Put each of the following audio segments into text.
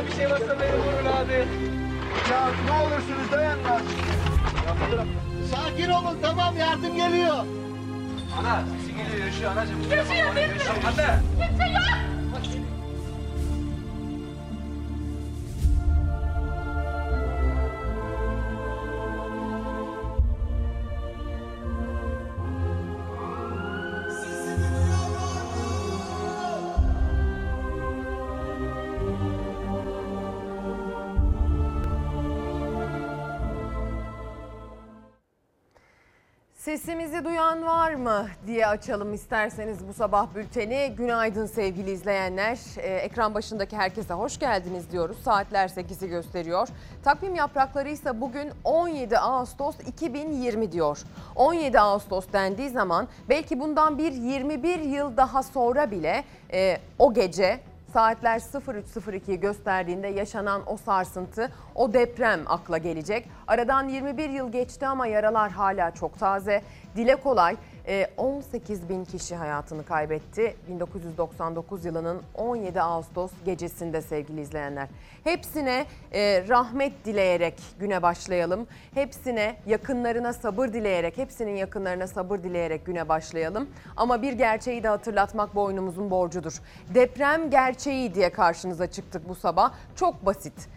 Abi elimizde bir şey varsa beni vurun abi. Ya ne olursunuz dayanın. Sakin olun tamam yardım geliyor. Ana geliyor yaşıyor anacığım. Yaşıyor yaşıyor. Anne. Sesimizi duyan var mı diye açalım isterseniz bu sabah bülteni. Günaydın sevgili izleyenler. Ee, ekran başındaki herkese hoş geldiniz diyoruz. Saatler 8'i gösteriyor. Takvim yaprakları ise bugün 17 Ağustos 2020 diyor. 17 Ağustos dendiği zaman belki bundan bir 21 yıl daha sonra bile e, o gece Saatler 03.02'yi gösterdiğinde yaşanan o sarsıntı, o deprem akla gelecek. Aradan 21 yıl geçti ama yaralar hala çok taze. Dile kolay 18 bin kişi hayatını kaybetti. 1999 yılının 17 Ağustos gecesinde sevgili izleyenler. Hepsine e, rahmet dileyerek güne başlayalım. Hepsine yakınlarına sabır dileyerek, hepsinin yakınlarına sabır dileyerek güne başlayalım. Ama bir gerçeği de hatırlatmak boynumuzun borcudur. Deprem gerçeği diye karşınıza çıktık bu sabah. Çok basit.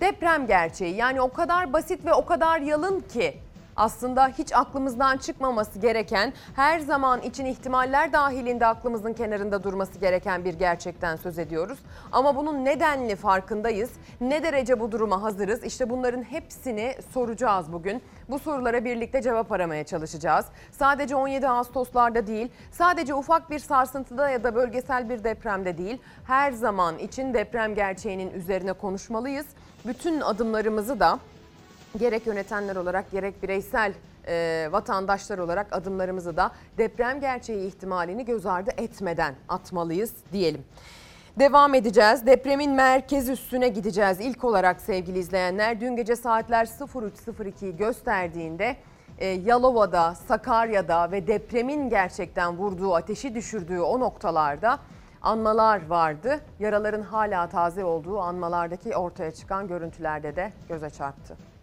Deprem gerçeği yani o kadar basit ve o kadar yalın ki aslında hiç aklımızdan çıkmaması gereken, her zaman için ihtimaller dahilinde aklımızın kenarında durması gereken bir gerçekten söz ediyoruz. Ama bunun nedenli farkındayız. Ne derece bu duruma hazırız? İşte bunların hepsini soracağız bugün. Bu sorulara birlikte cevap aramaya çalışacağız. Sadece 17 Ağustos'larda değil, sadece ufak bir sarsıntıda ya da bölgesel bir depremde değil, her zaman için deprem gerçeğinin üzerine konuşmalıyız. Bütün adımlarımızı da gerek yönetenler olarak gerek bireysel e, vatandaşlar olarak adımlarımızı da deprem gerçeği ihtimalini göz ardı etmeden atmalıyız diyelim. Devam edeceğiz. Depremin merkez üstüne gideceğiz. İlk olarak sevgili izleyenler dün gece saatler 03.02'yi gösterdiğinde e, Yalova'da, Sakarya'da ve depremin gerçekten vurduğu, ateşi düşürdüğü o noktalarda anmalar vardı. Yaraların hala taze olduğu anmalardaki ortaya çıkan görüntülerde de göze çarptı.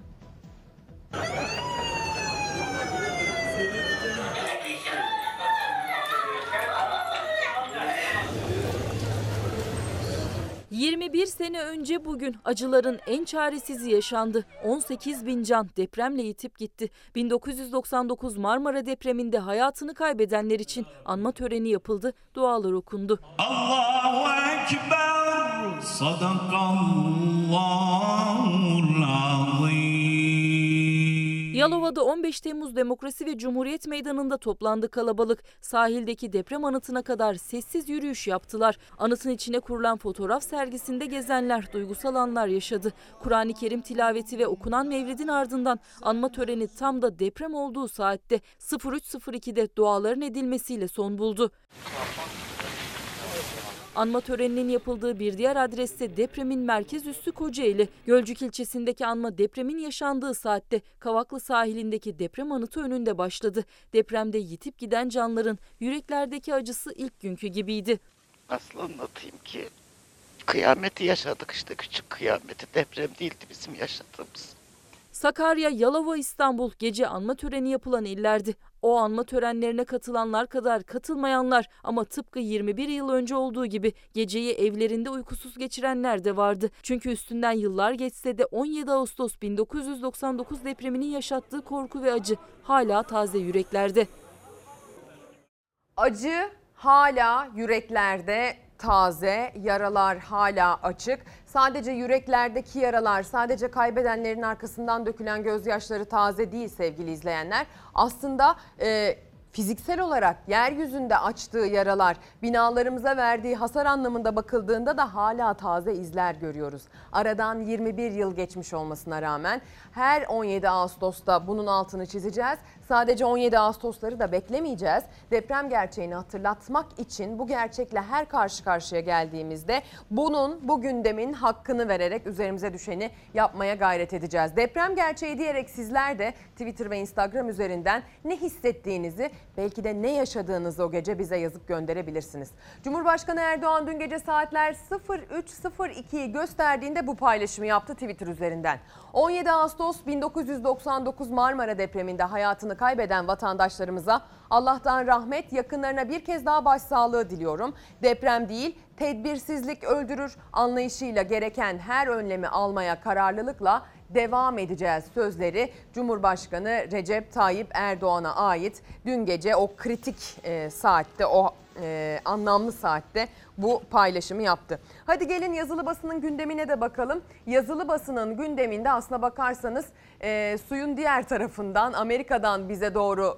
21 sene önce bugün acıların en çaresizi yaşandı. 18 bin can depremle yitip gitti. 1999 Marmara depreminde hayatını kaybedenler için anma töreni yapıldı, dualar okundu. Allahu Ekber Sadakallahul azim Yalova'da 15 Temmuz Demokrasi ve Cumhuriyet Meydanı'nda toplandı kalabalık. Sahildeki deprem anıtına kadar sessiz yürüyüş yaptılar. Anıtın içine kurulan fotoğraf sergisinde gezenler duygusal anlar yaşadı. Kur'an-ı Kerim tilaveti ve okunan mevlidin ardından anma töreni tam da deprem olduğu saatte 03.02'de duaların edilmesiyle son buldu. Anma töreninin yapıldığı bir diğer adreste depremin merkez üssü Kocaeli. Gölcük ilçesindeki anma depremin yaşandığı saatte Kavaklı sahilindeki deprem anıtı önünde başladı. Depremde yitip giden canların yüreklerdeki acısı ilk günkü gibiydi. Nasıl anlatayım ki? Kıyameti yaşadık işte küçük kıyameti. Deprem değildi bizim yaşadığımız. Sakarya, Yalova, İstanbul gece anma töreni yapılan illerdi. O anma törenlerine katılanlar kadar katılmayanlar ama tıpkı 21 yıl önce olduğu gibi geceyi evlerinde uykusuz geçirenler de vardı. Çünkü üstünden yıllar geçse de 17 Ağustos 1999 depreminin yaşattığı korku ve acı hala taze yüreklerde. Acı hala yüreklerde taze, yaralar hala açık. Sadece yüreklerdeki yaralar, sadece kaybedenlerin arkasından dökülen gözyaşları taze değil sevgili izleyenler. Aslında e, fiziksel olarak yeryüzünde açtığı yaralar, binalarımıza verdiği hasar anlamında bakıldığında da hala taze izler görüyoruz. Aradan 21 yıl geçmiş olmasına rağmen her 17 Ağustos'ta bunun altını çizeceğiz. Sadece 17 Ağustosları da beklemeyeceğiz. Deprem gerçeğini hatırlatmak için bu gerçekle her karşı karşıya geldiğimizde bunun bu gündemin hakkını vererek üzerimize düşeni yapmaya gayret edeceğiz. Deprem gerçeği diyerek sizler de Twitter ve Instagram üzerinden ne hissettiğinizi belki de ne yaşadığınızı o gece bize yazıp gönderebilirsiniz. Cumhurbaşkanı Erdoğan dün gece saatler 03.02'yi gösterdiğinde bu paylaşımı yaptı Twitter üzerinden. 17 Ağustos 1999 Marmara depreminde hayatını kaybeden vatandaşlarımıza Allah'tan rahmet, yakınlarına bir kez daha başsağlığı diliyorum. Deprem değil, tedbirsizlik öldürür anlayışıyla gereken her önlemi almaya kararlılıkla devam edeceğiz sözleri Cumhurbaşkanı Recep Tayyip Erdoğan'a ait. Dün gece o kritik e, saatte o e, anlamlı saatte bu paylaşımı yaptı. Hadi gelin yazılı basının gündemine de bakalım. Yazılı basının gündeminde aslına bakarsanız e, suyun diğer tarafından Amerika'dan bize doğru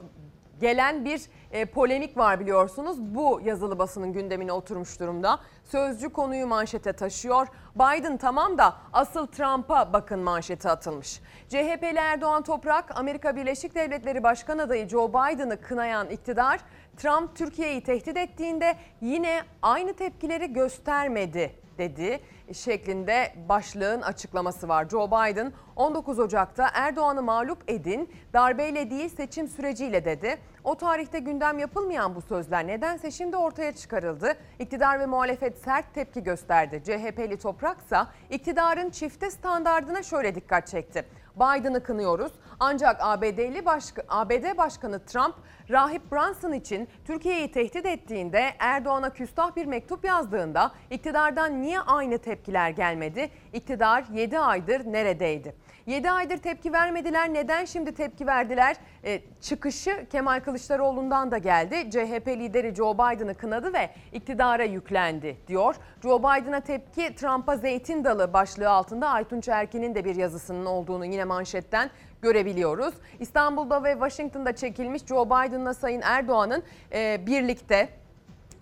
gelen bir e, polemik var biliyorsunuz. Bu yazılı basının gündemine oturmuş durumda. Sözcü konuyu manşete taşıyor. Biden tamam da asıl Trump'a bakın manşeti atılmış. CHP'li Erdoğan Toprak, Amerika Birleşik Devletleri Başkan adayı Joe Biden'ı kınayan iktidar, Trump Türkiye'yi tehdit ettiğinde yine aynı tepkileri göstermedi dedi şeklinde başlığın açıklaması var. Joe Biden 19 Ocak'ta Erdoğan'ı mağlup edin darbeyle değil seçim süreciyle dedi. O tarihte gündem yapılmayan bu sözler nedense şimdi ortaya çıkarıldı. İktidar ve muhalefet sert tepki gösterdi. CHP'li Topraksa iktidarın çifte standardına şöyle dikkat çekti. Biden'ı kınıyoruz ancak ABD'li başka, ABD Başkanı Trump Rahip Brunson için Türkiye'yi tehdit ettiğinde Erdoğan'a küstah bir mektup yazdığında iktidardan niye aynı tepkiler gelmedi? İktidar 7 aydır neredeydi? 7 aydır tepki vermediler. Neden şimdi tepki verdiler? Ee, çıkışı Kemal Kılıçdaroğlu'ndan da geldi. CHP lideri Joe Biden'ı kınadı ve iktidara yüklendi diyor. Joe Biden'a tepki Trump'a zeytin dalı başlığı altında Aytunç Erkin'in de bir yazısının olduğunu yine manşetten görebiliyoruz. İstanbul'da ve Washington'da çekilmiş Joe Biden'la Sayın Erdoğan'ın e, birlikte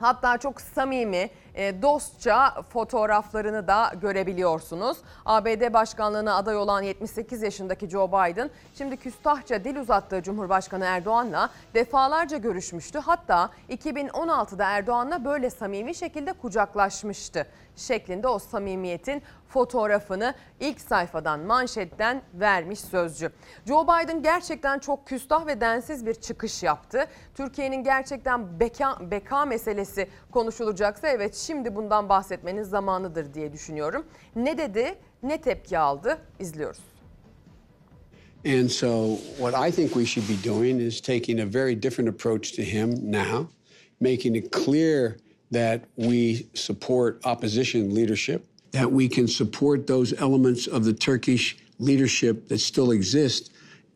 Hatta çok samimi, e, dostça fotoğraflarını da görebiliyorsunuz. ABD başkanlığına aday olan 78 yaşındaki Joe Biden şimdi küstahça dil uzattığı Cumhurbaşkanı Erdoğan'la defalarca görüşmüştü. Hatta 2016'da Erdoğan'la böyle samimi şekilde kucaklaşmıştı şeklinde o samimiyetin fotoğrafını ilk sayfadan manşetten vermiş sözcü. Joe Biden gerçekten çok küstah ve densiz bir çıkış yaptı. Türkiye'nin gerçekten beka, beka meselesi konuşulacaksa evet şimdi bundan bahsetmenin zamanıdır diye düşünüyorum. Ne dedi, ne tepki aldı izliyoruz. And so, what I think we should be doing is taking a very different approach to him now, making it clear that we support opposition leadership, that we can support those elements of the Turkish leadership that still exist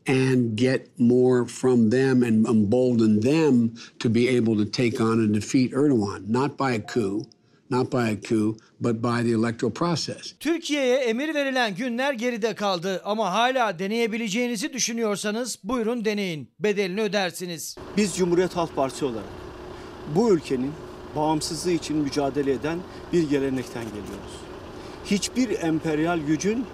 and get more from them and embolden them to be able to take on and defeat Erdogan, not by a coup, not by a coup, but by the electoral process. Türkiye'ye emir verilen günler geride kaldı ama hala deneyebileceğinizi düşünüyorsanız buyurun deneyin. Bedelini ödersiniz. Biz Cumhuriyet Halk Partisi olarak bu ülkenin bağımsızlığı için mücadele eden bir gelenekten geliyoruz. Hiçbir emperyal gücün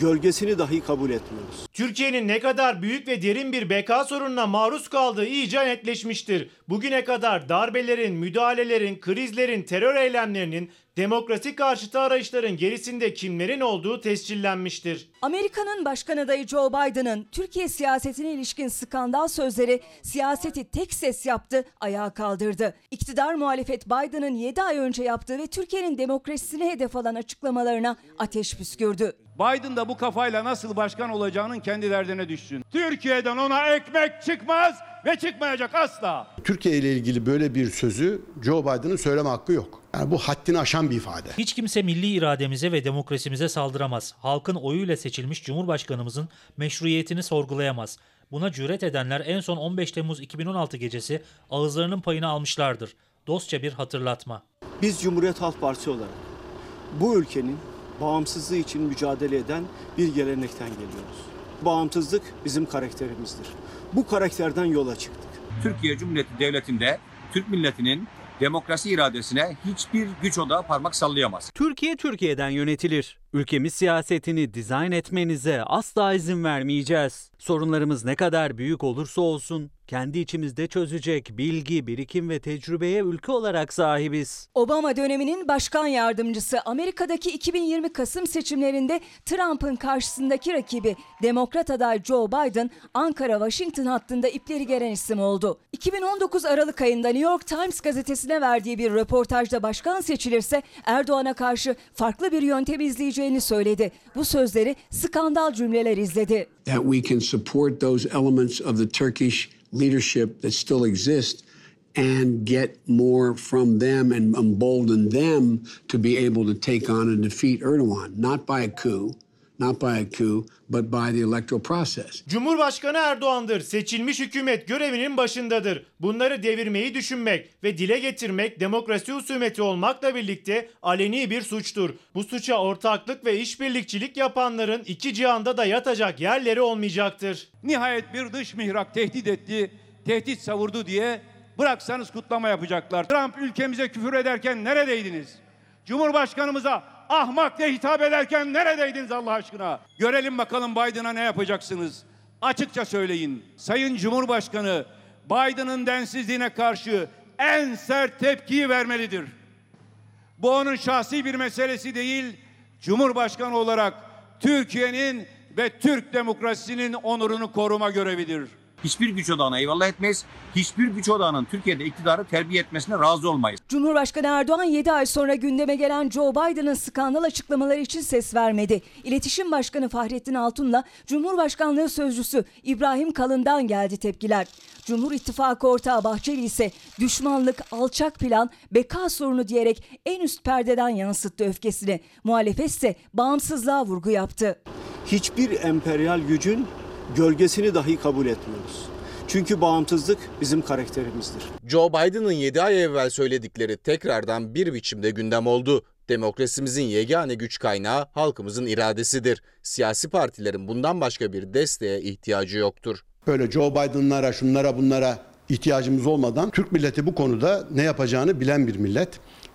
gölgesini dahi kabul etmiyoruz. Türkiye'nin ne kadar büyük ve derin bir beka sorununa maruz kaldığı iyice netleşmiştir. Bugüne kadar darbelerin, müdahalelerin, krizlerin, terör eylemlerinin, demokrasi karşıtı arayışların gerisinde kimlerin olduğu tescillenmiştir. Amerika'nın başkan adayı Joe Biden'ın Türkiye siyasetine ilişkin skandal sözleri siyaseti tek ses yaptı, ayağa kaldırdı. İktidar muhalefet Biden'ın 7 ay önce yaptığı ve Türkiye'nin demokrasisine hedef alan açıklamalarına ateş püskürdü. Biden da bu kafayla nasıl başkan olacağının kendi derdine düşsün. Türkiye'den ona ekmek çıkmaz ve çıkmayacak asla. Türkiye ile ilgili böyle bir sözü Joe Biden'ın söyleme hakkı yok. Yani bu haddini aşan bir ifade. Hiç kimse milli irademize ve demokrasimize saldıramaz. Halkın oyuyla seçilmiş Cumhurbaşkanımızın meşruiyetini sorgulayamaz. Buna cüret edenler en son 15 Temmuz 2016 gecesi ağızlarının payını almışlardır. Dostça bir hatırlatma. Biz Cumhuriyet Halk Partisi olarak bu ülkenin bağımsızlığı için mücadele eden bir gelenekten geliyoruz. Bağımsızlık bizim karakterimizdir. Bu karakterden yola çıktık. Türkiye Cumhuriyeti Devleti'nde Türk milletinin demokrasi iradesine hiçbir güç odağı parmak sallayamaz. Türkiye Türkiye'den yönetilir. Ülkemiz siyasetini dizayn etmenize asla izin vermeyeceğiz. Sorunlarımız ne kadar büyük olursa olsun kendi içimizde çözecek bilgi, birikim ve tecrübeye ülke olarak sahibiz. Obama döneminin başkan yardımcısı Amerika'daki 2020 Kasım seçimlerinde Trump'ın karşısındaki rakibi Demokrat aday Joe Biden Ankara-Washington hattında ipleri geren isim oldu. 2019 Aralık ayında New York Times gazetesine verdiği bir röportajda başkan seçilirse Erdoğan'a karşı farklı bir yöntem izleyeceğini söyledi. Bu sözleri skandal cümleler izledi. That we can support those elements of the Turkish leadership that still exist and get more from them and embolden them to be able to take on and defeat Erdogan, not by a coup, not by a coup, but by the electoral process. Cumhurbaşkanı Erdoğan'dır. Seçilmiş hükümet görevinin başındadır. Bunları devirmeyi düşünmek ve dile getirmek demokrasi husumeti olmakla birlikte aleni bir suçtur. Bu suça ortaklık ve işbirlikçilik yapanların iki cihanda da yatacak yerleri olmayacaktır. Nihayet bir dış mihrak tehdit etti, tehdit savurdu diye bıraksanız kutlama yapacaklar. Trump ülkemize küfür ederken neredeydiniz? Cumhurbaşkanımıza ahmak diye hitap ederken neredeydiniz Allah aşkına? Görelim bakalım Biden'a ne yapacaksınız? Açıkça söyleyin. Sayın Cumhurbaşkanı Biden'ın densizliğine karşı en sert tepkiyi vermelidir. Bu onun şahsi bir meselesi değil, Cumhurbaşkanı olarak Türkiye'nin ve Türk demokrasisinin onurunu koruma görevidir. Hiçbir güç odağına eyvallah etmeyiz. Hiçbir güç odağının Türkiye'de iktidarı terbiye etmesine razı olmayız. Cumhurbaşkanı Erdoğan 7 ay sonra gündeme gelen Joe Biden'ın skandal açıklamaları için ses vermedi. İletişim Başkanı Fahrettin Altun'la Cumhurbaşkanlığı Sözcüsü İbrahim Kalın'dan geldi tepkiler. Cumhur İttifakı ortağı Bahçeli ise düşmanlık, alçak plan, beka sorunu diyerek en üst perdeden yansıttı öfkesini. Muhalefet ise bağımsızlığa vurgu yaptı. Hiçbir emperyal gücün gölgesini dahi kabul etmiyoruz. Çünkü bağımsızlık bizim karakterimizdir. Joe Biden'ın 7 ay evvel söyledikleri tekrardan bir biçimde gündem oldu. Demokrasimizin yegane güç kaynağı halkımızın iradesidir. Siyasi partilerin bundan başka bir desteğe ihtiyacı yoktur. Böyle Joe Biden'lara, şunlara, bunlara ihtiyacımız olmadan Türk milleti bu konuda ne yapacağını bilen bir millet.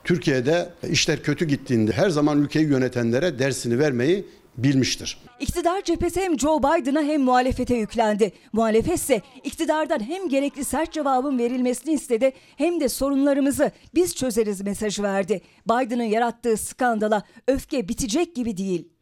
Türkiye'de işler kötü gittiğinde her zaman ülkeyi yönetenlere dersini vermeyi bilmiştir. İktidar cephesi hem Joe Biden'a hem muhalefete yüklendi. Muhalefet ise iktidardan hem gerekli sert cevabın verilmesini istedi hem de sorunlarımızı biz çözeriz mesajı verdi. Biden'ın yarattığı skandala öfke bitecek gibi değil.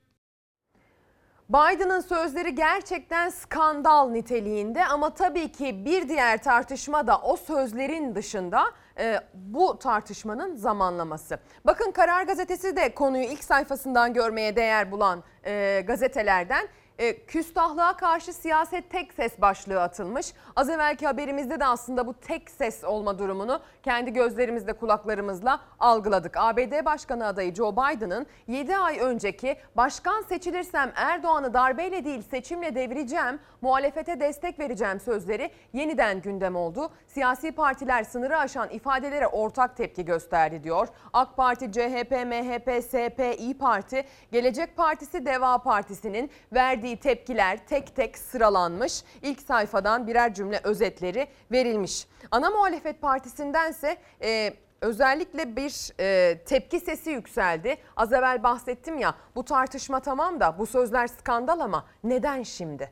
Biden'ın sözleri gerçekten skandal niteliğinde ama tabii ki bir diğer tartışma da o sözlerin dışında e, bu tartışmanın zamanlaması. Bakın Karar Gazetesi de konuyu ilk sayfasından görmeye değer bulan e, gazetelerden. E, küstahlığa karşı siyaset tek ses başlığı atılmış. Az evvelki haberimizde de aslında bu tek ses olma durumunu kendi gözlerimizle kulaklarımızla algıladık. ABD Başkanı adayı Joe Biden'ın 7 ay önceki başkan seçilirsem Erdoğan'ı darbeyle değil seçimle devireceğim, muhalefete destek vereceğim sözleri yeniden gündem oldu. Siyasi partiler sınırı aşan ifadelere ortak tepki gösterdi diyor. AK Parti, CHP, MHP, SP, İyi Parti, Gelecek Partisi, Deva Partisi'nin verdiği tepkiler tek tek sıralanmış. İlk sayfadan birer cümle özetleri verilmiş. Ana muhalefet partisindense e, özellikle bir e, tepki sesi yükseldi. Az evvel bahsettim ya bu tartışma tamam da bu sözler skandal ama neden şimdi?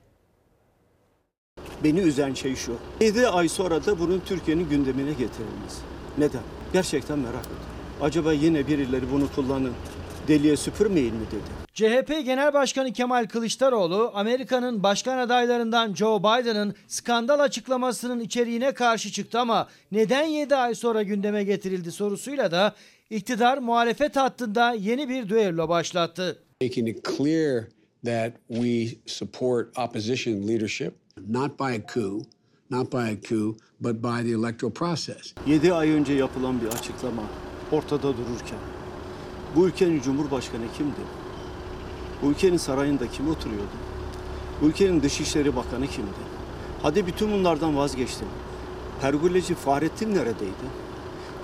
Beni üzen şey şu. 7 ay sonra da bunun Türkiye'nin gündemine getirilmesi. Neden? Gerçekten merak ediyorum. Acaba yine birileri bunu kullanın, deliye süpürmeyin mi dedi. CHP Genel Başkanı Kemal Kılıçdaroğlu, Amerika'nın başkan adaylarından Joe Biden'ın skandal açıklamasının içeriğine karşı çıktı ama neden 7 ay sonra gündeme getirildi sorusuyla da iktidar muhalefet hattında yeni bir düello başlattı. Making it clear that we support opposition leadership, not by a coup, not by a coup, but by the electoral process. 7 ay önce yapılan bir açıklama ortada dururken bu ülkenin cumhurbaşkanı kimdi? Bu ülkenin sarayında kim oturuyordu? Bu ülkenin Dışişleri Bakanı kimdi? Hadi bütün bunlardan vazgeçtim. Pergüleci Fahrettin neredeydi?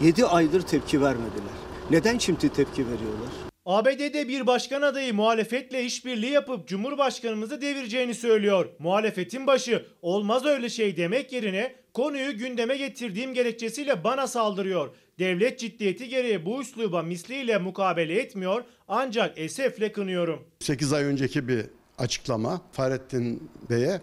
7 aydır tepki vermediler. Neden şimdi tepki veriyorlar? ABD'de bir başkan adayı muhalefetle işbirliği yapıp Cumhurbaşkanımızı devireceğini söylüyor. Muhalefetin başı olmaz öyle şey demek yerine konuyu gündeme getirdiğim gerekçesiyle bana saldırıyor. Devlet ciddiyeti gereği bu üsluba misliyle mukabele etmiyor ancak esefle kınıyorum. 8 ay önceki bir açıklama Fahrettin Bey'e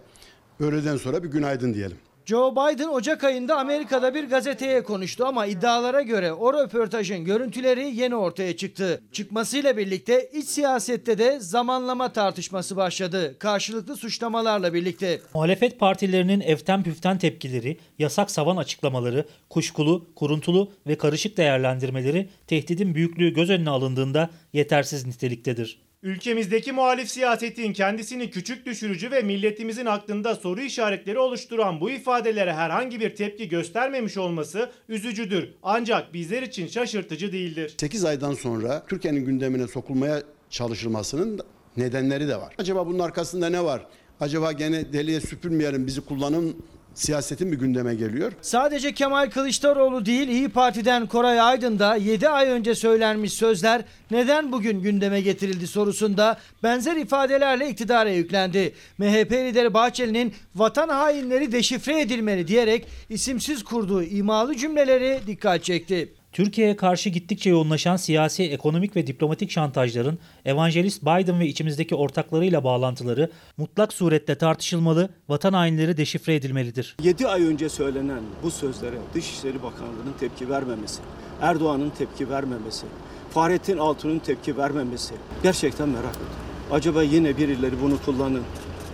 öğleden sonra bir günaydın diyelim. Joe Biden Ocak ayında Amerika'da bir gazeteye konuştu ama iddialara göre o röportajın görüntüleri yeni ortaya çıktı. Çıkmasıyla birlikte iç siyasette de zamanlama tartışması başladı. Karşılıklı suçlamalarla birlikte. Muhalefet partilerinin eften püften tepkileri, yasak savan açıklamaları, kuşkulu, kuruntulu ve karışık değerlendirmeleri tehdidin büyüklüğü göz önüne alındığında yetersiz niteliktedir. Ülkemizdeki muhalif siyasetin kendisini küçük düşürücü ve milletimizin aklında soru işaretleri oluşturan bu ifadelere herhangi bir tepki göstermemiş olması üzücüdür. Ancak bizler için şaşırtıcı değildir. 8 aydan sonra Türkiye'nin gündemine sokulmaya çalışılmasının nedenleri de var. Acaba bunun arkasında ne var? Acaba gene deliye süpürmeyelim bizi kullanın siyasetin bir gündeme geliyor. Sadece Kemal Kılıçdaroğlu değil İyi Parti'den Koray Aydın da 7 ay önce söylenmiş sözler neden bugün gündeme getirildi sorusunda benzer ifadelerle iktidara yüklendi. MHP lideri Bahçeli'nin vatan hainleri deşifre edilmeli diyerek isimsiz kurduğu imalı cümleleri dikkat çekti. Türkiye'ye karşı gittikçe yoğunlaşan siyasi, ekonomik ve diplomatik şantajların evangelist Biden ve içimizdeki ortaklarıyla bağlantıları mutlak surette tartışılmalı, vatan hainleri deşifre edilmelidir. 7 ay önce söylenen bu sözlere Dışişleri Bakanlığı'nın tepki vermemesi, Erdoğan'ın tepki vermemesi, Fahrettin Altun'un tepki vermemesi gerçekten merak ediyorum. Acaba yine birileri bunu kullanın,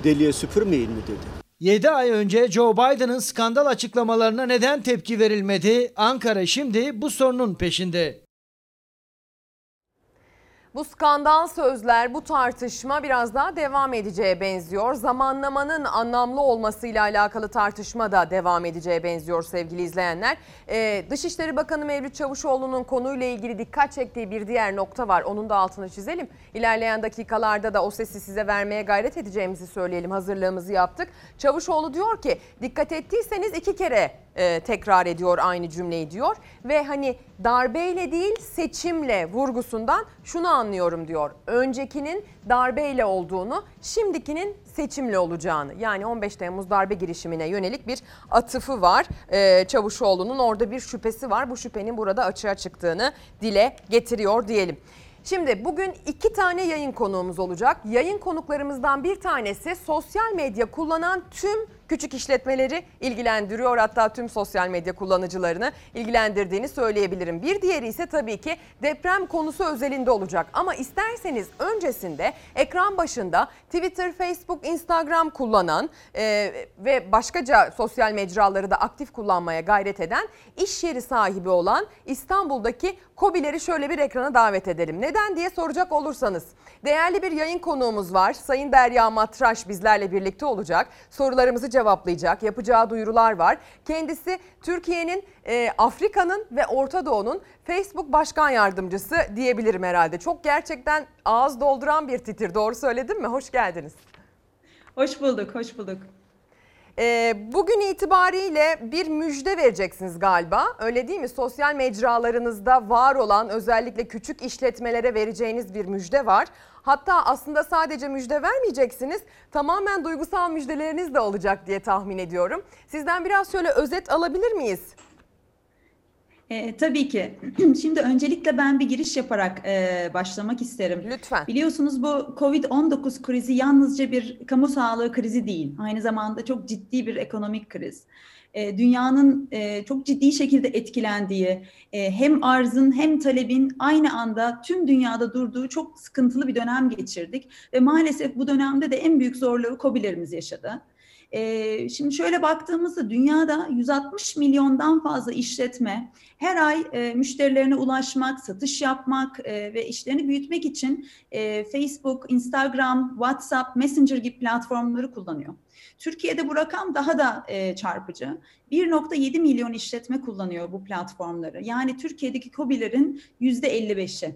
deliye süpürmeyin mi dedi. 7 ay önce Joe Biden'ın skandal açıklamalarına neden tepki verilmedi? Ankara şimdi bu sorunun peşinde. Bu skandal sözler, bu tartışma biraz daha devam edeceğe benziyor. Zamanlamanın anlamlı olmasıyla alakalı tartışma da devam edeceğe benziyor sevgili izleyenler. Ee, Dışişleri Bakanı Mevlüt Çavuşoğlu'nun konuyla ilgili dikkat çektiği bir diğer nokta var. Onun da altını çizelim. İlerleyen dakikalarda da o sesi size vermeye gayret edeceğimizi söyleyelim. Hazırlığımızı yaptık. Çavuşoğlu diyor ki dikkat ettiyseniz iki kere e, tekrar ediyor aynı cümleyi diyor. Ve hani darbeyle değil seçimle vurgusundan şunu anlıyorum diyor. Öncekinin darbeyle olduğunu, şimdikinin seçimle olacağını. Yani 15 Temmuz darbe girişimine yönelik bir atıfı var. Ee, Çavuşoğlu'nun orada bir şüphesi var. Bu şüphenin burada açığa çıktığını dile getiriyor diyelim. Şimdi bugün iki tane yayın konuğumuz olacak. Yayın konuklarımızdan bir tanesi sosyal medya kullanan tüm küçük işletmeleri ilgilendiriyor. Hatta tüm sosyal medya kullanıcılarını ilgilendirdiğini söyleyebilirim. Bir diğeri ise tabii ki deprem konusu özelinde olacak. Ama isterseniz öncesinde ekran başında Twitter, Facebook, Instagram kullanan e, ve başkaca sosyal mecraları da aktif kullanmaya gayret eden iş yeri sahibi olan İstanbul'daki KOBİ'leri şöyle bir ekrana davet edelim. Neden diye soracak olursanız değerli bir yayın konuğumuz var. Sayın Derya Matraş bizlerle birlikte olacak. Sorularımızı cevaplayacak. Yapacağı duyurular var. Kendisi Türkiye'nin, e, Afrika'nın ve Orta Doğu'nun Facebook Başkan Yardımcısı diyebilirim herhalde. Çok gerçekten ağız dolduran bir titir. Doğru söyledim mi? Hoş geldiniz. Hoş bulduk, hoş bulduk. E, bugün itibariyle bir müjde vereceksiniz galiba. Öyle değil mi? Sosyal mecralarınızda var olan özellikle küçük işletmelere vereceğiniz bir müjde var. Hatta aslında sadece müjde vermeyeceksiniz. Tamamen duygusal müjdeleriniz de olacak diye tahmin ediyorum. Sizden biraz şöyle özet alabilir miyiz? E, tabii ki. Şimdi öncelikle ben bir giriş yaparak e, başlamak isterim. Lütfen. Biliyorsunuz bu Covid-19 krizi yalnızca bir kamu sağlığı krizi değil. Aynı zamanda çok ciddi bir ekonomik kriz. E, dünyanın e, çok ciddi şekilde etkilendiği, e, hem arzın hem talebin aynı anda tüm dünyada durduğu çok sıkıntılı bir dönem geçirdik. Ve maalesef bu dönemde de en büyük zorluğu COBİ'lerimiz yaşadı. Ee, şimdi şöyle baktığımızda dünyada 160 milyondan fazla işletme her ay e, müşterilerine ulaşmak, satış yapmak e, ve işlerini büyütmek için e, Facebook, Instagram, WhatsApp, Messenger gibi platformları kullanıyor. Türkiye'de bu rakam daha da e, çarpıcı. 1.7 milyon işletme kullanıyor bu platformları. Yani Türkiye'deki KOBİ'lerin %55'i.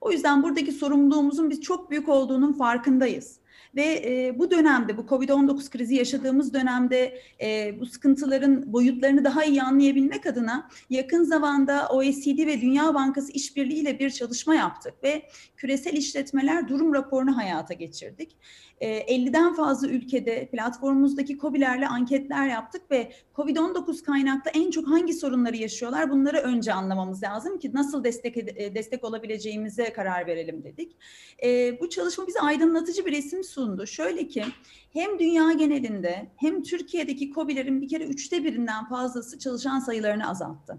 O yüzden buradaki sorumluluğumuzun biz çok büyük olduğunun farkındayız. Ve e, bu dönemde, bu COVID-19 krizi yaşadığımız dönemde e, bu sıkıntıların boyutlarını daha iyi anlayabilmek adına yakın zamanda OECD ve Dünya Bankası işbirliğiyle bir çalışma yaptık ve küresel işletmeler durum raporunu hayata geçirdik. E, 50'den fazla ülkede platformumuzdaki COBİ'lerle anketler yaptık ve COVID-19 kaynaklı en çok hangi sorunları yaşıyorlar bunları önce anlamamız lazım ki nasıl destek e, destek olabileceğimize karar verelim dedik. E, bu çalışma bize aydınlatıcı bir resim sundu. Şöyle ki hem dünya genelinde hem Türkiye'deki COBİ'lerin bir kere üçte birinden fazlası çalışan sayılarını azalttı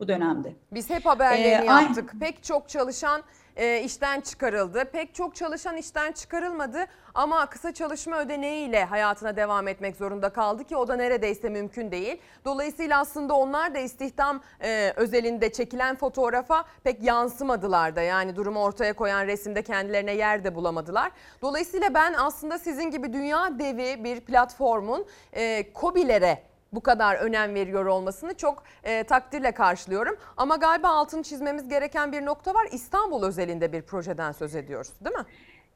bu dönemde. Biz hep haberlerini Ee, yaptık. Pek çok çalışan e, işten çıkarıldı. Pek çok çalışan işten çıkarılmadı ama kısa çalışma ödeneğiyle hayatına devam etmek zorunda kaldı ki o da neredeyse mümkün değil. Dolayısıyla aslında onlar da istihdam e, özelinde çekilen fotoğrafa pek yansımadılar da. Yani durumu ortaya koyan resimde kendilerine yer de bulamadılar. Dolayısıyla ben aslında sizin gibi dünya devi bir platformun e, COBİ'lere bu kadar önem veriyor olmasını çok e, takdirle karşılıyorum. Ama galiba altını çizmemiz gereken bir nokta var. İstanbul özelinde bir projeden söz ediyoruz değil mi?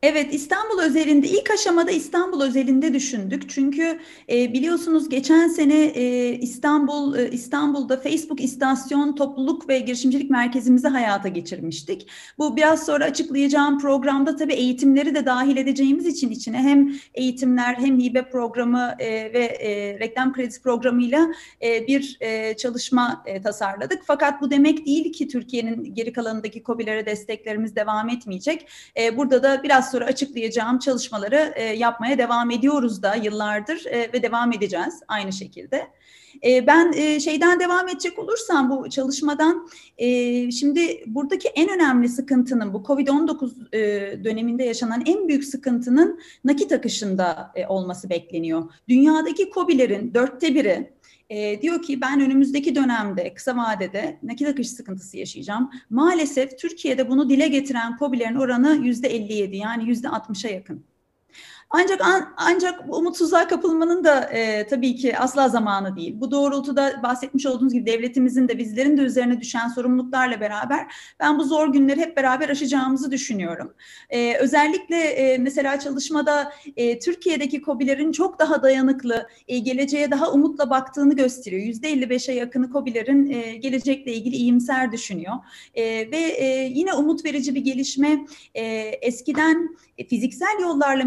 Evet İstanbul özelinde ilk aşamada İstanbul özelinde düşündük. Çünkü e, biliyorsunuz geçen sene e, İstanbul e, İstanbul'da Facebook istasyon topluluk ve girişimcilik merkezimizi hayata geçirmiştik. Bu biraz sonra açıklayacağım programda tabii eğitimleri de dahil edeceğimiz için içine hem eğitimler hem hibe programı e, ve e, reklam kredisi programıyla e, bir e, çalışma e, tasarladık. Fakat bu demek değil ki Türkiye'nin geri kalanındaki COBİ'lere desteklerimiz devam etmeyecek. E, burada da biraz sonra açıklayacağım çalışmaları e, yapmaya devam ediyoruz da yıllardır e, ve devam edeceğiz aynı şekilde. E, ben e, şeyden devam edecek olursam bu çalışmadan e, şimdi buradaki en önemli sıkıntının bu COVID-19 e, döneminde yaşanan en büyük sıkıntının nakit akışında e, olması bekleniyor. Dünyadaki COBİ'lerin dörtte biri e, diyor ki ben önümüzdeki dönemde kısa vadede nakit akış sıkıntısı yaşayacağım. Maalesef Türkiye'de bunu dile getiren COBİ'lerin oranı yüzde 57 yani yüzde 60'a yakın. Ancak an, ancak umutsuzluğa kapılmanın da e, tabii ki asla zamanı değil. Bu doğrultuda bahsetmiş olduğunuz gibi devletimizin de bizlerin de üzerine düşen sorumluluklarla beraber ben bu zor günleri hep beraber aşacağımızı düşünüyorum. E, özellikle e, mesela çalışmada e, Türkiye'deki COBİ'lerin çok daha dayanıklı, e, geleceğe daha umutla baktığını gösteriyor. Yüzde 55'e yakını COBİ'lerin e, gelecekle ilgili iyimser düşünüyor. E, ve e, yine umut verici bir gelişme e, eskiden e, fiziksel yollarla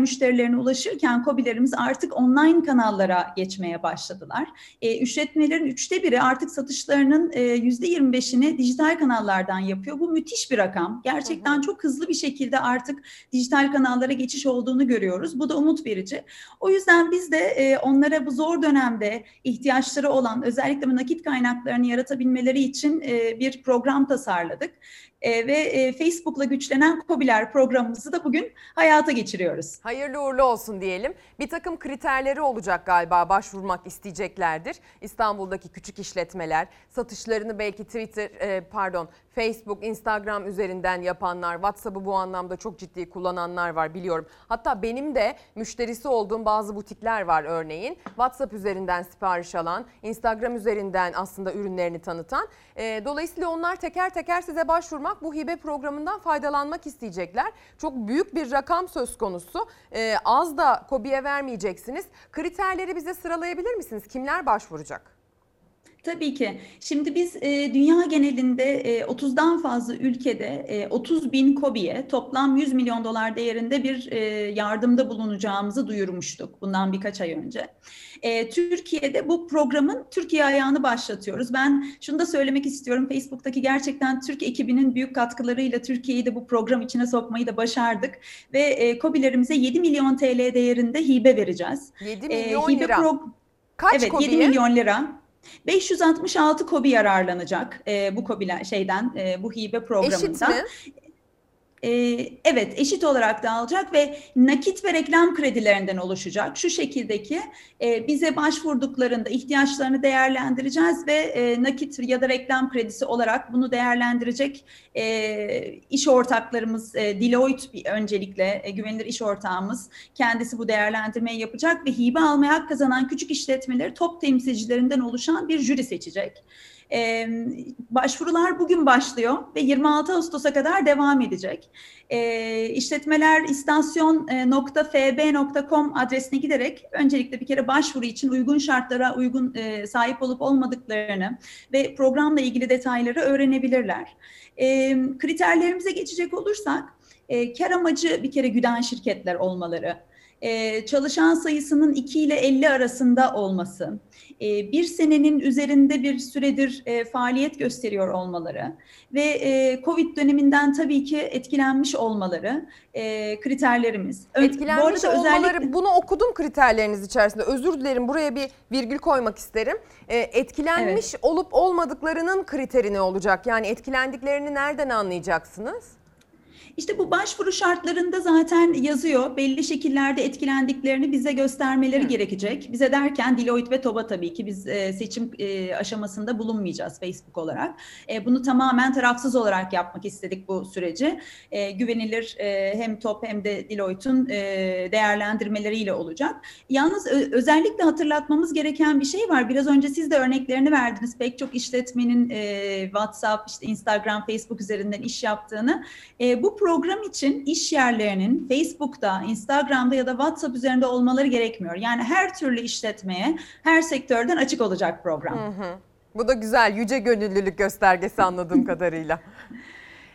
müşterilerine ulaşırken COBİ'lerimiz artık online kanallara geçmeye başladılar. E, işletmelerin üçte biri artık satışlarının e, yüzde 25'ini dijital kanallardan yapıyor. Bu müthiş bir rakam. Gerçekten hı hı. çok hızlı bir şekilde artık dijital kanallara geçiş olduğunu görüyoruz. Bu da umut verici. O yüzden biz de e, onlara bu zor dönemde ihtiyaçları olan özellikle nakit kaynaklarını yaratabilmeleri için e, bir program tasarladık e, ve e, Facebook'la güçlenen COBİ'ler programımızı da bugün hayata geçiriyoruz. Hayırlı uğurlu olsun diyelim. Bir takım kriterleri olacak galiba başvurmak isteyeceklerdir. İstanbul'daki küçük işletmeler satışlarını belki Twitter e, pardon Facebook, Instagram üzerinden yapanlar, WhatsApp'ı bu anlamda çok ciddi kullananlar var biliyorum. Hatta benim de müşterisi olduğum bazı butikler var örneğin. WhatsApp üzerinden sipariş alan, Instagram üzerinden aslında ürünlerini tanıtan. E, dolayısıyla onlar teker teker size başvurmak, bu hibe programından faydalanmak isteyecekler. Çok büyük bir rakam söz konusu. E, az da KOBİ'ye vermeyeceksiniz. Kriterleri bize sıralayabilir misiniz? Kimler başvuracak? Tabii ki. Şimdi biz e, dünya genelinde e, 30'dan fazla ülkede e, 30 bin COBİ'ye toplam 100 milyon dolar değerinde bir e, yardımda bulunacağımızı duyurmuştuk bundan birkaç ay önce. E, Türkiye'de bu programın Türkiye ayağını başlatıyoruz. Ben şunu da söylemek istiyorum. Facebook'taki gerçekten Türk ekibinin büyük katkılarıyla Türkiye'yi de bu program içine sokmayı da başardık. Ve e, COBİ'lerimize 7 milyon TL değerinde hibe vereceğiz. 7 milyon e, hibe lira. Pro- Kaç evet, COBİ'ye? 7 milyon lira. 566 kobi yararlanacak e, bu kobiler şeyden e, bu hibe programından. Eşit mi? Ee, evet eşit olarak dağılacak ve nakit ve reklam kredilerinden oluşacak. Şu şekildeki e, bize başvurduklarında ihtiyaçlarını değerlendireceğiz ve e, nakit ya da reklam kredisi olarak bunu değerlendirecek e, iş ortaklarımız e, Deloitte öncelikle e, güvenilir iş ortağımız kendisi bu değerlendirmeyi yapacak ve hibe almaya hak kazanan küçük işletmeleri top temsilcilerinden oluşan bir jüri seçecek. E, başvurular bugün başlıyor ve 26 Ağustos'a kadar devam edecek. E, işletmeler istasyon.fb.com adresine giderek öncelikle bir kere başvuru için uygun şartlara uygun e, sahip olup olmadıklarını ve programla ilgili detayları öğrenebilirler. E, kriterlerimize geçecek olursak, e, kar amacı bir kere güden şirketler olmaları, e, çalışan sayısının 2 ile 50 arasında olması, e, bir senenin üzerinde bir süredir e, faaliyet gösteriyor olmaları ve e, Covid döneminden tabii ki etkilenmiş olmaları e, kriterlerimiz. Ö- Etkilenmiş bu arada olmaları, özellikle- bunu okudum kriterleriniz içerisinde. Özür dilerim buraya bir virgül koymak isterim. Etkilenmiş olup olmadıklarının kriteri ne olacak? Yani etkilendiklerini nereden anlayacaksınız? İşte bu başvuru şartlarında zaten yazıyor. Belli şekillerde etkilendiklerini bize göstermeleri gerekecek. Bize derken Deloitte ve TOB'a tabii ki biz e, seçim e, aşamasında bulunmayacağız Facebook olarak. E, bunu tamamen tarafsız olarak yapmak istedik bu süreci. E, güvenilir e, hem TOP hem de Deloitte'un e, değerlendirmeleriyle olacak. Yalnız ö- özellikle hatırlatmamız gereken bir şey var. Biraz önce siz de örneklerini verdiniz. Pek çok işletmenin e, WhatsApp, işte Instagram, Facebook üzerinden iş yaptığını. E, bu program için iş yerlerinin Facebook'ta, Instagram'da ya da WhatsApp üzerinde olmaları gerekmiyor. Yani her türlü işletmeye, her sektörden açık olacak program. Hı hı. Bu da güzel, yüce gönüllülük göstergesi anladığım kadarıyla.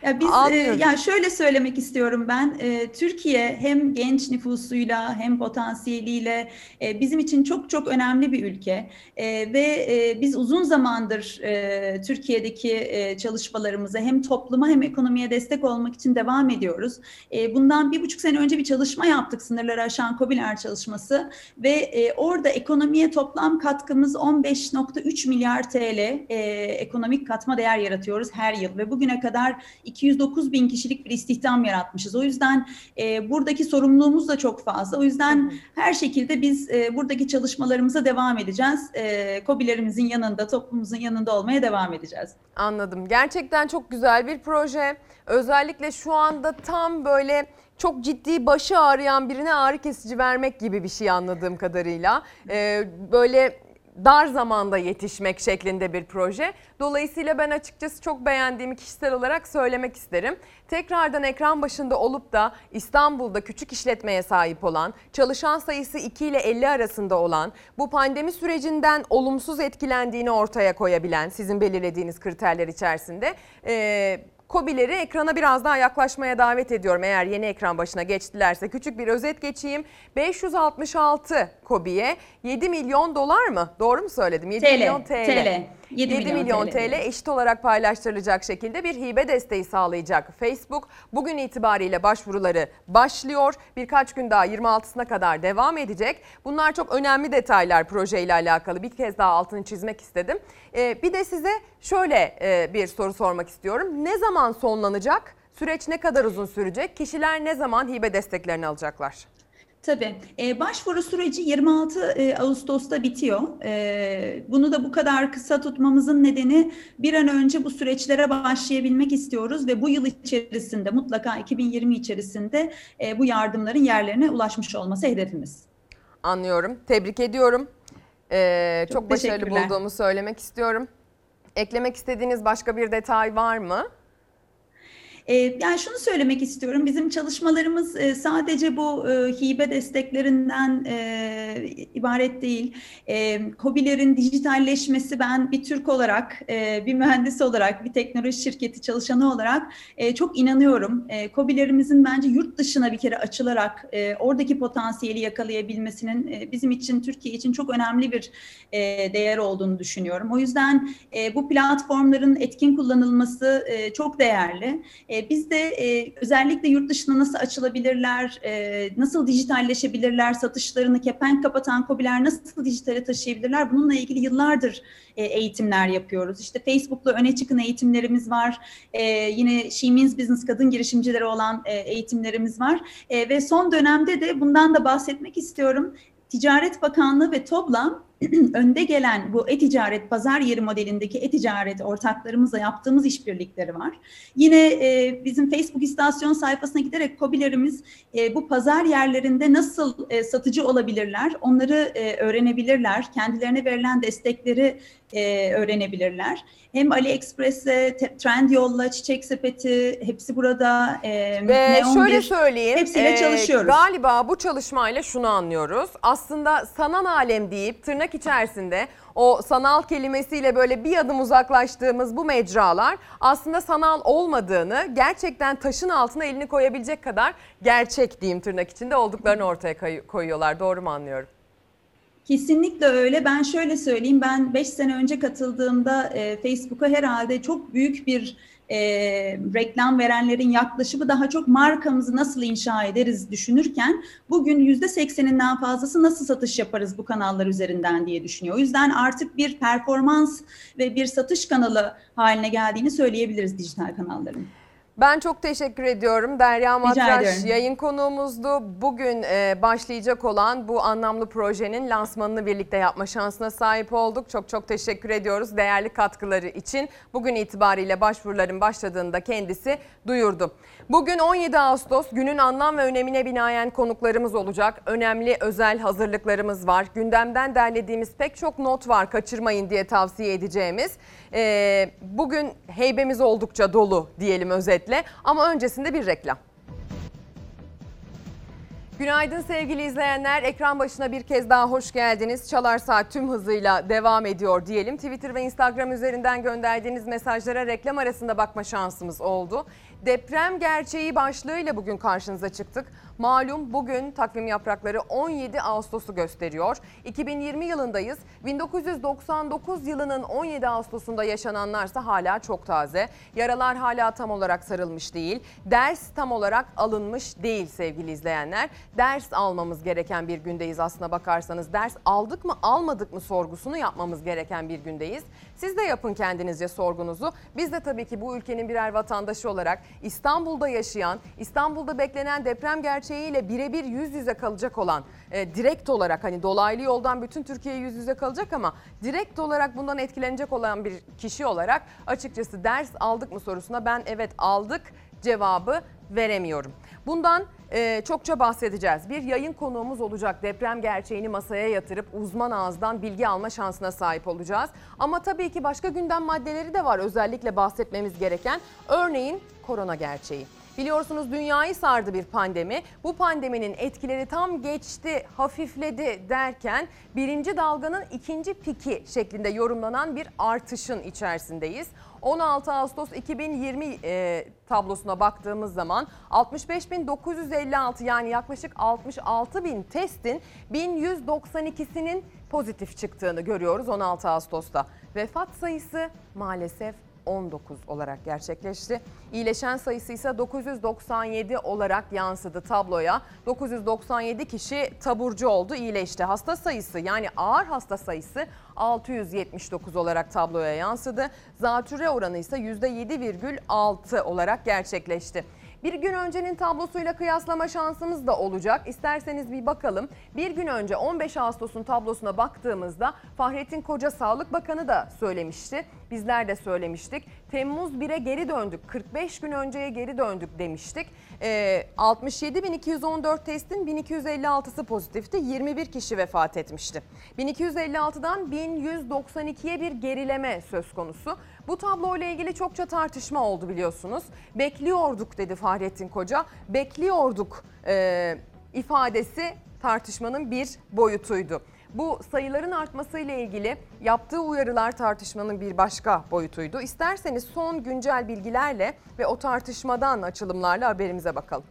Ya biz e, Anlıyorum. ya şöyle söylemek istiyorum ben e, Türkiye hem genç nüfusuyla hem potansiyeliyle e, bizim için çok çok önemli bir ülke E, ve e, biz uzun zamandır e, Türkiye'deki e, çalışmalarımıza hem topluma hem ekonomiye destek olmak için devam ediyoruz. E, bundan bir buçuk sene önce bir çalışma yaptık sınırları aşan COBİLER çalışması ve e, orada ekonomiye toplam katkımız 15.3 milyar TL e, ekonomik katma değer yaratıyoruz her yıl ve bugüne kadar 209 bin kişilik bir istihdam yaratmışız. O yüzden e, buradaki sorumluluğumuz da çok fazla. O yüzden her şekilde biz e, buradaki çalışmalarımıza devam edeceğiz. E, COBİ'lerimizin yanında, toplumumuzun yanında olmaya devam edeceğiz. Anladım. Gerçekten çok güzel bir proje. Özellikle şu anda tam böyle çok ciddi başı ağrıyan birine ağrı kesici vermek gibi bir şey anladığım kadarıyla. Ee, böyle dar zamanda yetişmek şeklinde bir proje. Dolayısıyla ben açıkçası çok beğendiğimi kişisel olarak söylemek isterim. Tekrardan ekran başında olup da İstanbul'da küçük işletmeye sahip olan, çalışan sayısı 2 ile 50 arasında olan, bu pandemi sürecinden olumsuz etkilendiğini ortaya koyabilen sizin belirlediğiniz kriterler içerisinde e, KOBİ'leri ekrana biraz daha yaklaşmaya davet ediyorum. Eğer yeni ekran başına geçtilerse küçük bir özet geçeyim. 566 KOBİ'ye 7 milyon dolar mı? Doğru mu söyledim? 7 TL, milyon TL. TL. 7 7 milyon, milyon TL, TL. eşit olarak paylaştırılacak şekilde bir hibe desteği sağlayacak Facebook. Bugün itibariyle başvuruları başlıyor. Birkaç gün daha 26'sına kadar devam edecek. Bunlar çok önemli detaylar projeyle alakalı. Bir kez daha altını çizmek istedim. Ee, bir de size şöyle e, bir soru sormak istiyorum. Ne zaman sonlanacak? Süreç ne kadar uzun sürecek? Kişiler ne zaman hibe desteklerini alacaklar? Tabii. Ee, başvuru süreci 26 e, Ağustos'ta bitiyor. Ee, bunu da bu kadar kısa tutmamızın nedeni bir an önce bu süreçlere başlayabilmek istiyoruz ve bu yıl içerisinde mutlaka 2020 içerisinde e, bu yardımların yerlerine ulaşmış olması hedefimiz. Anlıyorum. Tebrik ediyorum. Ee, çok, Çok başarılı bulduğumu söylemek istiyorum. Eklemek istediğiniz başka bir detay var mı? Ee, yani şunu söylemek istiyorum. Bizim çalışmalarımız e, sadece bu e, hibe desteklerinden e, ibaret değil. E, KOBİ'lerin dijitalleşmesi ben bir Türk olarak, bir mühendis olarak, bir teknoloji şirketi çalışanı olarak çok inanıyorum. E, KOBİ'lerimizin bence yurt dışına bir kere açılarak oradaki potansiyeli yakalayabilmesinin bizim için, Türkiye için çok önemli bir değer olduğunu düşünüyorum. O yüzden bu platformların etkin kullanılması çok değerli. Biz de e, özellikle yurt dışına nasıl açılabilirler, e, nasıl dijitalleşebilirler, satışlarını kepenk kapatan KOBİ'ler nasıl dijitale taşıyabilirler bununla ilgili yıllardır e, eğitimler yapıyoruz. İşte Facebook'la öne çıkın eğitimlerimiz var. E, yine She Means Business kadın girişimcileri olan e, eğitimlerimiz var. E, ve son dönemde de bundan da bahsetmek istiyorum. Ticaret Bakanlığı ve TOB'la önde gelen bu e-ticaret pazar yeri modelindeki e-ticaret ortaklarımızla yaptığımız işbirlikleri var. Yine e, bizim Facebook istasyon sayfasına giderek KOBİ'lerimiz e, bu pazar yerlerinde nasıl e, satıcı olabilirler, onları e, öğrenebilirler, kendilerine verilen destekleri e, öğrenebilirler. Hem AliExpress'e, Trendyol'la, Çiçek Sepeti hepsi burada. E, Ve Neon şöyle bir- söyleyeyim. Hepsiyle e, çalışıyoruz. Galiba bu çalışmayla şunu anlıyoruz. Aslında sanal alem deyip tırnak içerisinde o sanal kelimesiyle böyle bir adım uzaklaştığımız bu mecralar aslında sanal olmadığını gerçekten taşın altına elini koyabilecek kadar gerçek diyeyim tırnak içinde olduklarını ortaya koy- koyuyorlar. Doğru mu anlıyorum? Kesinlikle öyle. Ben şöyle söyleyeyim. Ben 5 sene önce katıldığımda e, Facebook'a herhalde çok büyük bir e, reklam verenlerin yaklaşımı daha çok markamızı nasıl inşa ederiz düşünürken bugün yüzde sekseninden fazlası nasıl satış yaparız bu kanallar üzerinden diye düşünüyor. O yüzden artık bir performans ve bir satış kanalı haline geldiğini söyleyebiliriz dijital kanalların. Ben çok teşekkür ediyorum. Derya Matraş yayın konuğumuzdu. Bugün e, başlayacak olan bu anlamlı projenin lansmanını birlikte yapma şansına sahip olduk. Çok çok teşekkür ediyoruz değerli katkıları için. Bugün itibariyle başvuruların başladığını da kendisi duyurdu. Bugün 17 Ağustos günün anlam ve önemine binaen konuklarımız olacak. Önemli özel hazırlıklarımız var. Gündemden derlediğimiz pek çok not var kaçırmayın diye tavsiye edeceğimiz. E, bugün heybemiz oldukça dolu diyelim özetle ama öncesinde bir reklam. Günaydın sevgili izleyenler. Ekran başına bir kez daha hoş geldiniz. Çalar Saat tüm hızıyla devam ediyor diyelim. Twitter ve Instagram üzerinden gönderdiğiniz mesajlara reklam arasında bakma şansımız oldu. Deprem gerçeği başlığıyla bugün karşınıza çıktık. Malum bugün takvim yaprakları 17 Ağustos'u gösteriyor. 2020 yılındayız. 1999 yılının 17 Ağustos'unda yaşananlarsa hala çok taze. Yaralar hala tam olarak sarılmış değil. Ders tam olarak alınmış değil sevgili izleyenler. Ders almamız gereken bir gündeyiz aslına bakarsanız. Ders aldık mı almadık mı sorgusunu yapmamız gereken bir gündeyiz. Siz de yapın kendinizce sorgunuzu. Biz de tabii ki bu ülkenin birer vatandaşı olarak İstanbul'da yaşayan, İstanbul'da beklenen deprem gerçeğiyle birebir yüz yüze kalacak olan, e, direkt olarak hani dolaylı yoldan bütün Türkiye yüz yüze kalacak ama direkt olarak bundan etkilenecek olan bir kişi olarak açıkçası ders aldık mı sorusuna ben evet aldık cevabı veremiyorum. Bundan e, çokça bahsedeceğiz. Bir yayın konuğumuz olacak. Deprem gerçeğini masaya yatırıp uzman ağızdan bilgi alma şansına sahip olacağız. Ama tabii ki başka gündem maddeleri de var özellikle bahsetmemiz gereken. Örneğin korona gerçeği. Biliyorsunuz dünyayı sardı bir pandemi. Bu pandeminin etkileri tam geçti, hafifledi derken birinci dalganın ikinci piki şeklinde yorumlanan bir artışın içerisindeyiz. 16 Ağustos 2020 e, tablosuna baktığımız zaman 65.956 yani yaklaşık 66 bin testin 1192'sinin pozitif çıktığını görüyoruz 16 Ağustos'ta. Vefat sayısı maalesef 19 olarak gerçekleşti. İyileşen sayısı ise 997 olarak yansıdı tabloya. 997 kişi taburcu oldu, iyileşti. Hasta sayısı yani ağır hasta sayısı 679 olarak tabloya yansıdı. Zatürre oranı ise %7,6 olarak gerçekleşti. Bir gün öncenin tablosuyla kıyaslama şansımız da olacak. İsterseniz bir bakalım. Bir gün önce 15 Ağustos'un tablosuna baktığımızda Fahrettin Koca Sağlık Bakanı da söylemişti. Bizler de söylemiştik. Temmuz 1'e geri döndük. 45 gün önceye geri döndük demiştik. Ee, 67.214 testin 1256'sı pozitifti. 21 kişi vefat etmişti. 1256'dan 1192'ye bir gerileme söz konusu. Bu tabloyla ilgili çokça tartışma oldu biliyorsunuz. Bekliyorduk dedi Fahrettin Koca. Bekliyorduk e, ifadesi tartışmanın bir boyutuydu. Bu sayıların artmasıyla ilgili yaptığı uyarılar tartışmanın bir başka boyutuydu. İsterseniz son güncel bilgilerle ve o tartışmadan açılımlarla haberimize bakalım.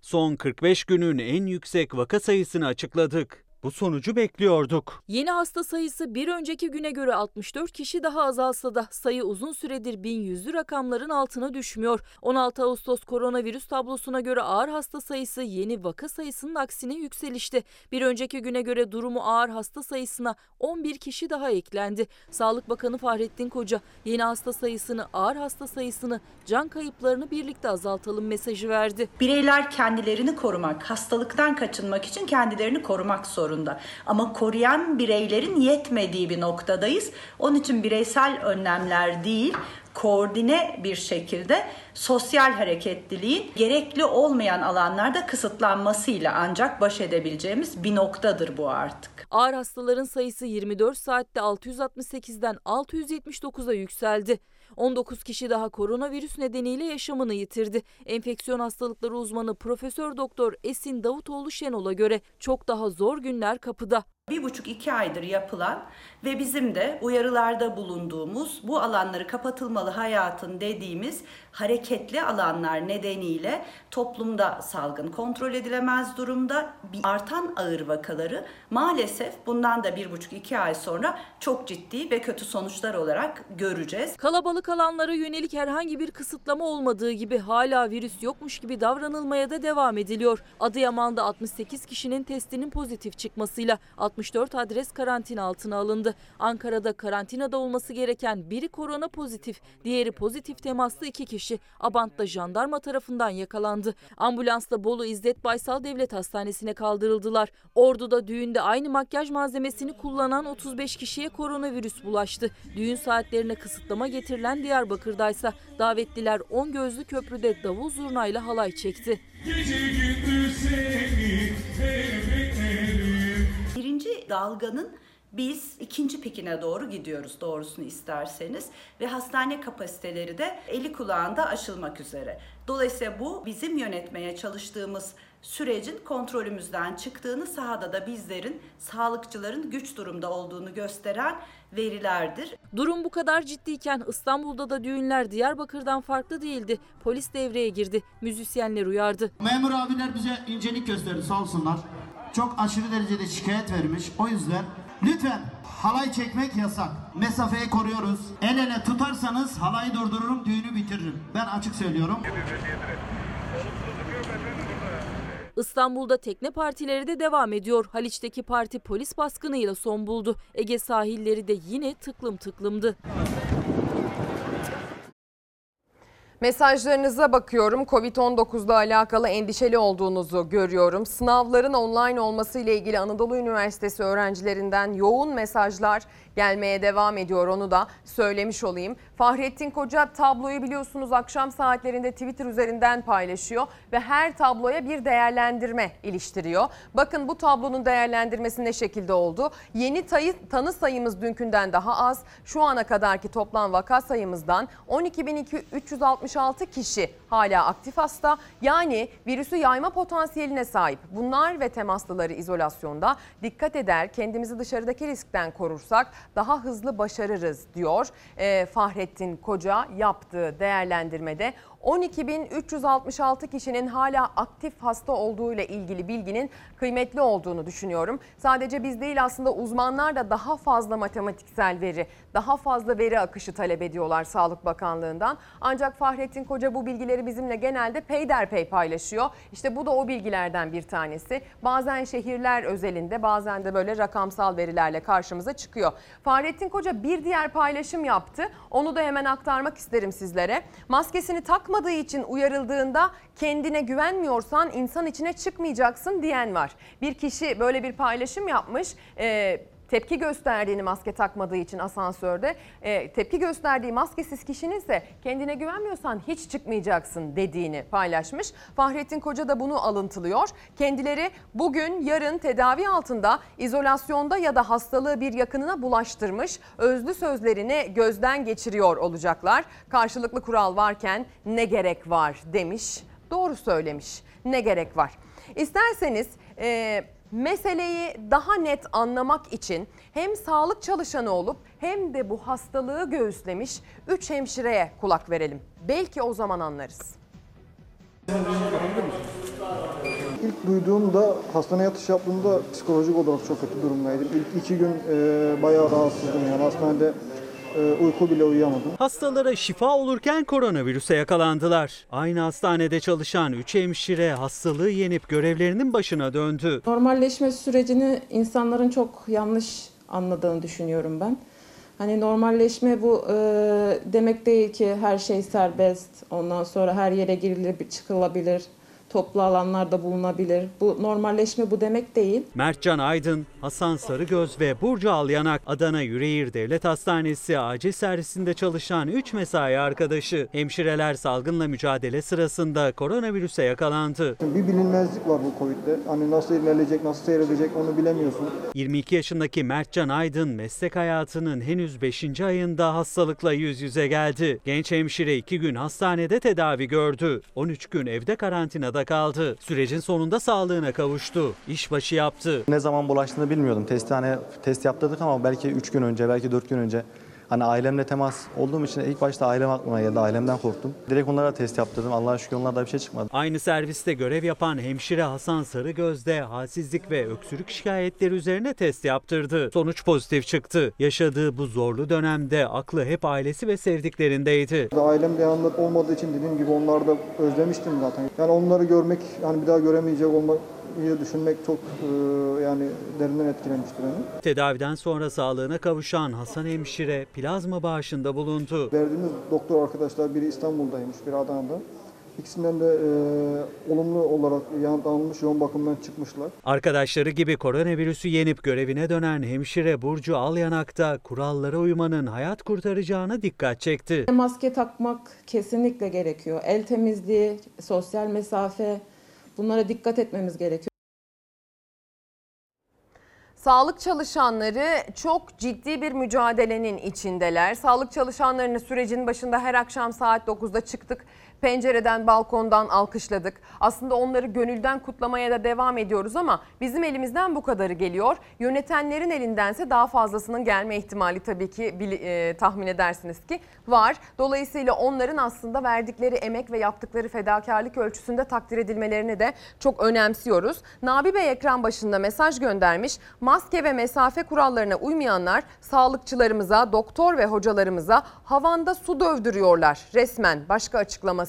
Son 45 günün en yüksek vaka sayısını açıkladık. Bu sonucu bekliyorduk. Yeni hasta sayısı bir önceki güne göre 64 kişi daha azalsa da sayı uzun süredir 1100'lü rakamların altına düşmüyor. 16 Ağustos koronavirüs tablosuna göre ağır hasta sayısı yeni vaka sayısının aksine yükselişte. Bir önceki güne göre durumu ağır hasta sayısına 11 kişi daha eklendi. Sağlık Bakanı Fahrettin Koca yeni hasta sayısını, ağır hasta sayısını, can kayıplarını birlikte azaltalım mesajı verdi. Bireyler kendilerini korumak, hastalıktan kaçınmak için kendilerini korumak zorunda. Zorunda. Ama koruyan bireylerin yetmediği bir noktadayız. Onun için bireysel önlemler değil, koordine bir şekilde sosyal hareketliliğin gerekli olmayan alanlarda kısıtlanmasıyla ancak baş edebileceğimiz bir noktadır bu artık. Ağır hastaların sayısı 24 saatte 668'den 679'a yükseldi. 19 kişi daha koronavirüs nedeniyle yaşamını yitirdi. Enfeksiyon hastalıkları uzmanı Profesör Doktor Esin Davutoğlu Şenol'a göre çok daha zor günler kapıda. Bir buçuk iki aydır yapılan ve bizim de uyarılarda bulunduğumuz bu alanları kapatılmalı hayatın dediğimiz hareketli alanlar nedeniyle toplumda salgın kontrol edilemez durumda. Bir artan ağır vakaları maalesef bundan da bir buçuk iki ay sonra çok ciddi ve kötü sonuçlar olarak göreceğiz. Kalabalık alanlara yönelik herhangi bir kısıtlama olmadığı gibi hala virüs yokmuş gibi davranılmaya da devam ediliyor. Adıyaman'da 68 kişinin testinin pozitif çıkmasıyla 64 adres karantina altına alındı. Ankara'da karantinada olması gereken biri korona pozitif, diğeri pozitif temaslı iki kişi Abant'ta jandarma tarafından yakalandı. Ambulansla Bolu İzzet Baysal Devlet Hastanesi'ne kaldırıldılar. Ordu'da düğünde aynı makyaj malzemesini kullanan 35 kişiye koronavirüs bulaştı. Düğün saatlerine kısıtlama getirilen Diyarbakır'daysa davetliler 10 gözlü köprüde davul zurnayla halay çekti. Gece gündüz seni beklerim. Dalganın biz ikinci pikine doğru gidiyoruz doğrusunu isterseniz ve hastane kapasiteleri de eli kulağında aşılmak üzere. Dolayısıyla bu bizim yönetmeye çalıştığımız sürecin kontrolümüzden çıktığını sahada da bizlerin, sağlıkçıların güç durumda olduğunu gösteren verilerdir. Durum bu kadar ciddiyken İstanbul'da da düğünler Diyarbakır'dan farklı değildi. Polis devreye girdi. Müzisyenler uyardı. Memur abiler bize incelik gösterdi sağ olsunlar. Çok aşırı derecede şikayet vermiş. O yüzden lütfen halay çekmek yasak. Mesafeyi koruyoruz. El ele tutarsanız halayı durdururum, düğünü bitiririm. Ben açık söylüyorum. İstanbul'da tekne partileri de devam ediyor. Haliç'teki parti polis baskınıyla son buldu. Ege sahilleri de yine tıklım tıklımdı. Mesajlarınıza bakıyorum. Covid-19 ile alakalı endişeli olduğunuzu görüyorum. Sınavların online olması ile ilgili Anadolu Üniversitesi öğrencilerinden yoğun mesajlar gelmeye devam ediyor. Onu da söylemiş olayım. Fahrettin Koca tabloyu biliyorsunuz akşam saatlerinde Twitter üzerinden paylaşıyor ve her tabloya bir değerlendirme iliştiriyor. Bakın bu tablonun değerlendirmesi ne şekilde oldu? Yeni tayı, tanı sayımız dünkünden daha az. Şu ana kadarki toplam vaka sayımızdan 12.366 kişi hala aktif hasta. Yani virüsü yayma potansiyeline sahip. Bunlar ve temaslıları izolasyonda dikkat eder kendimizi dışarıdaki riskten korursak daha hızlı başarırız diyor e, Fahrettin Koca yaptığı değerlendirmede. 12.366 kişinin hala aktif hasta olduğu ile ilgili bilginin kıymetli olduğunu düşünüyorum. Sadece biz değil aslında uzmanlar da daha fazla matematiksel veri, daha fazla veri akışı talep ediyorlar Sağlık Bakanlığı'ndan. Ancak Fahrettin Koca bu bilgileri bizimle genelde peyderpey paylaşıyor. İşte bu da o bilgilerden bir tanesi. Bazen şehirler özelinde bazen de böyle rakamsal verilerle karşımıza çıkıyor. Fahrettin Koca bir diğer paylaşım yaptı. Onu da hemen aktarmak isterim sizlere. Maskesini takmadığı için uyarıldığında kendine güvenmiyorsan insan içine çıkmayacaksın diyen var. Bir kişi böyle bir paylaşım yapmış. Ee, tepki gösterdiğini maske takmadığı için asansörde e, tepki gösterdiği maskesiz kişinin ise kendine güvenmiyorsan hiç çıkmayacaksın dediğini paylaşmış. Fahrettin Koca da bunu alıntılıyor. Kendileri bugün yarın tedavi altında izolasyonda ya da hastalığı bir yakınına bulaştırmış özlü sözlerini gözden geçiriyor olacaklar. Karşılıklı kural varken ne gerek var demiş. Doğru söylemiş. Ne gerek var? İsterseniz e, meseleyi daha net anlamak için hem sağlık çalışanı olup hem de bu hastalığı göğüslemiş 3 hemşireye kulak verelim. Belki o zaman anlarız. İlk duyduğumda hastaneye yatış yaptığımda psikolojik olarak çok kötü durumdaydım. İlk iki gün e, bayağı rahatsızdım yani hastanede uyku bile uyuyamadım. Hastalara şifa olurken koronavirüse yakalandılar. Aynı hastanede çalışan 3 hemşire hastalığı yenip görevlerinin başına döndü. Normalleşme sürecini insanların çok yanlış anladığını düşünüyorum ben. Hani normalleşme bu e, demek değil ki her şey serbest, ondan sonra her yere girilebilir, çıkılabilir. Toplu alanlarda bulunabilir. Bu normalleşme bu demek değil. Mertcan Aydın, Hasan Sarıgöz ve Burcu Alyanak Adana Yüreğir Devlet Hastanesi acil servisinde çalışan 3 mesai arkadaşı. Hemşireler salgınla mücadele sırasında koronavirüse yakalandı. Bir bilinmezlik var bu Covid'de. Hani nasıl ilerleyecek, nasıl seyredecek onu bilemiyorsun. 22 yaşındaki Mertcan Aydın meslek hayatının henüz 5. ayında hastalıkla yüz yüze geldi. Genç hemşire 2 gün hastanede tedavi gördü. 13 gün evde karantinada kaldı. Sürecin sonunda sağlığına kavuştu. İşbaşı yaptı. Ne zaman bulaştığını bilmiyordum. Testi hani test yaptırdık ama belki 3 gün önce, belki 4 gün önce. Hani ailemle temas olduğum için ilk başta ailem aklıma geldi. Ailemden korktum. Direkt onlara test yaptırdım. Allah'a şükür onlarda bir şey çıkmadı. Aynı serviste görev yapan hemşire Hasan Sarıgöz de halsizlik ve öksürük şikayetleri üzerine test yaptırdı. Sonuç pozitif çıktı. Yaşadığı bu zorlu dönemde aklı hep ailesi ve sevdiklerindeydi. Ailem de yanında olmadığı için dediğim gibi onları da özlemiştim zaten. Yani onları görmek, yani bir daha göremeyecek olmayı düşünmek çok e, yani derinden etkilemişti beni. Tedaviden sonra sağlığına kavuşan Hasan hemşire plazma bağışında bulundu. Verdiğimiz doktor arkadaşlar biri İstanbul'daymış, biri Adana'da. İkisinden de e, olumlu olarak yanıt alınmış, yoğun bakımdan çıkmışlar. Arkadaşları gibi koronavirüsü yenip görevine dönen hemşire Burcu Alyanak da kurallara uymanın hayat kurtaracağına dikkat çekti. Maske takmak kesinlikle gerekiyor. El temizliği, sosyal mesafe bunlara dikkat etmemiz gerekiyor. Sağlık çalışanları çok ciddi bir mücadelenin içindeler. Sağlık çalışanlarını sürecin başında her akşam saat 9'da çıktık. Pencereden, balkondan alkışladık. Aslında onları gönülden kutlamaya da devam ediyoruz ama bizim elimizden bu kadarı geliyor. Yönetenlerin elindense daha fazlasının gelme ihtimali tabii ki e, tahmin edersiniz ki var. Dolayısıyla onların aslında verdikleri emek ve yaptıkları fedakarlık ölçüsünde takdir edilmelerini de çok önemsiyoruz. Nabi Bey ekran başında mesaj göndermiş. Maske ve mesafe kurallarına uymayanlar sağlıkçılarımıza, doktor ve hocalarımıza havanda su dövdürüyorlar. Resmen başka açıklaması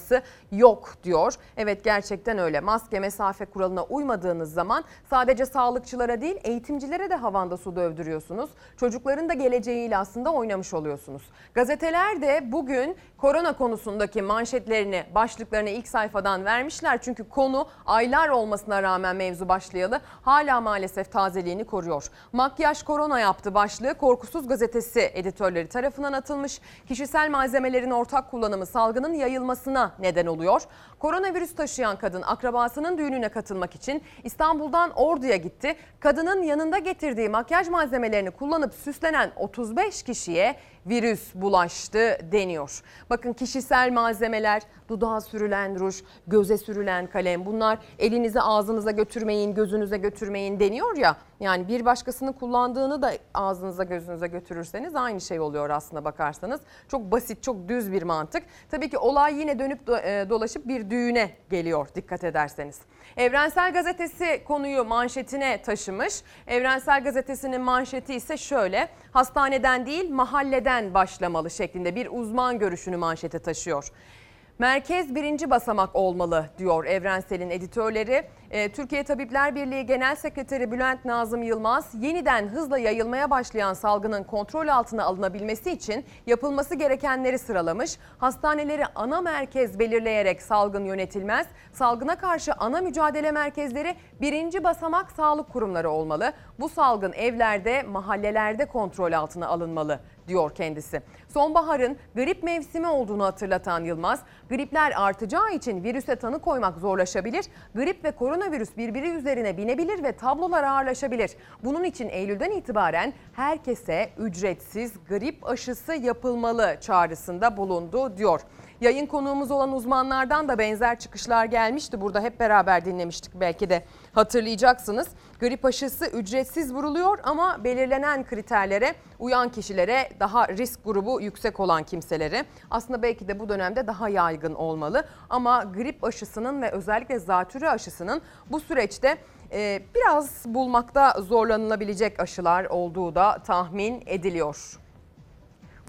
yok diyor. Evet gerçekten öyle. Maske mesafe kuralına uymadığınız zaman sadece sağlıkçılara değil eğitimcilere de havanda su dövdürüyorsunuz. Çocukların da geleceğiyle aslında oynamış oluyorsunuz. Gazeteler de bugün korona konusundaki manşetlerini, başlıklarını ilk sayfadan vermişler. Çünkü konu aylar olmasına rağmen mevzu başlayalı hala maalesef tazeliğini koruyor. Makyaj korona yaptı başlığı Korkusuz Gazetesi editörleri tarafından atılmış. Kişisel malzemelerin ortak kullanımı salgının yayılmasına neden oluyor. Koronavirüs taşıyan kadın akrabasının düğününe katılmak için İstanbul'dan Ordu'ya gitti. Kadının yanında getirdiği makyaj malzemelerini kullanıp süslenen 35 kişiye virüs bulaştı deniyor. Bakın kişisel malzemeler, dudağa sürülen ruj, göze sürülen kalem bunlar elinize ağzınıza götürmeyin, gözünüze götürmeyin deniyor ya. Yani bir başkasının kullandığını da ağzınıza gözünüze götürürseniz aynı şey oluyor aslında bakarsanız. Çok basit, çok düz bir mantık. Tabii ki olay yine dönüp dolaşıp bir düğüne geliyor dikkat ederseniz. Evrensel Gazetesi konuyu manşetine taşımış. Evrensel Gazetesi'nin manşeti ise şöyle. Hastaneden değil mahalleden başlamalı şeklinde bir uzman görüşünü manşete taşıyor. Merkez birinci basamak olmalı diyor Evrensel'in editörleri. Ee, Türkiye Tabipler Birliği Genel Sekreteri Bülent Nazım Yılmaz yeniden hızla yayılmaya başlayan salgının kontrol altına alınabilmesi için yapılması gerekenleri sıralamış. Hastaneleri ana merkez belirleyerek salgın yönetilmez. Salgına karşı ana mücadele merkezleri birinci basamak sağlık kurumları olmalı. Bu salgın evlerde, mahallelerde kontrol altına alınmalı diyor kendisi. Sonbaharın grip mevsimi olduğunu hatırlatan Yılmaz, gripler artacağı için virüse tanı koymak zorlaşabilir. Grip ve koronavirüs birbiri üzerine binebilir ve tablolar ağırlaşabilir. Bunun için Eylül'den itibaren herkese ücretsiz grip aşısı yapılmalı çağrısında bulundu diyor. Yayın konuğumuz olan uzmanlardan da benzer çıkışlar gelmişti. Burada hep beraber dinlemiştik belki de hatırlayacaksınız. Grip aşısı ücretsiz vuruluyor ama belirlenen kriterlere uyan kişilere daha risk grubu yüksek olan kimselere aslında belki de bu dönemde daha yaygın olmalı. Ama grip aşısının ve özellikle zatürre aşısının bu süreçte e, biraz bulmakta zorlanılabilecek aşılar olduğu da tahmin ediliyor.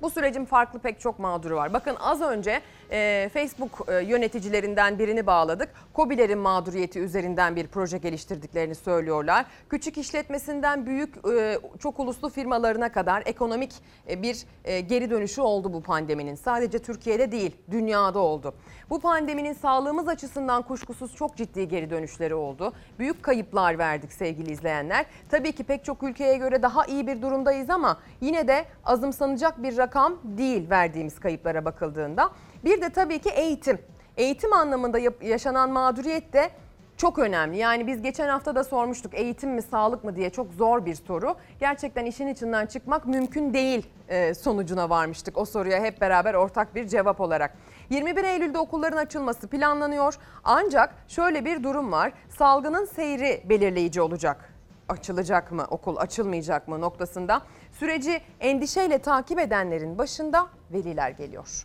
Bu sürecin farklı pek çok mağduru var. Bakın az önce e, Facebook e, yöneticilerinden birini bağladık. KOBİ'lerin mağduriyeti üzerinden bir proje geliştirdiklerini söylüyorlar. Küçük işletmesinden büyük e, çok uluslu firmalarına kadar ekonomik e, bir e, geri dönüşü oldu bu pandeminin. Sadece Türkiye'de değil dünyada oldu. Bu pandeminin sağlığımız açısından kuşkusuz çok ciddi geri dönüşleri oldu. Büyük kayıplar verdik sevgili izleyenler. Tabii ki pek çok ülkeye göre daha iyi bir durumdayız ama yine de azımsanacak bir rakam değil verdiğimiz kayıplara bakıldığında. Bir de tabii ki eğitim. Eğitim anlamında yaşanan mağduriyet de çok önemli. Yani biz geçen hafta da sormuştuk eğitim mi sağlık mı diye çok zor bir soru. Gerçekten işin içinden çıkmak mümkün değil e, sonucuna varmıştık o soruya hep beraber ortak bir cevap olarak. 21 Eylül'de okulların açılması planlanıyor. Ancak şöyle bir durum var. Salgının seyri belirleyici olacak. Açılacak mı okul, açılmayacak mı noktasında süreci endişeyle takip edenlerin başında veliler geliyor.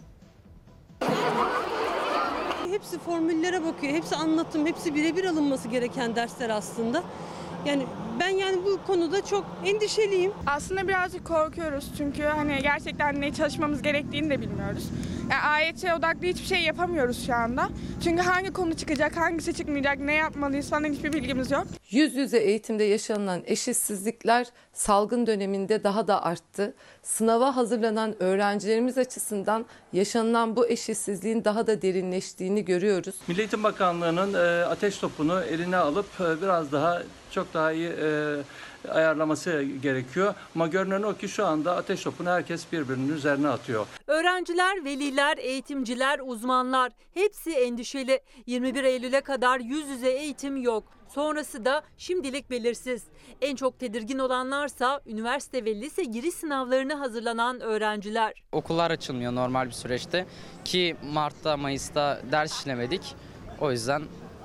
Hepsi formüllere bakıyor, hepsi anlatım, hepsi birebir alınması gereken dersler aslında. Yani ben yani bu konuda çok endişeliyim. Aslında birazcık korkuyoruz çünkü hani gerçekten ne çalışmamız gerektiğini de bilmiyoruz. Yani AYT odaklı hiçbir şey yapamıyoruz şu anda. Çünkü hangi konu çıkacak, hangisi çıkmayacak, ne yapmalıyız falan hiçbir bilgimiz yok. Yüz yüze eğitimde yaşanılan eşitsizlikler salgın döneminde daha da arttı. Sınava hazırlanan öğrencilerimiz açısından yaşanılan bu eşitsizliğin daha da derinleştiğini görüyoruz. Milli Eğitim Bakanlığı'nın e, ateş topunu eline alıp e, biraz daha çok daha iyi e, ayarlaması gerekiyor. Ama görünen o ki şu anda ateş topunu herkes birbirinin üzerine atıyor. Öğrenciler, veliler, eğitimciler, uzmanlar hepsi endişeli. 21 Eylül'e kadar yüz yüze eğitim yok. Sonrası da şimdilik belirsiz. En çok tedirgin olanlarsa üniversite ve lise giriş sınavlarına hazırlanan öğrenciler. Okullar açılmıyor normal bir süreçte ki Mart'ta Mayıs'ta ders işlemedik. O yüzden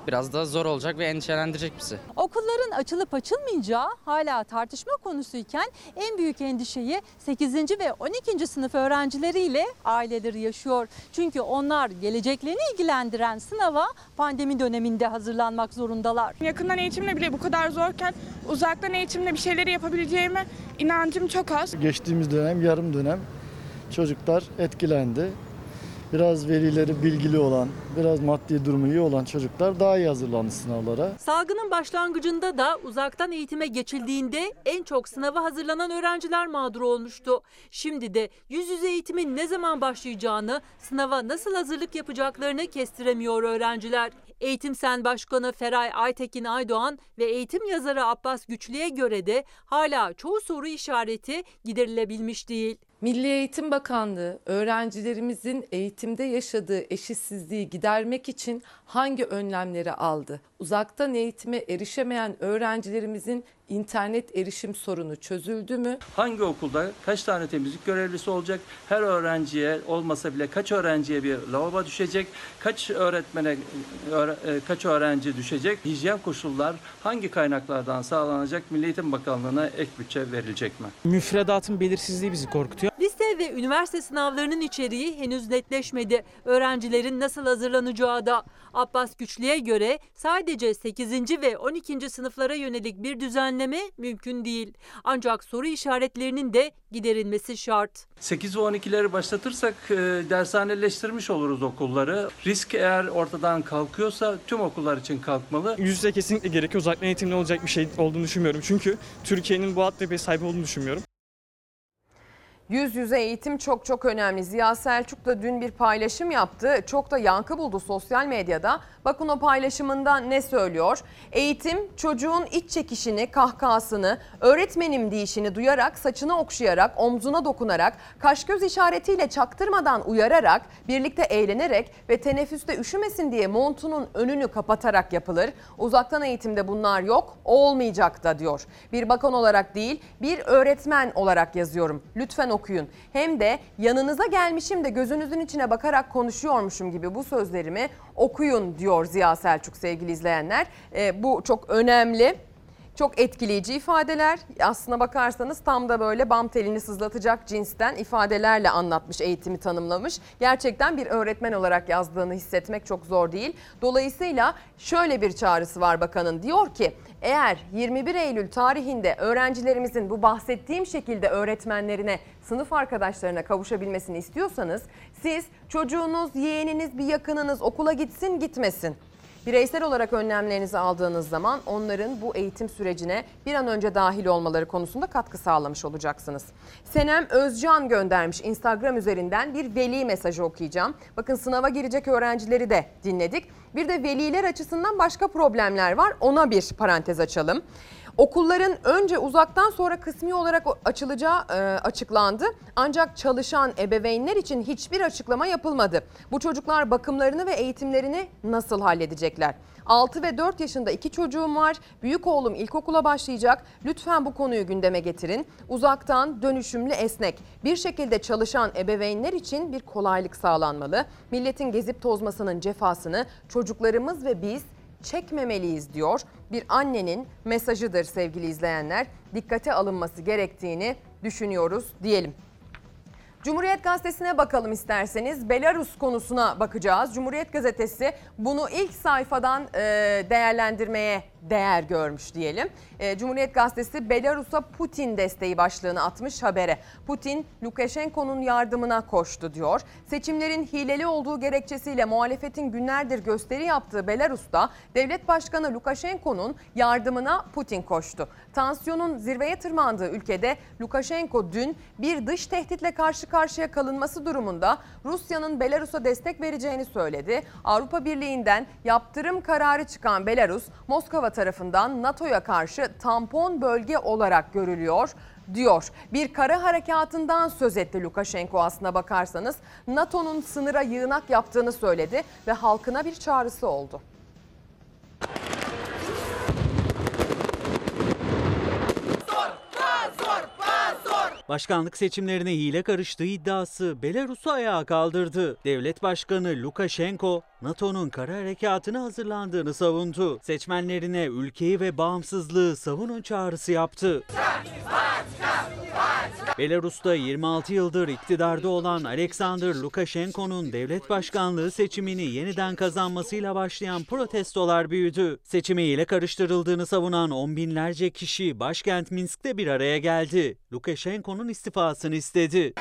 biraz da zor olacak ve endişelendirecek bizi. Okulların açılıp açılmayacağı hala tartışma konusuyken en büyük endişeyi 8. ve 12. sınıf öğrencileriyle aileleri yaşıyor. Çünkü onlar geleceklerini ilgilendiren sınava pandemi döneminde hazırlanmak zorundalar. Yakından eğitimle bile bu kadar zorken uzaktan eğitimle bir şeyleri yapabileceğime inancım çok az. Geçtiğimiz dönem yarım dönem çocuklar etkilendi. Biraz velileri bilgili olan, biraz maddi durumu iyi olan çocuklar daha iyi hazırlandı sınavlara. Salgının başlangıcında da uzaktan eğitime geçildiğinde en çok sınava hazırlanan öğrenciler mağdur olmuştu. Şimdi de yüz yüze eğitimin ne zaman başlayacağını, sınava nasıl hazırlık yapacaklarını kestiremiyor öğrenciler. Eğitim Sen Başkanı Feray Aytekin Aydoğan ve eğitim yazarı Abbas Güçlü'ye göre de hala çoğu soru işareti giderilebilmiş değil. Milli Eğitim Bakanlığı öğrencilerimizin eğitimde yaşadığı eşitsizliği gidermek için hangi önlemleri aldı? Uzaktan eğitime erişemeyen öğrencilerimizin internet erişim sorunu çözüldü mü? Hangi okulda kaç tane temizlik görevlisi olacak? Her öğrenciye olmasa bile kaç öğrenciye bir lavabo düşecek? Kaç öğretmene öğre- e, kaç öğrenci düşecek? Hijyen koşullar hangi kaynaklardan sağlanacak? Milli Eğitim Bakanlığı'na ek bütçe verilecek mi? Müfredatın belirsizliği bizi korkutuyor. Lise ve üniversite sınavlarının içeriği henüz netleşmedi. Öğrencilerin nasıl hazırlanacağı da. Abbas Güçlü'ye göre sadece 8. ve 12. sınıflara yönelik bir düzenleme mümkün değil. Ancak soru işaretlerinin de giderilmesi şart. 8 ve 12'leri başlatırsak e, dershaneleştirmiş oluruz okulları. Risk eğer ortadan kalkıyorsa tüm okullar için kalkmalı. Yüz yüze kesinlikle gerekiyor. Uzaktan eğitimle olacak bir şey olduğunu düşünmüyorum. Çünkü Türkiye'nin bu altyapıya sahip olduğunu düşünmüyorum. Yüz yüze eğitim çok çok önemli. Ziya Selçuk da dün bir paylaşım yaptı. Çok da yankı buldu sosyal medyada. Bakın o paylaşımında ne söylüyor? Eğitim çocuğun iç çekişini, kahkahasını, öğretmenim deyişini duyarak, saçını okşayarak, omzuna dokunarak, kaş göz işaretiyle çaktırmadan uyararak, birlikte eğlenerek ve teneffüste üşümesin diye montunun önünü kapatarak yapılır. Uzaktan eğitimde bunlar yok, olmayacak da diyor. Bir bakan olarak değil, bir öğretmen olarak yazıyorum. Lütfen okuyun. Hem de yanınıza gelmişim de gözünüzün içine bakarak konuşuyormuşum gibi bu sözlerimi okuyun diyor Ziya Selçuk sevgili izleyenler. Ee, bu çok önemli. Çok etkileyici ifadeler. Aslına bakarsanız tam da böyle bam telini sızlatacak cinsten ifadelerle anlatmış, eğitimi tanımlamış. Gerçekten bir öğretmen olarak yazdığını hissetmek çok zor değil. Dolayısıyla şöyle bir çağrısı var bakanın. Diyor ki eğer 21 Eylül tarihinde öğrencilerimizin bu bahsettiğim şekilde öğretmenlerine, sınıf arkadaşlarına kavuşabilmesini istiyorsanız siz çocuğunuz, yeğeniniz, bir yakınınız okula gitsin gitmesin. Bireysel olarak önlemlerinizi aldığınız zaman onların bu eğitim sürecine bir an önce dahil olmaları konusunda katkı sağlamış olacaksınız. Senem Özcan göndermiş Instagram üzerinden bir veli mesajı okuyacağım. Bakın sınava girecek öğrencileri de dinledik. Bir de veliler açısından başka problemler var. Ona bir parantez açalım. Okulların önce uzaktan sonra kısmi olarak açılacağı e, açıklandı. Ancak çalışan ebeveynler için hiçbir açıklama yapılmadı. Bu çocuklar bakımlarını ve eğitimlerini nasıl halledecekler? 6 ve 4 yaşında iki çocuğum var. Büyük oğlum ilkokula başlayacak. Lütfen bu konuyu gündeme getirin. Uzaktan dönüşümlü esnek bir şekilde çalışan ebeveynler için bir kolaylık sağlanmalı. Milletin gezip tozmasının cefasını çocuklarımız ve biz çekmemeliyiz diyor. Bir annenin mesajıdır sevgili izleyenler. Dikkate alınması gerektiğini düşünüyoruz diyelim. Cumhuriyet Gazetesi'ne bakalım isterseniz. Belarus konusuna bakacağız. Cumhuriyet Gazetesi bunu ilk sayfadan değerlendirmeye değer görmüş diyelim. E, Cumhuriyet Gazetesi Belarus'a Putin desteği başlığını atmış habere. Putin Lukashenko'nun yardımına koştu diyor. Seçimlerin hileli olduğu gerekçesiyle muhalefetin günlerdir gösteri yaptığı Belarus'ta devlet başkanı Lukashenko'nun yardımına Putin koştu. Tansiyonun zirveye tırmandığı ülkede Lukashenko dün bir dış tehditle karşı karşıya kalınması durumunda Rusya'nın Belarus'a destek vereceğini söyledi. Avrupa Birliği'nden yaptırım kararı çıkan Belarus, Moskova tarafından NATO'ya karşı tampon bölge olarak görülüyor diyor. Bir kara harekatından söz etti Lukashenko aslına bakarsanız. NATO'nun sınıra yığınak yaptığını söyledi ve halkına bir çağrısı oldu. Başkanlık seçimlerine hile karıştığı iddiası Belarus'u ayağa kaldırdı. Devlet Başkanı Lukashenko, NATO'nun kara harekatına hazırlandığını savundu. Seçmenlerine ülkeyi ve bağımsızlığı savunun çağrısı yaptı. Belarus'ta 26 yıldır iktidarda olan Alexander Lukashenko'nun devlet başkanlığı seçimini yeniden kazanmasıyla başlayan protestolar büyüdü. Seçime ile karıştırıldığını savunan on binlerce kişi başkent Minsk'te bir araya geldi. Lukashenko'nun istifasını istedi.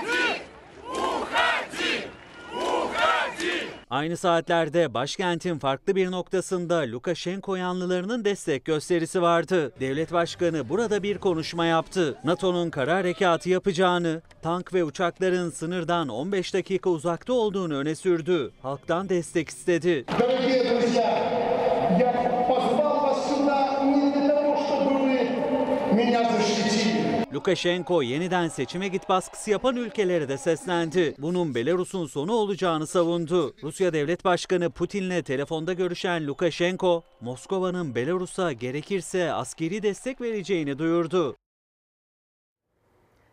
Aynı saatlerde başkentin farklı bir noktasında Lukashenko yanlılarının destek gösterisi vardı. Devlet başkanı burada bir konuşma yaptı. NATO'nun kara harekatı yapacağını, tank ve uçakların sınırdan 15 dakika uzakta olduğunu öne sürdü. Halktan destek istedi. Lukashenko yeniden seçime git baskısı yapan ülkelere de seslendi. Bunun Belarus'un sonu olacağını savundu. Rusya Devlet Başkanı Putin'le telefonda görüşen Lukashenko, Moskova'nın Belarus'a gerekirse askeri destek vereceğini duyurdu.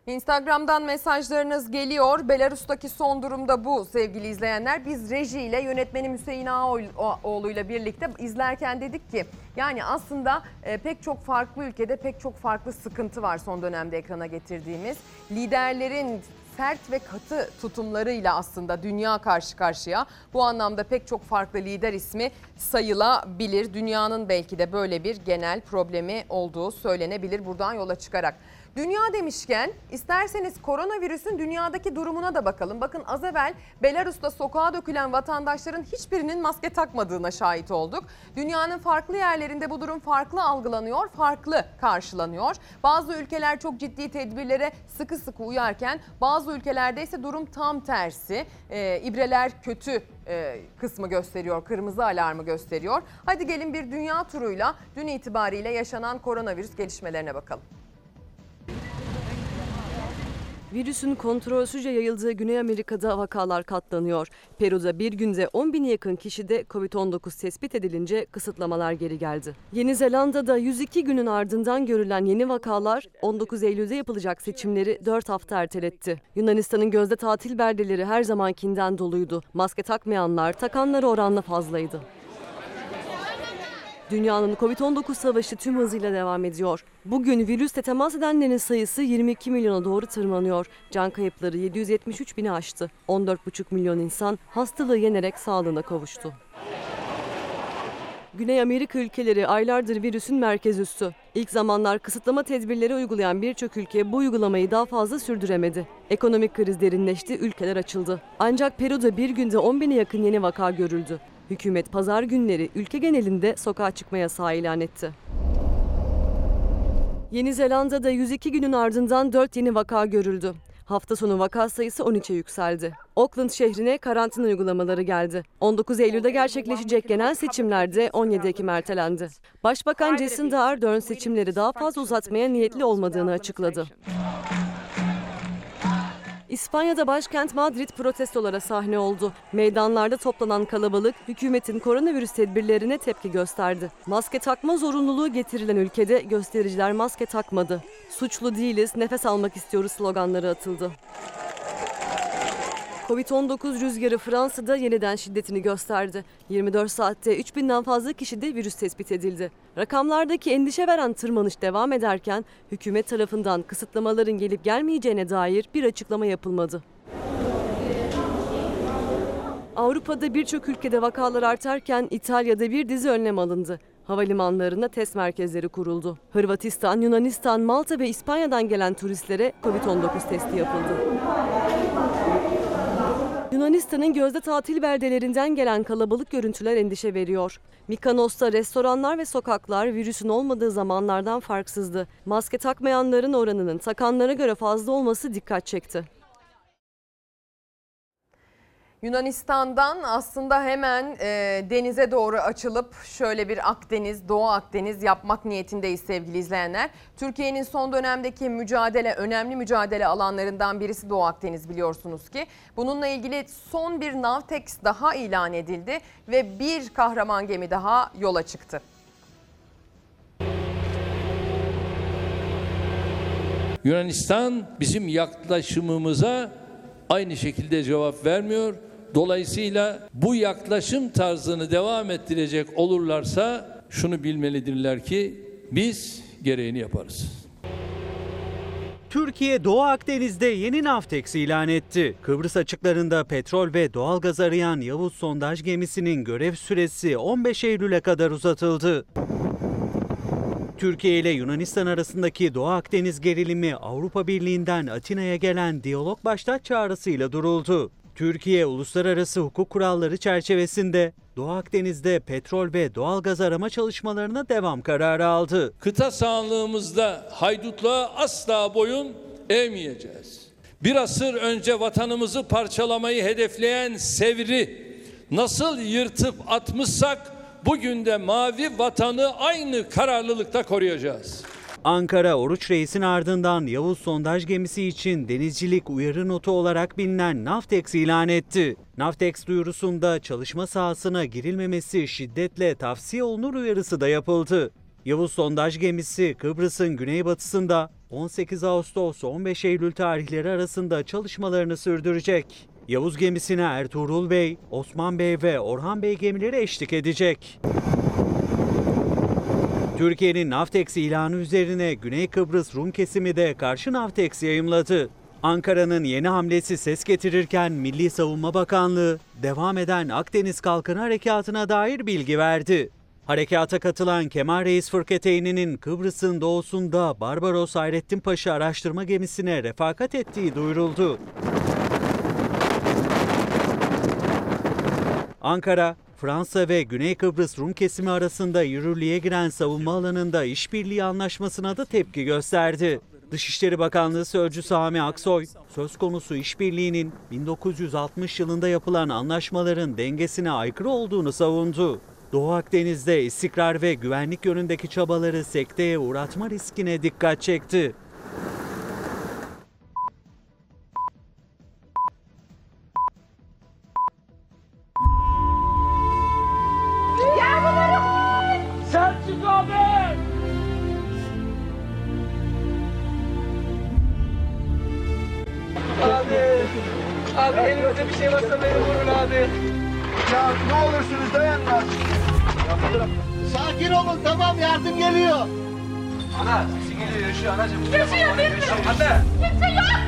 Instagram'dan mesajlarınız geliyor. Belarus'taki son durumda bu sevgili izleyenler. Biz reji ile yönetmenim Hüseyin Ağaoğlu ile birlikte izlerken dedik ki yani aslında e, pek çok farklı ülkede pek çok farklı sıkıntı var son dönemde ekrana getirdiğimiz. Liderlerin sert ve katı tutumlarıyla aslında dünya karşı karşıya. Bu anlamda pek çok farklı lider ismi sayılabilir. Dünyanın belki de böyle bir genel problemi olduğu söylenebilir buradan yola çıkarak. Dünya demişken isterseniz koronavirüsün dünyadaki durumuna da bakalım. Bakın az evvel Belarus'ta sokağa dökülen vatandaşların hiçbirinin maske takmadığına şahit olduk. Dünyanın farklı yerlerinde bu durum farklı algılanıyor, farklı karşılanıyor. Bazı ülkeler çok ciddi tedbirlere sıkı sıkı uyarken bazı ülkelerde ise durum tam tersi. Ee, ibreler kötü e, kısmı gösteriyor, kırmızı alarmı gösteriyor. Hadi gelin bir dünya turuyla dün itibariyle yaşanan koronavirüs gelişmelerine bakalım. Virüsün kontrolsüzce yayıldığı Güney Amerika'da vakalar katlanıyor. Peru'da bir günde 10 bine yakın kişide Covid-19 tespit edilince kısıtlamalar geri geldi. Yeni Zelanda'da 102 günün ardından görülen yeni vakalar 19 Eylül'de yapılacak seçimleri 4 hafta erteletti. Yunanistan'ın gözde tatil beldeleri her zamankinden doluydu. Maske takmayanlar takanlara oranla fazlaydı. Dünyanın Covid-19 savaşı tüm hızıyla devam ediyor. Bugün virüsle temas edenlerin sayısı 22 milyona doğru tırmanıyor. Can kayıpları 773 bini aştı. 14,5 milyon insan hastalığı yenerek sağlığına kavuştu. Güney Amerika ülkeleri aylardır virüsün merkez üssü. İlk zamanlar kısıtlama tedbirleri uygulayan birçok ülke bu uygulamayı daha fazla sürdüremedi. Ekonomik kriz derinleşti, ülkeler açıldı. Ancak Peru'da bir günde 10 bine yakın yeni vaka görüldü. Hükümet pazar günleri ülke genelinde sokağa çıkma yasağı ilan etti. Yeni Zelanda'da 102 günün ardından 4 yeni vaka görüldü. Hafta sonu vaka sayısı 13'e yükseldi. Auckland şehrine karantina uygulamaları geldi. 19 Eylül'de gerçekleşecek genel seçimlerde 17 Ekim ertelendi. Başbakan Jacinda Ardern seçimleri daha fazla uzatmaya niyetli olmadığını açıkladı. İspanya'da başkent Madrid protestolara sahne oldu. Meydanlarda toplanan kalabalık hükümetin koronavirüs tedbirlerine tepki gösterdi. Maske takma zorunluluğu getirilen ülkede göstericiler maske takmadı. Suçlu değiliz, nefes almak istiyoruz sloganları atıldı. Covid-19 rüzgarı Fransa'da yeniden şiddetini gösterdi. 24 saatte 3000'den fazla kişide virüs tespit edildi. Rakamlardaki endişe veren tırmanış devam ederken hükümet tarafından kısıtlamaların gelip gelmeyeceğine dair bir açıklama yapılmadı. Avrupa'da birçok ülkede vakalar artarken İtalya'da bir dizi önlem alındı. Havalimanlarında test merkezleri kuruldu. Hırvatistan, Yunanistan, Malta ve İspanya'dan gelen turistlere Covid-19 testi yapıldı. Yunanistan'ın gözde tatil beldelerinden gelen kalabalık görüntüler endişe veriyor. Mikonos'ta restoranlar ve sokaklar virüsün olmadığı zamanlardan farksızdı. Maske takmayanların oranının takanlara göre fazla olması dikkat çekti. Yunanistan'dan aslında hemen e, denize doğru açılıp şöyle bir Akdeniz, Doğu Akdeniz yapmak niyetindeyiz sevgili izleyenler. Türkiye'nin son dönemdeki mücadele, önemli mücadele alanlarından birisi Doğu Akdeniz biliyorsunuz ki. Bununla ilgili son bir Navtex daha ilan edildi ve bir kahraman gemi daha yola çıktı. Yunanistan bizim yaklaşımımıza aynı şekilde cevap vermiyor. Dolayısıyla bu yaklaşım tarzını devam ettirecek olurlarsa şunu bilmelidirler ki biz gereğini yaparız. Türkiye Doğu Akdeniz'de yeni Navtex ilan etti. Kıbrıs açıklarında petrol ve doğalgaz arayan Yavuz sondaj gemisinin görev süresi 15 Eylül'e kadar uzatıldı. Türkiye ile Yunanistan arasındaki Doğu Akdeniz gerilimi Avrupa Birliği'nden Atina'ya gelen diyalog başlat çağrısıyla duruldu. Türkiye uluslararası hukuk kuralları çerçevesinde Doğu Akdeniz'de petrol ve doğalgaz arama çalışmalarına devam kararı aldı. Kıta sahanlığımızda haydutluğa asla boyun eğmeyeceğiz. Bir asır önce vatanımızı parçalamayı hedefleyen Sevr'i nasıl yırtıp atmışsak bugün de mavi vatanı aynı kararlılıkta koruyacağız. Ankara Oruç Reis'in ardından Yavuz sondaj gemisi için denizcilik uyarı notu olarak bilinen Navtex ilan etti. Navtex duyurusunda çalışma sahasına girilmemesi şiddetle tavsiye olunur uyarısı da yapıldı. Yavuz sondaj gemisi Kıbrıs'ın güneybatısında 18 Ağustos 15 Eylül tarihleri arasında çalışmalarını sürdürecek. Yavuz gemisine Ertuğrul Bey, Osman Bey ve Orhan Bey gemileri eşlik edecek. Türkiye'nin Navtex ilanı üzerine Güney Kıbrıs Rum kesimi de karşı Navtex yayımladı. Ankara'nın yeni hamlesi ses getirirken Milli Savunma Bakanlığı devam eden Akdeniz Kalkını Harekatı'na dair bilgi verdi. Harekata katılan Kemal Reis Fırkateyni'nin Kıbrıs'ın doğusunda Barbaros Hayrettin Paşa araştırma gemisine refakat ettiği duyuruldu. Ankara, Fransa ve Güney Kıbrıs Rum kesimi arasında yürürlüğe giren savunma alanında işbirliği anlaşmasına da tepki gösterdi. Dışişleri Bakanlığı Sözcüsü Sami Aksoy, söz konusu işbirliğinin 1960 yılında yapılan anlaşmaların dengesine aykırı olduğunu savundu. Doğu Akdeniz'de istikrar ve güvenlik yönündeki çabaları sekteye uğratma riskine dikkat çekti. Abi elinizde bir şey varsa beni vurun abi. Ya ne olursunuz dayanın. Sakin Sakin olun tamam yardım geliyor. Ana sesi geliyor yaşıyor anacığım. Yaşıyor, Yaşıyor. yaşıyor. Anne. Kimse yok.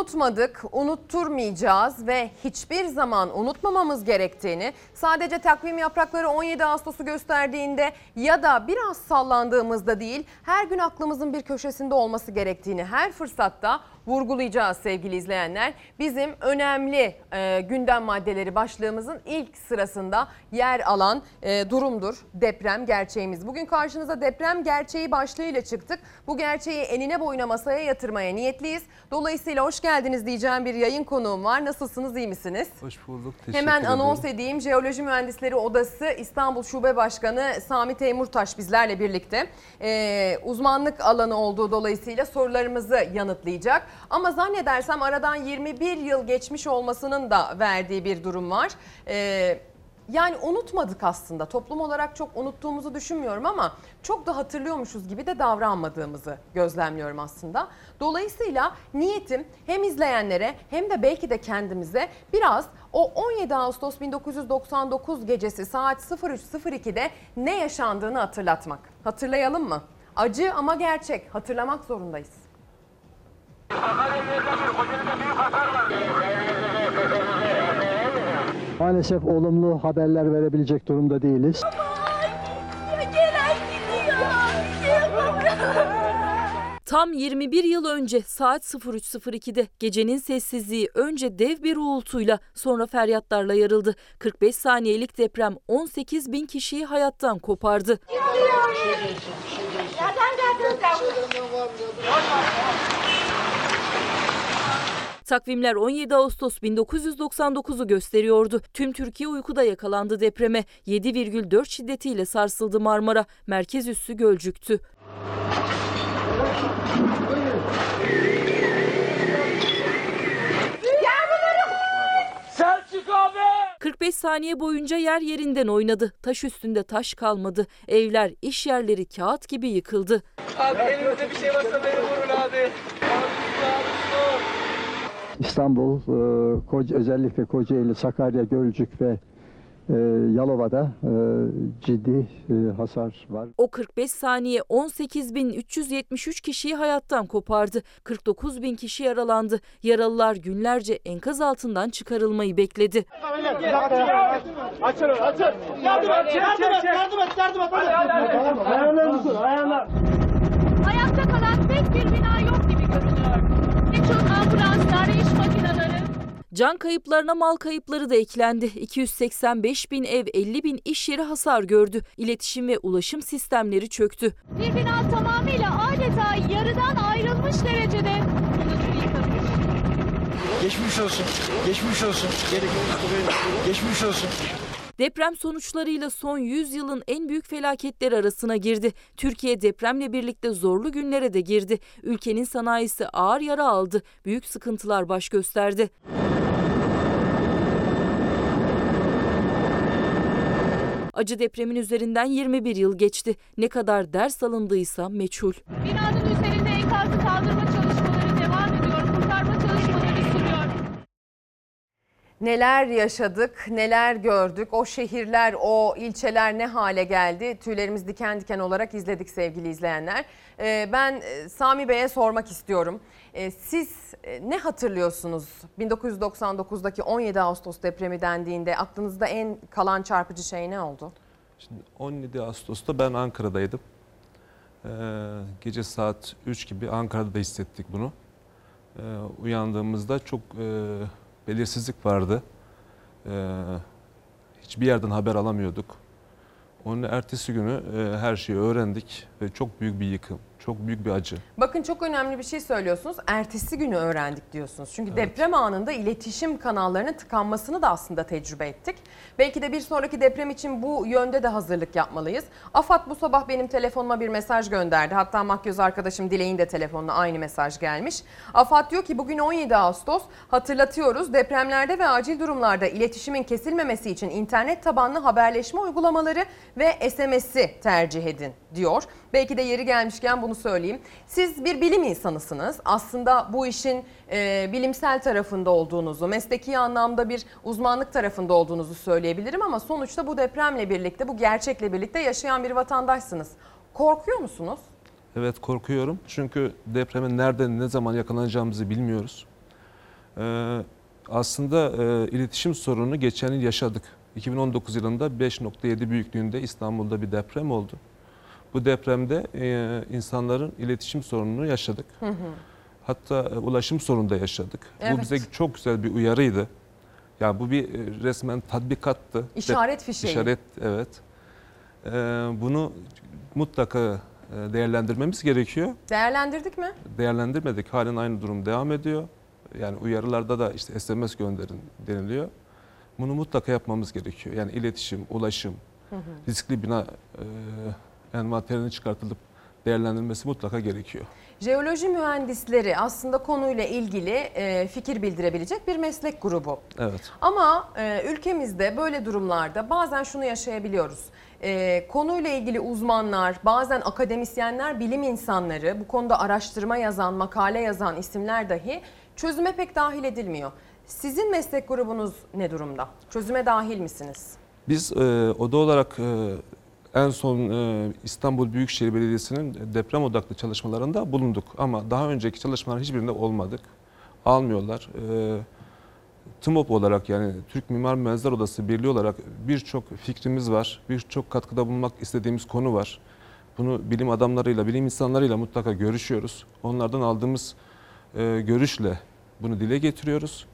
Unutmadık, unutturmayacağız ve hiçbir zaman unutmamamız gerektiğini sadece takvim yaprakları 17 Ağustos'u gösterdiğinde ya da biraz sallandığımızda değil her gün aklımızın bir köşesinde olması gerektiğini her fırsatta vurgulayacağız sevgili izleyenler. Bizim önemli e, gündem maddeleri başlığımızın ilk sırasında yer alan e, durumdur deprem gerçeğimiz. Bugün karşınıza deprem gerçeği başlığıyla çıktık. Bu gerçeği enine boyuna masaya yatırmaya niyetliyiz. Dolayısıyla hoş geldiniz diyeceğim bir yayın konuğum var. Nasılsınız iyi misiniz? Hoş bulduk. Teşekkür Hemen ederim. anons edeyim. Jeoloji Mühendisleri Odası İstanbul Şube Başkanı Sami Teymurtaş bizlerle birlikte. Ee, uzmanlık alanı olduğu dolayısıyla sorularımızı yanıtlayacak. Ama zannedersem aradan 21 yıl geçmiş olmasının da verdiği bir durum var. Ee, yani unutmadık aslında. Toplum olarak çok unuttuğumuzu düşünmüyorum ama çok da hatırlıyormuşuz gibi de davranmadığımızı gözlemliyorum aslında. Dolayısıyla niyetim hem izleyenlere hem de belki de kendimize biraz o 17 Ağustos 1999 gecesi saat 03.02'de ne yaşandığını hatırlatmak. Hatırlayalım mı? Acı ama gerçek. Hatırlamak zorundayız. Maalesef olumlu haberler verebilecek durumda değiliz. Tam 21 yıl önce saat 03.02'de gecenin sessizliği önce dev bir uğultuyla sonra feryatlarla yarıldı. 45 saniyelik deprem 18 bin kişiyi hayattan kopardı. Takvimler 17 Ağustos 1999'u gösteriyordu. Tüm Türkiye uykuda yakalandı depreme. 7,4 şiddetiyle sarsıldı Marmara. Merkez üssü Gölcük'tü. Selçuk abi. 45 saniye boyunca yer yerinden oynadı. Taş üstünde taş kalmadı. Evler, iş yerleri kağıt gibi yıkıldı. Abi elinizde bir şey varsa beni vurun abi. İstanbul, e, Koca, özellikle Kocaeli, Sakarya, Gölcük ve e, Yalova'da e, ciddi e, hasar var. O 45 saniye 18.373 kişiyi hayattan kopardı. 49 bin kişi yaralandı. Yaralılar günlerce enkaz altından çıkarılmayı bekledi. Açın açın. Yardım et yardım et yardım et yardım et. Ayağına mısın ayağına. Ayakta kalan tek bir bina yok gibi görünüyor. Birçok ambulanslar, iş makineleri, Can kayıplarına mal kayıpları da eklendi. 285 bin ev, 50 bin iş yeri hasar gördü. İletişim ve ulaşım sistemleri çöktü. bir bina tamamıyla adeta yarıdan ayrılmış derecede. Geçmiş olsun. Geçmiş olsun. Geçmiş olsun. Deprem sonuçlarıyla son 100 yılın en büyük felaketleri arasına girdi. Türkiye depremle birlikte zorlu günlere de girdi. Ülkenin sanayisi ağır yara aldı. Büyük sıkıntılar baş gösterdi. Acı depremin üzerinden 21 yıl geçti. Ne kadar ders alındıysa meçhul. Binanın üzerinde enkazı kaldırma çalışmaları devam ediyor. Kurtarma çalışmaları sürüyor. Neler yaşadık, neler gördük, o şehirler, o ilçeler ne hale geldi? Tüylerimiz diken diken olarak izledik sevgili izleyenler. Ee, Ben e, Sami Bey'e sormak istiyorum. Ee, Siz e, ne hatırlıyorsunuz 1999'daki 17 Ağustos depremi dendiğinde aklınızda en kalan çarpıcı şey ne oldu? Şimdi 17 Ağustos'ta ben Ankara'daydım. Ee, gece saat 3 gibi Ankara'da da hissettik bunu. Ee, uyandığımızda çok e, belirsizlik vardı. Ee, hiçbir yerden haber alamıyorduk. Onun ertesi günü e, her şeyi öğrendik ve çok büyük bir yıkım çok büyük bir acı. Bakın çok önemli bir şey söylüyorsunuz. Ertesi günü öğrendik diyorsunuz. Çünkü deprem anında iletişim kanallarının tıkanmasını da aslında tecrübe ettik. Belki de bir sonraki deprem için bu yönde de hazırlık yapmalıyız. AFAD bu sabah benim telefonuma bir mesaj gönderdi. Hatta makyöz arkadaşım Dilek'in de telefonuna aynı mesaj gelmiş. AFAD diyor ki bugün 17 Ağustos hatırlatıyoruz. Depremlerde ve acil durumlarda iletişimin kesilmemesi için internet tabanlı haberleşme uygulamaları ve SMS'i tercih edin diyor. Belki de yeri gelmişken bunu söyleyeyim. Siz bir bilim insanısınız. Aslında bu işin e, bilimsel tarafında olduğunuzu, mesleki anlamda bir uzmanlık tarafında olduğunuzu söyleyebilirim ama sonuçta bu depremle birlikte, bu gerçekle birlikte yaşayan bir vatandaşsınız. Korkuyor musunuz? Evet korkuyorum çünkü depreme nerede ne zaman yakalanacağımızı bilmiyoruz. Ee, aslında e, iletişim sorunu geçen yıl yaşadık. 2019 yılında 5.7 büyüklüğünde İstanbul'da bir deprem oldu. Bu depremde e, insanların iletişim sorununu yaşadık. Hı hı. Hatta e, ulaşım sorunu da yaşadık. Evet. Bu bize çok güzel bir uyarıydı. Ya bu bir e, resmen tatbikattı. İşaret fişeği. İşaret evet. Bunu mutlaka e, değerlendirmemiz gerekiyor. Değerlendirdik mi? Değerlendirmedik. Halen aynı durum devam ediyor. Yani uyarılarda da işte SMS gönderin deniliyor. Bunu mutlaka yapmamız gerekiyor. Yani iletişim, ulaşım, Hı hı. riskli bina e, envanterinin çıkartılıp değerlendirilmesi mutlaka gerekiyor. Jeoloji mühendisleri aslında konuyla ilgili e, fikir bildirebilecek bir meslek grubu. Evet. Ama e, ülkemizde böyle durumlarda bazen şunu yaşayabiliyoruz. E, konuyla ilgili uzmanlar, bazen akademisyenler, bilim insanları, bu konuda araştırma yazan, makale yazan isimler dahi çözüme pek dahil edilmiyor. Sizin meslek grubunuz ne durumda? Çözüme dahil misiniz? Biz e, oda olarak e, en son e, İstanbul Büyükşehir Belediyesi'nin deprem odaklı çalışmalarında bulunduk. Ama daha önceki çalışmaların hiçbirinde olmadık. Almıyorlar. E, TMOP olarak yani Türk Mimar Mühendisler Odası Birliği olarak birçok fikrimiz var. Birçok katkıda bulunmak istediğimiz konu var. Bunu bilim adamlarıyla, bilim insanlarıyla mutlaka görüşüyoruz. Onlardan aldığımız e, görüşle bunu dile getiriyoruz.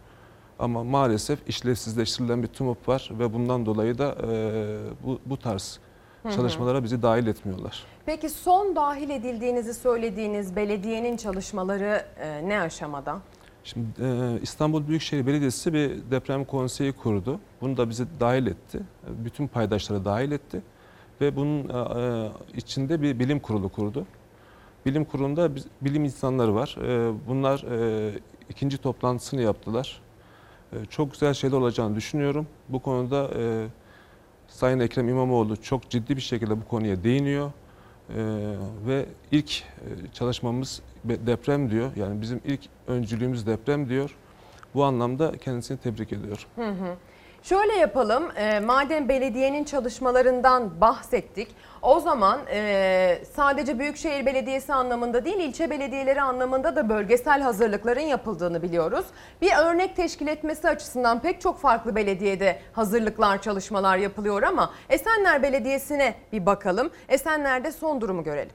Ama maalesef işlevsizleştirilen bir TMOP var ve bundan dolayı da e, bu, bu tarz. Çalışmalara bizi dahil etmiyorlar. Peki son dahil edildiğinizi söylediğiniz belediyenin çalışmaları e, ne aşamada? Şimdi e, İstanbul Büyükşehir Belediyesi bir deprem konseyi kurdu. Bunu da bizi dahil etti. Bütün paydaşları dahil etti. Ve bunun e, içinde bir bilim kurulu kurdu. Bilim kurulunda biz- bilim insanları var. E, bunlar e, ikinci toplantısını yaptılar. E, çok güzel şeyler olacağını düşünüyorum. Bu konuda e, Sayın Ekrem İmamoğlu çok ciddi bir şekilde bu konuya değiniyor. Ee, ve ilk e, çalışmamız deprem diyor. Yani bizim ilk öncülüğümüz deprem diyor. Bu anlamda kendisini tebrik ediyorum. Hı hı. Şöyle yapalım, e, madem belediyenin çalışmalarından bahsettik, o zaman e, sadece Büyükşehir Belediyesi anlamında değil, ilçe belediyeleri anlamında da bölgesel hazırlıkların yapıldığını biliyoruz. Bir örnek teşkil etmesi açısından pek çok farklı belediyede hazırlıklar, çalışmalar yapılıyor ama Esenler Belediyesi'ne bir bakalım. Esenler'de son durumu görelim.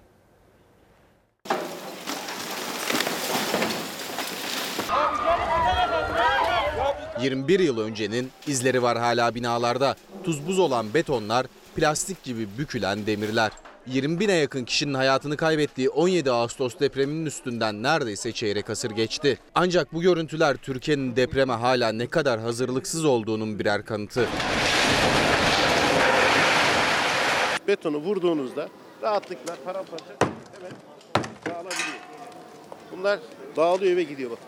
21 yıl öncenin izleri var hala binalarda. Tuz buz olan betonlar, plastik gibi bükülen demirler. 20 bine yakın kişinin hayatını kaybettiği 17 Ağustos depreminin üstünden neredeyse çeyrek asır geçti. Ancak bu görüntüler Türkiye'nin depreme hala ne kadar hazırlıksız olduğunun birer kanıtı. betonu vurduğunuzda rahatlıkla paramparça hemen dağılabiliyor. Bunlar dağılıyor ve gidiyor bakın.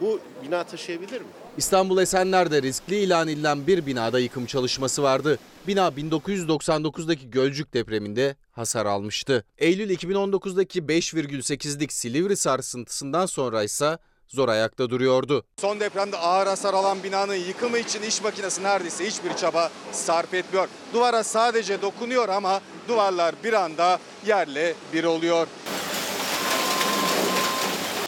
Bu bina taşıyabilir mi? İstanbul Esenler'de riskli ilan edilen bir binada yıkım çalışması vardı. Bina 1999'daki Gölcük depreminde hasar almıştı. Eylül 2019'daki 5,8'lik Silivri sarsıntısından sonra ise zor ayakta duruyordu. Son depremde ağır hasar alan binanın yıkımı için iş makinesi neredeyse hiçbir çaba sarf etmiyor. Duvara sadece dokunuyor ama duvarlar bir anda yerle bir oluyor.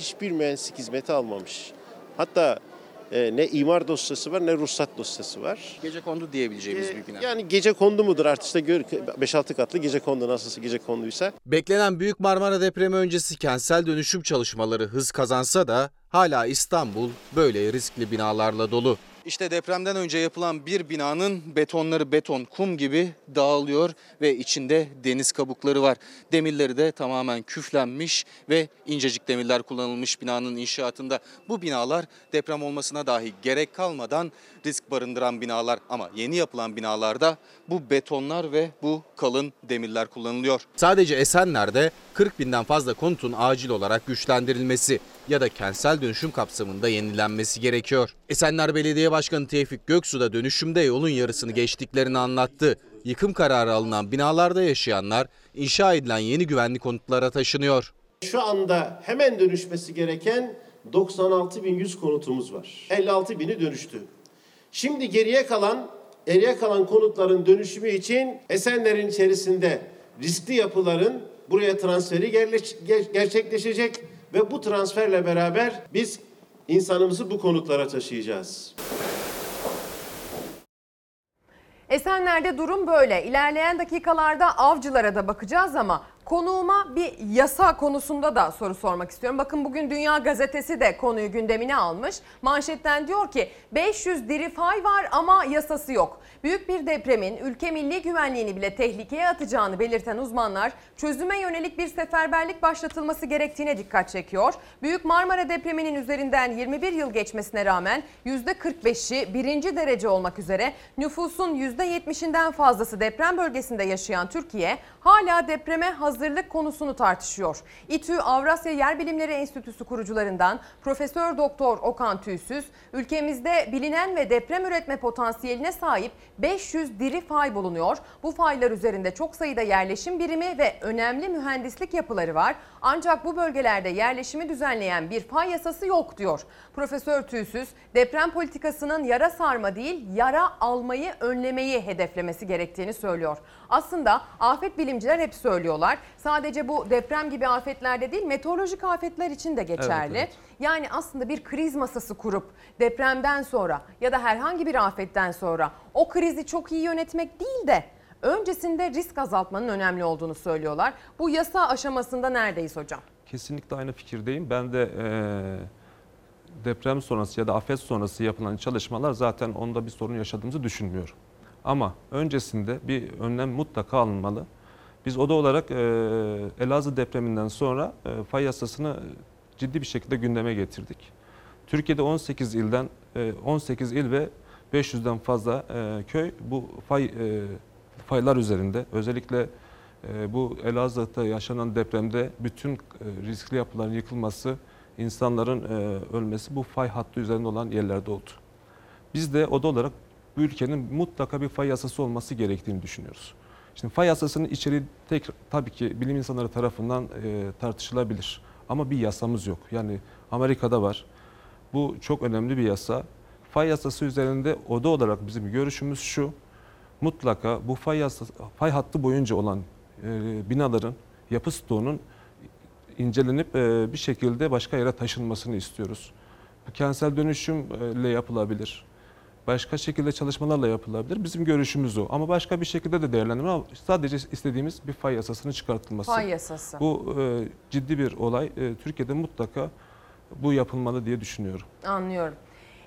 Hiçbir mühendislik hizmeti almamış. Hatta e, ne imar dosyası var ne ruhsat dosyası var. Gece kondu diyebileceğimiz Ee, bir bina. Yani gece kondu mudur artık işte gör- 5-6 katlı gece kondu nasılsa gece konduysa. Beklenen Büyük Marmara depremi öncesi kentsel dönüşüm çalışmaları hız kazansa da hala İstanbul böyle riskli binalarla dolu. İşte depremden önce yapılan bir binanın betonları beton, kum gibi dağılıyor ve içinde deniz kabukları var. Demirleri de tamamen küflenmiş ve incecik demirler kullanılmış binanın inşaatında. Bu binalar deprem olmasına dahi gerek kalmadan risk barındıran binalar ama yeni yapılan binalarda bu betonlar ve bu kalın demirler kullanılıyor. Sadece Esenler'de 40 binden fazla konutun acil olarak güçlendirilmesi ya da kentsel dönüşüm kapsamında yenilenmesi gerekiyor. Esenler Belediye Başkanı Tevfik Göksu da dönüşümde yolun yarısını geçtiklerini anlattı. Yıkım kararı alınan binalarda yaşayanlar inşa edilen yeni güvenli konutlara taşınıyor. Şu anda hemen dönüşmesi gereken 96.100 konutumuz var. 56 bini dönüştü. Şimdi geriye kalan geriye kalan konutların dönüşümü için Esenler'in içerisinde riskli yapıların buraya transferi gerçekleşecek ve bu transferle beraber biz insanımızı bu konutlara taşıyacağız. Esenler'de durum böyle. İlerleyen dakikalarda avcılara da bakacağız ama konuğuma bir yasa konusunda da soru sormak istiyorum. Bakın bugün Dünya Gazetesi de konuyu gündemine almış. Manşetten diyor ki 500 diri fay var ama yasası yok. Büyük bir depremin ülke milli güvenliğini bile tehlikeye atacağını belirten uzmanlar çözüme yönelik bir seferberlik başlatılması gerektiğine dikkat çekiyor. Büyük Marmara depreminin üzerinden 21 yıl geçmesine rağmen %45'i birinci derece olmak üzere nüfusun %70'inden fazlası deprem bölgesinde yaşayan Türkiye hala depreme hazırlık konusunu tartışıyor. İTÜ Avrasya Yer Bilimleri Enstitüsü kurucularından Profesör Doktor Okan Tüysüz, ülkemizde bilinen ve deprem üretme potansiyeline sahip 500 diri fay bulunuyor. Bu faylar üzerinde çok sayıda yerleşim birimi ve önemli mühendislik yapıları var. Ancak bu bölgelerde yerleşimi düzenleyen bir fay yasası yok diyor. Profesör Tüysüz, deprem politikasının yara sarma değil, yara almayı önlemeyi hedeflemesi gerektiğini söylüyor. Aslında afet bilimciler hep söylüyorlar. Sadece bu deprem gibi afetlerde değil, meteorolojik afetler için de geçerli. Evet, Yani aslında bir kriz masası kurup depremden sonra ya da herhangi bir afetten sonra o krizi çok iyi yönetmek değil de öncesinde risk azaltmanın önemli olduğunu söylüyorlar. Bu yasa aşamasında neredeyiz hocam? Kesinlikle aynı fikirdeyim. Ben de eee, deprem sonrası ya da afet sonrası yapılan çalışmalar zaten onda bir sorun yaşadığımızı düşünmüyorum. Ama öncesinde bir önlem mutlaka alınmalı. Biz oda olarak eee, Elazığ depreminden sonra eee, fay yasasını ciddi bir şekilde gündeme getirdik. Türkiye'de 18 ilden eee, 18 il ve 500'den fazla eee, köy bu fay eee, faylar üzerinde özellikle e, bu Elazığ'da yaşanan depremde bütün e, riskli yapıların yıkılması, insanların e, ölmesi bu fay hattı üzerinde olan yerlerde oldu. Biz de oda olarak bu ülkenin mutlaka bir fay yasası olması gerektiğini düşünüyoruz. Şimdi fay yasasının içeriği tek, tabii ki bilim insanları tarafından e, tartışılabilir. Ama bir yasamız yok. Yani Amerika'da var. Bu çok önemli bir yasa. Fay yasası üzerinde oda olarak bizim görüşümüz şu. Mutlaka bu fay, yasası, fay hattı boyunca olan e, binaların yapı stoğunun incelenip e, bir şekilde başka yere taşınmasını istiyoruz. Bu kentsel dönüşümle yapılabilir. Başka şekilde çalışmalarla yapılabilir. Bizim görüşümüz o. Ama başka bir şekilde de değerlendirme sadece istediğimiz bir fay yasasının çıkartılması. Fay yasası. Bu e, ciddi bir olay. E, Türkiye'de mutlaka bu yapılmalı diye düşünüyorum. Anlıyorum.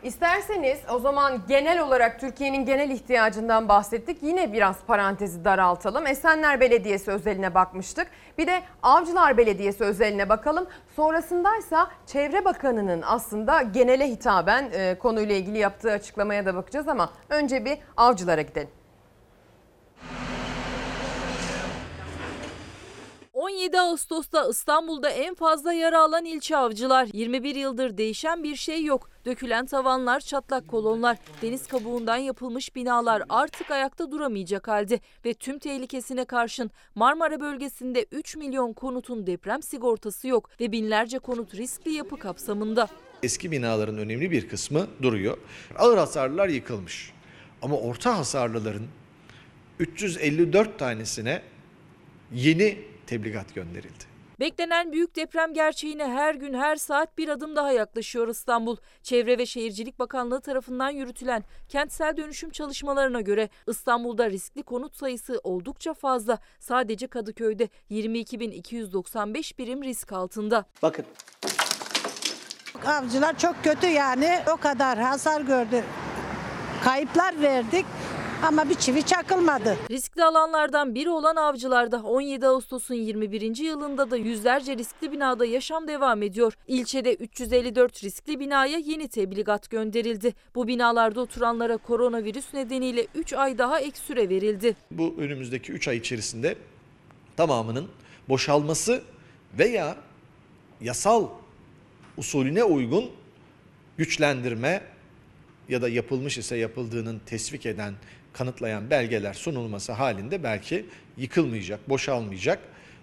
İsterseniz o zaman genel olarak Türkiye'nin genel ihtiyacından bahsettik. Yine biraz parantezi daraltalım. Esenler Belediyesi özeline bakmıştık. Bir de Avcılar Belediyesi özeline bakalım. Sonrasındaysa Çevre Bakanı'nın aslında genele hitaben e, konuyla ilgili yaptığı açıklamaya da bakacağız ama önce bir Avcılar'a gidelim. 17 Ağustos'ta İstanbul'da en fazla yara alan ilçe avcılar. 21 yıldır değişen bir şey yok. Dökülen tavanlar, çatlak kolonlar, deniz kabuğundan yapılmış binalar artık ayakta duramayacak halde ve tüm tehlikesine karşın Marmara bölgesinde 3 milyon konutun deprem sigortası yok ve binlerce konut riskli yapı kapsamında. Eski binaların önemli bir kısmı duruyor. Ağır hasarlılar yıkılmış. Ama orta hasarlıların 354 tanesine yeni tebligat gönderildi. Beklenen büyük deprem gerçeğine her gün her saat bir adım daha yaklaşıyor İstanbul. Çevre ve Şehircilik Bakanlığı tarafından yürütülen kentsel dönüşüm çalışmalarına göre İstanbul'da riskli konut sayısı oldukça fazla. Sadece Kadıköy'de 22.295 birim risk altında. Bakın. Avcılar çok kötü yani. O kadar hasar gördü. Kayıplar verdik ama bir çivi çakılmadı. Riskli alanlardan biri olan Avcılar'da 17 Ağustos'un 21. yılında da yüzlerce riskli binada yaşam devam ediyor. İlçede 354 riskli binaya yeni tebligat gönderildi. Bu binalarda oturanlara koronavirüs nedeniyle 3 ay daha ek süre verildi. Bu önümüzdeki 3 ay içerisinde tamamının boşalması veya yasal usulüne uygun güçlendirme ya da yapılmış ise yapıldığının tesvik eden, kanıtlayan belgeler sunulması halinde belki yıkılmayacak, boşalmayacak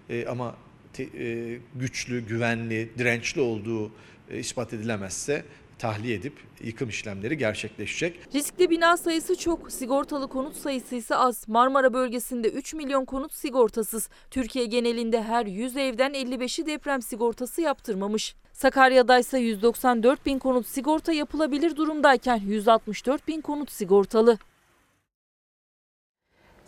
Ee, ama e, güçlü, güvenli, dirençli olduğu e, ispat edilemezse tahliye edip yıkım işlemleri gerçekleşecek. Riskli bina sayısı çok, sigortalı konut sayısı ise az. Marmara bölgesinde 3 milyon konut sigortasız. Türkiye genelinde her 100 evden 55'i deprem sigortası yaptırmamış. Sakarya'da ise 194 bin konut sigorta yapılabilir durumdayken 164 bin konut sigortalı.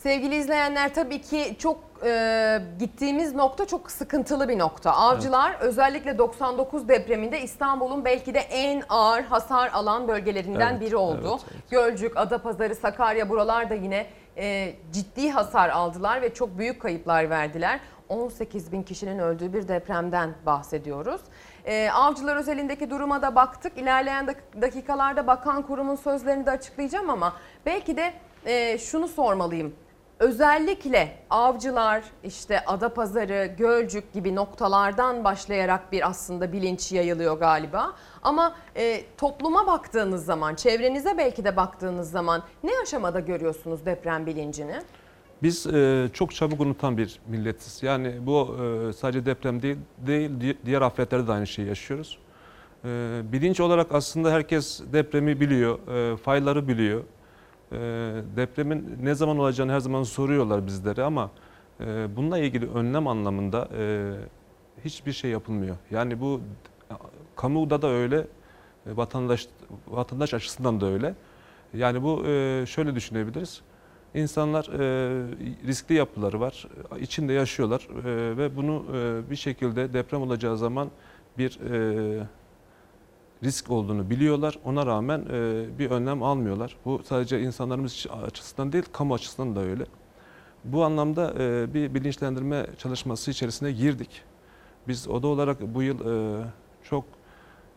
Sevgili izleyenler tabii ki çok e, gittiğimiz nokta çok sıkıntılı bir nokta. Avcılar özellikle 99 depreminde İstanbul'un belki de en ağır hasar alan bölgelerinden Evet, biri oldu. Gölcük, Adapazarı, Sakarya buralar da yine e, ciddi hasar aldılar ve çok büyük kayıplar verdiler. 18 bin kişinin öldüğü bir depremden bahsediyoruz. E, avcılar özelindeki duruma da baktık. İlerleyen dak- dakikalarda bakan kurumun sözlerini de açıklayacağım ama belki de e, şunu sormalıyım. Özellikle avcılar, işte Adapazarı, Gölcük gibi noktalardan başlayarak bir aslında bilinç yayılıyor galiba. Ama e, topluma baktığınız zaman, çevrenize belki de baktığınız zaman ne aşamada görüyorsunuz deprem bilincini? Biz e, çok çabuk unutan bir milletiz. Yani bu e, sadece deprem değil, değil di- diğer afetlerde de aynı şeyi yaşıyoruz. E, bilinç olarak aslında herkes depremi biliyor, e, fayları biliyor. E, depremin ne zaman olacağını her zaman soruyorlar bizlere ama e, bununla ilgili önlem anlamında e, hiçbir şey yapılmıyor. Yani bu kamuda da öyle, e, vatandaş vatandaş açısından da öyle. Yani bu e, şöyle düşünebiliriz. İnsanlar riskli yapıları var, içinde yaşıyorlar ve bunu bir şekilde deprem olacağı zaman bir risk olduğunu biliyorlar. Ona rağmen e, bir önlem almıyorlar. Bu sadece insanlarımız açısından değil, kamu açısından da öyle. Bu anlamda e, bir bilinçlendirme çalışması içerisine girdik. Biz oda olarak bu yıl e, çok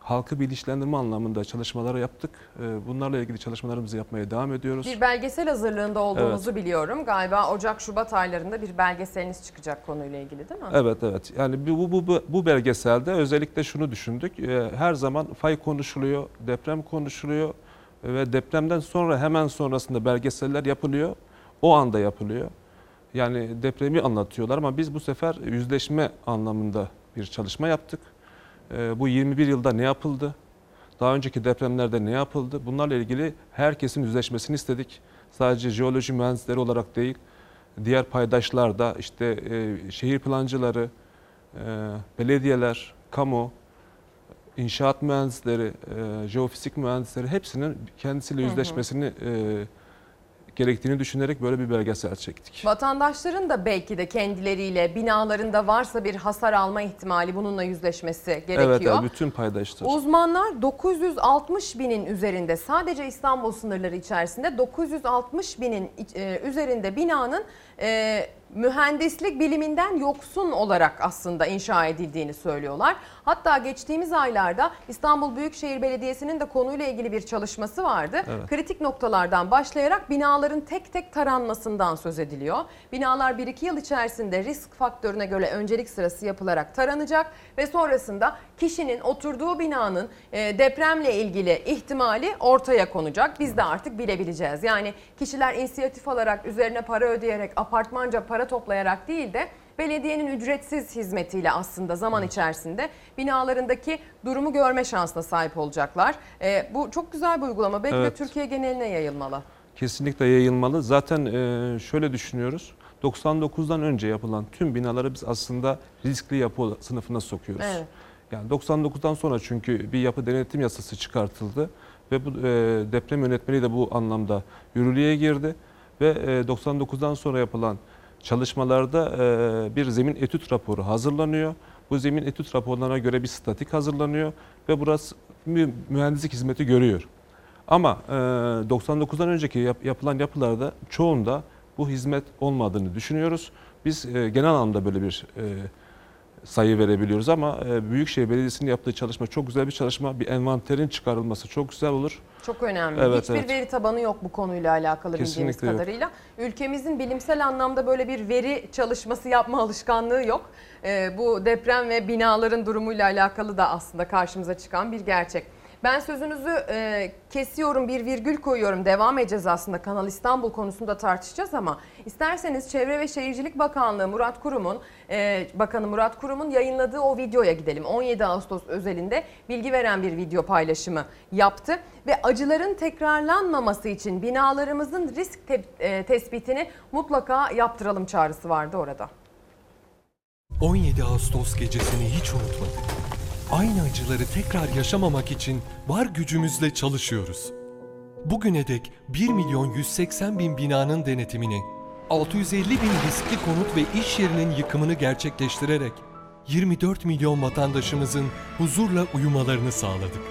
halkı bilinçlendirme anlamında çalışmaları yaptık. E, bunlarla ilgili çalışmalarımızı yapmaya devam ediyoruz. Bir belgesel hazırlığında olduğunuzu biliyorum. Galiba Ocak-Şubat aylarında bir belgeseliniz çıkacak konuyla ilgili değil mi? Evet evet. Yani bu bu bu, bu belgeselde özellikle şunu düşündük. Ee, Her zaman fay konuşuluyor, deprem konuşuluyor ve depremden sonra hemen sonrasında belgeseller yapılıyor. O anda yapılıyor. Yani depremi anlatıyorlar ama biz bu sefer yüzleşme anlamında bir çalışma yaptık. Ee, Bu 21 yılda ne yapıldı? Daha önceki depremlerde ne yapıldı? Bunlarla ilgili herkesin yüzleşmesini istedik. Sadece jeoloji mühendisleri olarak değil, diğer paydaşlar da işte e, şehir plancıları, e, belediyeler, kamu, inşaat mühendisleri, e, jeofizik mühendisleri hepsinin kendisiyle Hı hı. Gerektiğini düşünerek böyle bir belgesel çektik. Vatandaşların da belki de kendileriyle binalarında varsa bir hasar alma ihtimali bununla yüzleşmesi gerekiyor. Evet, evet bütün paydaşlar. Uzmanlar 960 binin üzerinde sadece İstanbul sınırları içerisinde 960 binin e, üzerinde binanın e, mühendislik biliminden yoksun olarak aslında inşa edildiğini söylüyorlar. Hatta geçtiğimiz aylarda İstanbul Büyükşehir Belediyesi'nin de konuyla ilgili bir çalışması vardı. Evet. Kritik noktalardan başlayarak binaların tek tek taranmasından söz ediliyor. Binalar 1-2 yıl içerisinde risk faktörüne göre öncelik sırası yapılarak taranacak ve sonrasında kişinin oturduğu binanın e, depremle ilgili ihtimali ortaya konacak. Biz de artık bilebileceğiz. Yani kişiler inisiyatif alarak üzerine para ödeyerek apartmanca para toplayarak değil de belediyenin ücretsiz hizmetiyle aslında zaman içerisinde binalarındaki durumu görme şansına sahip olacaklar. E, bu çok güzel bir uygulama. Belki Evet. de Türkiye geneline yayılmalı. Kesinlikle yayılmalı. Zaten e, şöyle düşünüyoruz. 99'dan önce yapılan tüm binaları biz aslında riskli yapı sınıfına sokuyoruz. Evet. Yani 99'dan sonra çünkü bir yapı denetim yasası çıkartıldı ve bu e, deprem yönetmeliği de bu anlamda yürürlüğe girdi ve e, 99'dan sonra yapılan çalışmalarda bir zemin etüt raporu hazırlanıyor. Bu zemin etüt raporlarına göre bir statik hazırlanıyor ve burası mü- mühendislik hizmeti görüyor. Ama e, 99'dan önceki yap- yapılan yapılarda çoğunda bu hizmet olmadığını düşünüyoruz. Biz genel anlamda böyle bir sayı verebiliyoruz ama e, Büyükşehir Belediyesi'nin yaptığı çalışma çok güzel bir çalışma. Bir envanterin çıkarılması çok güzel olur. Çok önemli. Evet, Hiçbir evet. veri tabanı yok bu konuyla alakalı bildiğimiz Kesinlikle yok. kadarıyla. Ülkemizin bilimsel anlamda böyle bir veri çalışması yapma alışkanlığı yok. Ee, bu deprem ve binaların durumuyla alakalı da aslında karşımıza çıkan bir gerçek. Ben sözünüzü e, kesiyorum, bir virgül koyuyorum. Devam edeceğiz aslında. Kanal İstanbul konusunda tartışacağız ama isterseniz Çevre ve Şehircilik Bakanlığı Murat Kurum'un, e, Bakanı Murat Kurum'un yayınladığı o videoya gidelim. 17 Ağustos özelinde bilgi veren bir video paylaşımı yaptı ve acıların tekrarlanmaması için binalarımızın risk te- e, tespitini mutlaka yaptıralım çağrısı vardı orada. 17 Ağustos gecesini hiç unutmadık. Aynı acıları tekrar yaşamamak için var gücümüzle çalışıyoruz. Bugüne dek 1 milyon 180 bin binanın denetimini, 650 bin riskli konut ve iş yerinin yıkımını gerçekleştirerek 24 milyon vatandaşımızın huzurla uyumalarını sağladık.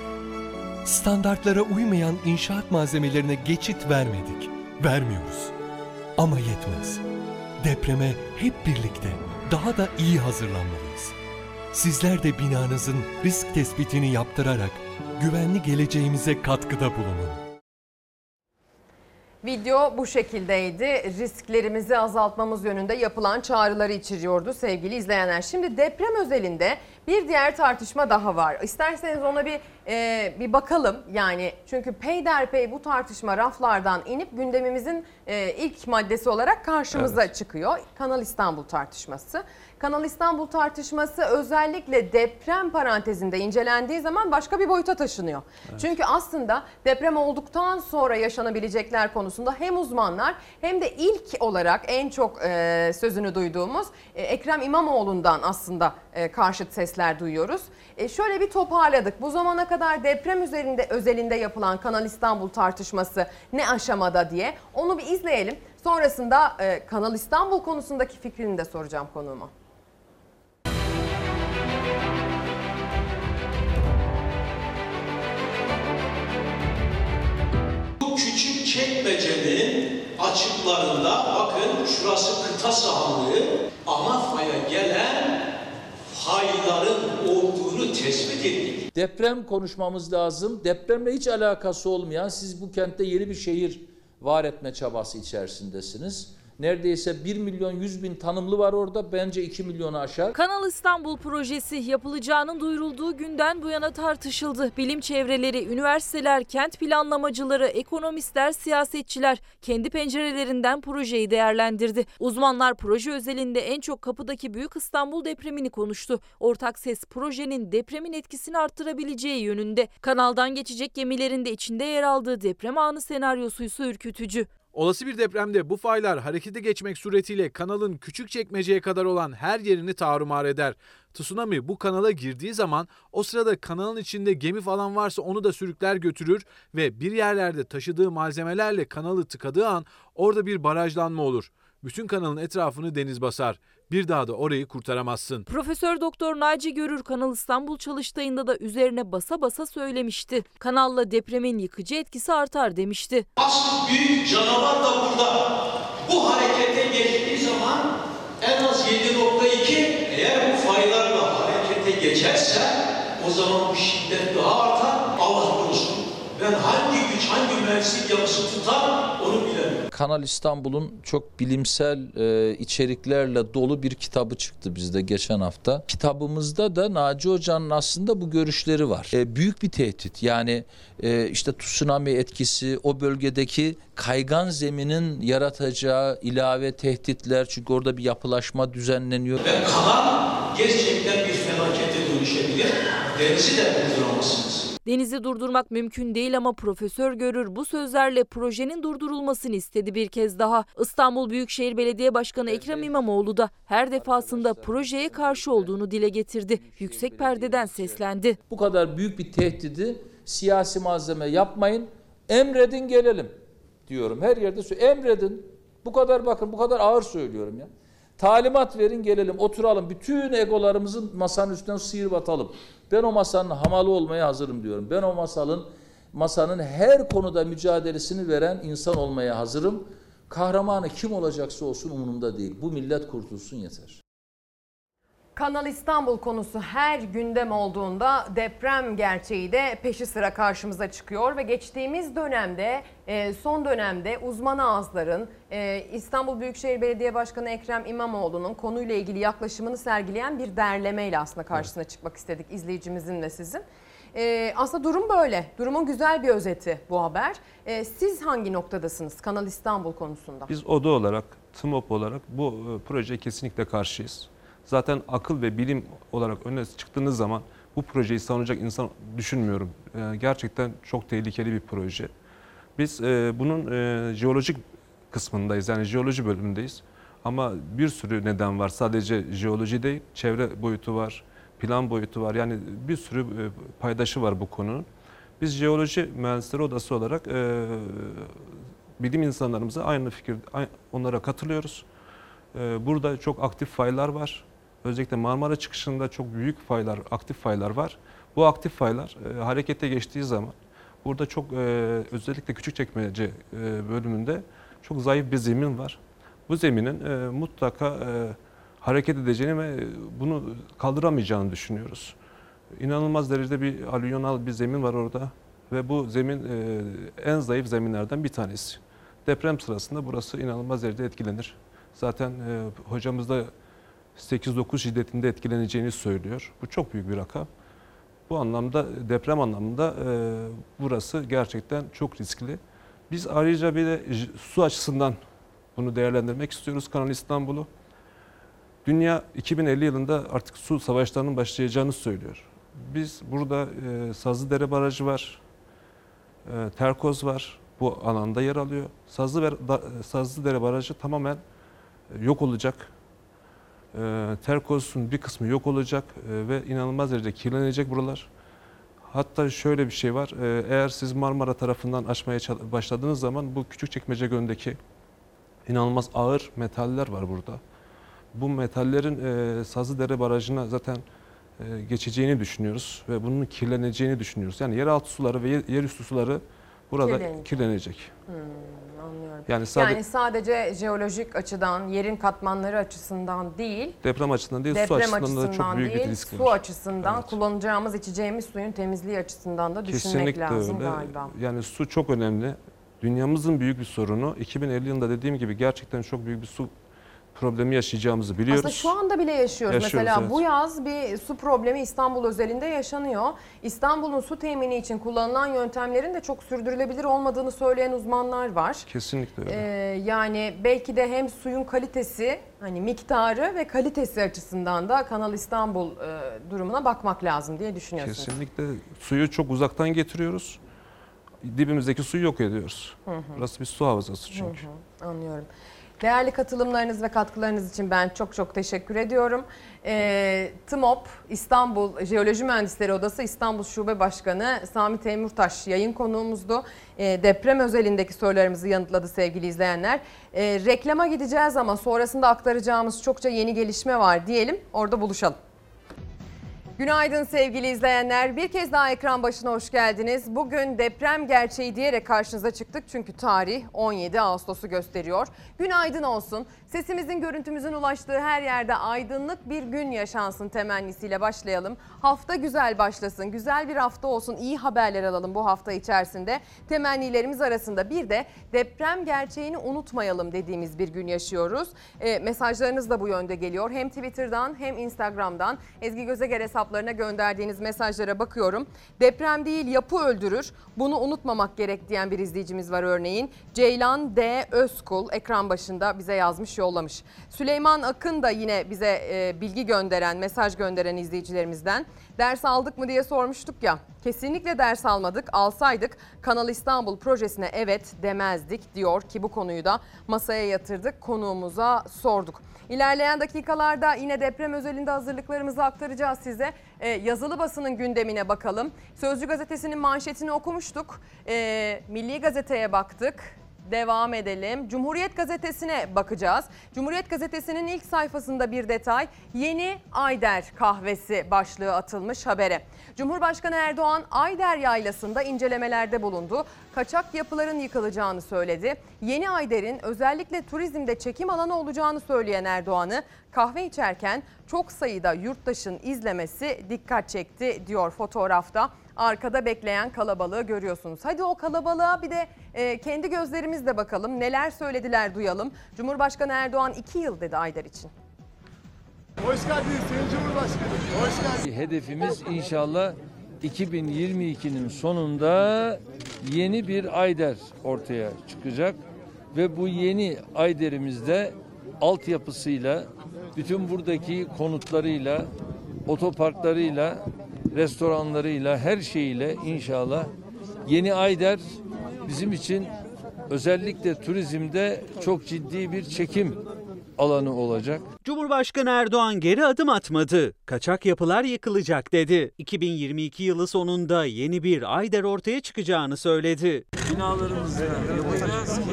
Standartlara uymayan inşaat malzemelerine geçit vermedik, vermiyoruz. Ama yetmez. Depreme hep birlikte daha da iyi hazırlanmalıyız. Sizler de binanızın risk tespitini yaptırarak güvenli geleceğimize katkıda bulunun. Video bu şekildeydi. Risklerimizi azaltmamız yönünde yapılan çağrıları içeriyordu sevgili izleyenler. Şimdi deprem özelinde bir diğer tartışma daha var. İsterseniz ona bir e, bir bakalım. Yani çünkü peyderpey bu tartışma raflardan inip gündemimizin e, ilk maddesi olarak karşımıza çıkıyor. Kanal İstanbul tartışması. Kanal İstanbul tartışması özellikle deprem parantezinde incelendiği zaman başka bir boyuta taşınıyor. Çünkü aslında deprem olduktan sonra yaşanabilecekler konusunda hem uzmanlar hem de ilk olarak en çok e, sözünü duyduğumuz e, Ekrem İmamoğlu'ndan aslında e, karşıt sesler duyuyoruz. E, şöyle bir toparladık. Bu zamana kadar deprem üzerinde özelinde yapılan Kanal İstanbul tartışması ne aşamada diye onu bir izleyelim. Sonrasında e, Kanal İstanbul konusundaki fikrini de soracağım konuğuma. Bu küçük çekmecenin açıklarında bakın şurası kıta sahanlığı ana faya gelen fayların olduğunu tespit ettik. Deprem konuşmamız lazım. Depremle hiç alakası olmayan siz bu kentte yeni bir şehir var etme çabası içerisindesiniz. Neredeyse 1 milyon 100 bin tanımlı var orada. Bence 2 milyonu aşar. Kanal İstanbul projesi yapılacağının duyurulduğu günden bu yana tartışıldı. Bilim çevreleri, üniversiteler, kent planlamacıları, ekonomistler, siyasetçiler kendi pencerelerinden projeyi değerlendirdi. Uzmanlar proje özelinde en çok kapıdaki Büyük İstanbul depremini konuştu. Ortak ses projenin depremin etkisini arttırabileceği yönünde. Kanaldan geçecek gemilerin de içinde yer aldığı deprem anı senaryosuysa ürkütücü. Olası bir depremde bu faylar harekete geçmek suretiyle kanalın küçük çekmeceye kadar olan her yerini tarumar eder. Tsunami bu kanala girdiği zaman o sırada kanalın içinde gemi falan varsa onu da sürükler götürür ve bir yerlerde taşıdığı malzemelerle kanalı tıkadığı an orada bir barajlanma olur. Bütün kanalın etrafını deniz basar. Bir daha da orayı kurtaramazsın. Profesör Doktor Naci Görür Kanal İstanbul çalıştayında da üzerine basa basa söylemişti. Kanalla depremin yıkıcı etkisi artar demişti. Asıl büyük canavar da burada. Bu harekete geçtiği zaman en az 7.2 eğer bu faylarla harekete geçerse o zaman bu şiddet daha artar. Allah korusun. Ben hangi güç, hangi mevsim yapısı tutar onu bilemiyorum. Kanal İstanbul'un çok bilimsel e, içeriklerle dolu bir kitabı çıktı bizde geçen hafta. Kitabımızda da Naci Hoca'nın aslında bu görüşleri var. E, büyük bir tehdit yani e, işte tsunami etkisi o bölgedeki kaygan zeminin yaratacağı ilave tehditler çünkü orada bir yapılaşma düzenleniyor. Ve kanal gerçekten bir felakete dönüşebilir. Denizi de durduramazsınız. Denizi durdurmak mümkün değil ama Profesör Görür bu sözlerle projenin durdurulmasını istedi bir kez daha. İstanbul Büyükşehir Belediye Başkanı Ekrem İmamoğlu da her defasında projeye karşı olduğunu dile getirdi. Yüksek perdeden seslendi. Bu kadar büyük bir tehdidi siyasi malzeme yapmayın. Emredin gelelim diyorum. Her yerde söyle emredin. Bu kadar bakın bu kadar ağır söylüyorum ya. Talimat verin gelelim oturalım. Bütün egolarımızın masanın üstünden sıyırıp atalım. Ben o masanın hamalı olmaya hazırım diyorum. Ben o masanın masanın her konuda mücadelesini veren insan olmaya hazırım. Kahramanı kim olacaksa olsun umurumda değil. Bu millet kurtulsun yeter. Kanal İstanbul konusu her gündem olduğunda deprem gerçeği de peşi sıra karşımıza çıkıyor ve geçtiğimiz dönemde e, son dönemde uzman ağızların e, İstanbul Büyükşehir Belediye Başkanı Ekrem İmamoğlu'nun konuyla ilgili yaklaşımını sergileyen bir derlemeyle aslında karşısına çıkmak istedik izleyicimizin ve sizin. E, aslında durum böyle. Durumun güzel bir özeti bu haber. E, siz hangi noktadasınız Kanal İstanbul konusunda? Biz ODA olarak, TMOP olarak bu e, projeye kesinlikle karşıyız. Zaten akıl ve bilim olarak öne çıktığınız zaman bu projeyi savunacak insan düşünmüyorum. E, Gerçekten çok tehlikeli bir proje. Biz e, bunun e, jeolojik kısmındayız yani jeoloji bölümündeyiz. Ama bir sürü neden var. Sadece jeoloji değil, çevre boyutu var, plan boyutu var. Yani bir sürü e, paydaşı var bu konunun. Biz jeoloji mühendisleri odası olarak e, bilim insanlarımıza aynı fikir, onlara katılıyoruz. E, burada çok aktif faylar var. Özellikle Marmara çıkışında çok büyük faylar, aktif faylar var. Bu aktif faylar e, harekete geçtiği zaman burada çok e, özellikle Küçükçekmece e, bölümünde çok zayıf bir zemin var. Bu zeminin e, mutlaka e, hareket edeceğini ve bunu kaldıramayacağını düşünüyoruz. İnanılmaz derecede bir alüvyonal bir zemin var orada ve bu zemin e, en zayıf zeminlerden bir tanesi. Deprem sırasında burası inanılmaz derecede etkilenir. Zaten e, hocamız da 8-9 şiddetinde etkileneceğini söylüyor. Bu çok büyük bir rakam. Bu anlamda deprem anlamında e, burası gerçekten çok riskli. Biz ayrıca bir de su açısından bunu değerlendirmek istiyoruz Kanal İstanbul'u. Dünya 2050 yılında artık su savaşlarının başlayacağını söylüyor. Biz burada e, Sazlıdere Barajı var, e, Terkoz var. Bu alanda yer alıyor. Sazlı Sazlıdere Barajı tamamen e, yok olacak. E, Terkoz'un bir kısmı yok olacak e, ve inanılmaz derecede kirlenecek buralar. Hatta şöyle bir şey var. e, Eğer siz Marmara tarafından açmaya başladığınız zaman bu Küçükçekmece Gölü'ndeki inanılmaz ağır metaller var burada. Bu metallerin e, Sazlıdere Barajı'na zaten e, geçeceğini düşünüyoruz ve bunun kirleneceğini düşünüyoruz. Yani yeraltı suları ve yer- yerüstü suları burada Kirlenecek. kirlenecek. Hmm, anlıyorum. Yani sadece yani sadece jeolojik açıdan, yerin katmanları açısından değil, deprem açısından değil, su deprem açısından, açısından da çok büyük değil, bir risk su var. açısından kullanacağımız, içeceğimiz suyun temizliği açısından da düşünmek Kesinlikle lazım öyle. galiba. Yani su çok önemli. Dünyamızın büyük bir sorunu. 2050 yılında dediğim gibi gerçekten çok büyük bir su problemi yaşayacağımızı biliyoruz. Aslında şu anda bile yaşıyoruz. Yaşıyoruz, Mesela evet. bu yaz bir su problemi İstanbul özelinde yaşanıyor. İstanbul'un su temini için kullanılan yöntemlerin de çok sürdürülebilir olmadığını söyleyen uzmanlar var. Kesinlikle öyle. Ee, yani belki de hem suyun kalitesi, hani miktarı ve kalitesi açısından da Kanal İstanbul e, durumuna bakmak lazım diye düşünüyorsunuz. Kesinlikle suyu çok uzaktan getiriyoruz. Dibimizdeki suyu yok ediyoruz. Hı hı. Burası bir su havzası çünkü. Hı hı, anlıyorum. Değerli katılımlarınız ve katkılarınız için ben çok çok teşekkür ediyorum. Ee, TMOP İstanbul Jeoloji Mühendisleri Odası İstanbul Şube Başkanı Sami Temurtaş yayın konuğumuzdu. Ee, deprem özelindeki sorularımızı yanıtladı sevgili izleyenler. Ee, reklama gideceğiz ama sonrasında aktaracağımız çokça yeni gelişme var diyelim. Orada buluşalım. Günaydın sevgili izleyenler. Bir kez daha ekran başına hoş geldiniz. Bugün deprem gerçeği diyerek karşınıza çıktık. Çünkü tarih 17 Ağustos'u gösteriyor. Günaydın olsun. Sesimizin, görüntümüzün ulaştığı her yerde aydınlık bir gün yaşansın temennisiyle başlayalım. Hafta güzel başlasın. Güzel bir hafta olsun. İyi haberler alalım bu hafta içerisinde. Temennilerimiz arasında bir de deprem gerçeğini unutmayalım dediğimiz bir gün yaşıyoruz. E, mesajlarınız da bu yönde geliyor. Hem Twitter'dan hem Instagram'dan Ezgi Gözeger hesaplarına gönderdiğiniz mesajlara bakıyorum. Deprem değil yapı öldürür. Bunu unutmamak gerek diyen bir izleyicimiz var örneğin. Ceylan D. Özkul ekran başında bize yazmış yollamış. Süleyman Akın da yine bize e, bilgi gönderen, mesaj gönderen izleyicilerimizden. Ders aldık mı diye sormuştuk ya. Kesinlikle ders almadık. Alsaydık Kanal İstanbul projesine evet demezdik diyor ki bu konuyu da masaya yatırdık. Konuğumuza sorduk. İlerleyen dakikalarda yine deprem özelinde hazırlıklarımızı aktaracağız size. Ee, yazılı basının gündemine bakalım. Sözcü gazetesinin manşetini okumuştuk. Ee, Milli Gazete'ye baktık. Devam edelim. Cumhuriyet Gazetesi'ne bakacağız. Cumhuriyet Gazetesi'nin ilk sayfasında bir detay. Yeni Ayder kahvesi başlığı atılmış habere. Cumhurbaşkanı Erdoğan Ayder Yaylası'nda incelemelerde bulundu. Kaçak yapıların yıkılacağını söyledi. Yeni Ayder'in özellikle turizmde çekim alanı olacağını söyleyen Erdoğan'ı kahve içerken çok sayıda yurttaşın izlemesi dikkat çekti diyor fotoğrafta. Arkada bekleyen kalabalığı görüyorsunuz. Hadi o kalabalığa bir de e, kendi gözlerimizle bakalım. Neler söylediler duyalım. Cumhurbaşkanı Erdoğan 2 yıl dedi Ayder için. Hoş geldiniz Sayın Cumhurbaşkanı. Hoş geldiniz. Hedefimiz inşallah 2022'nin sonunda yeni bir Ayder ortaya çıkacak ve bu yeni Ayder'imizde altyapısıyla, bütün buradaki konutlarıyla, otoparklarıyla, restoranlarıyla, her şeyiyle inşallah. Yeni Ayder bizim için özellikle turizmde çok ciddi bir çekim alanı olacak. Cumhurbaşkanı Erdoğan geri adım atmadı. Kaçak yapılar yıkılacak dedi. 2022 yılı sonunda yeni bir Ayder ortaya çıkacağını söyledi. Binalarımızda yapacağız ki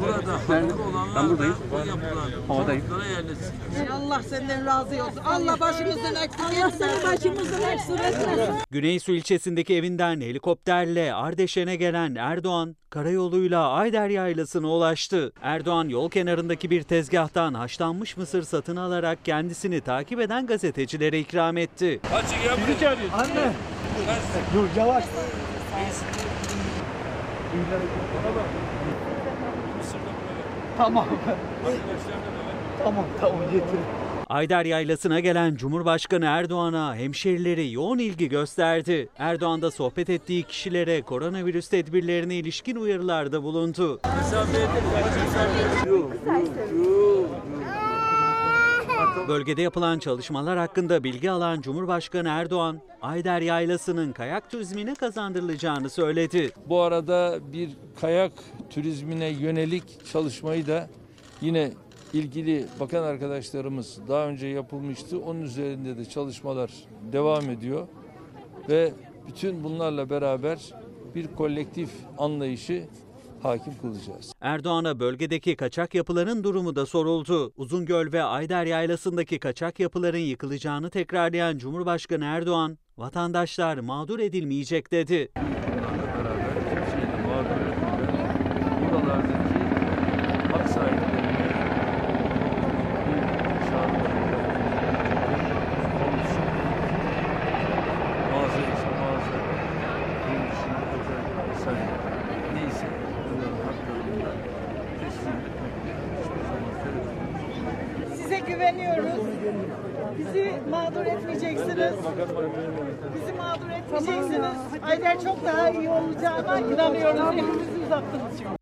burada haklı olanlar ben buradayım. da bu yapılan yerleşsin. Allah senden razı olsun. Allah başımızdan eksik etmesin. Allah seni başımızdan eksik etmesin. Güneysu ilçesindeki evinden helikopterle Ardeşen'e gelen Erdoğan, karayoluyla Ayder Yaylası'na ulaştı. Erdoğan yol kenarındaki bir tezgahtan haşlanmış mısır satın alarak kendisini takip eden gazetecilere ikram etti. Hacı gel Bizi çağırıyorsun. Anne. Dur yavaş. Tamam. tamam tamam getir. Ayder Yaylası'na gelen Cumhurbaşkanı Erdoğan'a hemşerileri yoğun ilgi gösterdi. Erdoğan da sohbet ettiği kişilere koronavirüs tedbirlerine ilişkin uyarılarda bulundu. Bölgede yapılan çalışmalar hakkında bilgi alan Cumhurbaşkanı Erdoğan, Ayder Yaylası'nın kayak turizmine kazandırılacağını söyledi. Bu arada bir kayak turizmine yönelik çalışmayı da yine ilgili bakan arkadaşlarımız daha önce yapılmıştı. Onun üzerinde de çalışmalar devam ediyor ve bütün bunlarla beraber bir kolektif anlayışı hakim kılacağız. Erdoğan'a bölgedeki kaçak yapıların durumu da soruldu. Uzungöl ve Ayder Yaylası'ndaki kaçak yapıların yıkılacağını tekrarlayan Cumhurbaşkanı Erdoğan, vatandaşlar mağdur edilmeyecek dedi. Bunlarla beraber kimseyi de mağdur etmeden buralardaki hak sahiplerine bir inşaatlarıyla konuşup mağaza ise mağaza bunun dışında özel vesaire neyse bunların haklarını da teslim etmekte hiçbir zaman tereddüt Size güveniyoruz. Bizi mağdur etmeyeceksiniz. Bizi mağdur etmeyeceksiniz. Ayder çok daha iyi olacağına inanıyoruz. Elimizi uzattınız çünkü.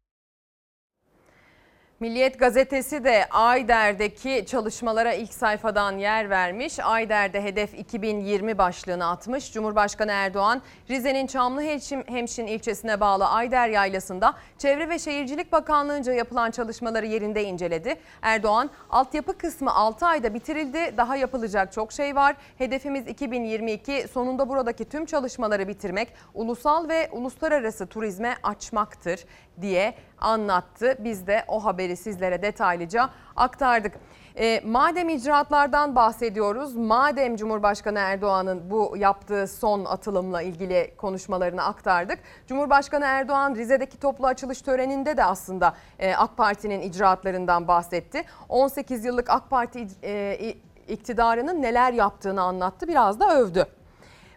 Milliyet gazetesi de Ayder'deki çalışmalara ilk sayfadan yer vermiş. Ayder'de hedef 2020 başlığını atmış. Cumhurbaşkanı Erdoğan, Rize'nin Çamlıhemşin Hemşin ilçesine bağlı Ayder Yaylası'nda Çevre ve Şehircilik Bakanlığı'nca yapılan çalışmaları yerinde inceledi. Erdoğan, altyapı kısmı 6 ayda bitirildi. Daha yapılacak çok şey var. Hedefimiz 2022 sonunda buradaki tüm çalışmaları bitirmek, ulusal ve uluslararası turizme açmaktır diye anlattı. Biz de o haberi sizlere detaylıca aktardık. E, madem icraatlardan bahsediyoruz, madem Cumhurbaşkanı Erdoğan'ın bu yaptığı son atılımla ilgili konuşmalarını aktardık. Cumhurbaşkanı Erdoğan Rize'deki toplu açılış töreninde de aslında e, AK Parti'nin icraatlarından bahsetti. 18 yıllık AK Parti e, iktidarının neler yaptığını anlattı, biraz da övdü.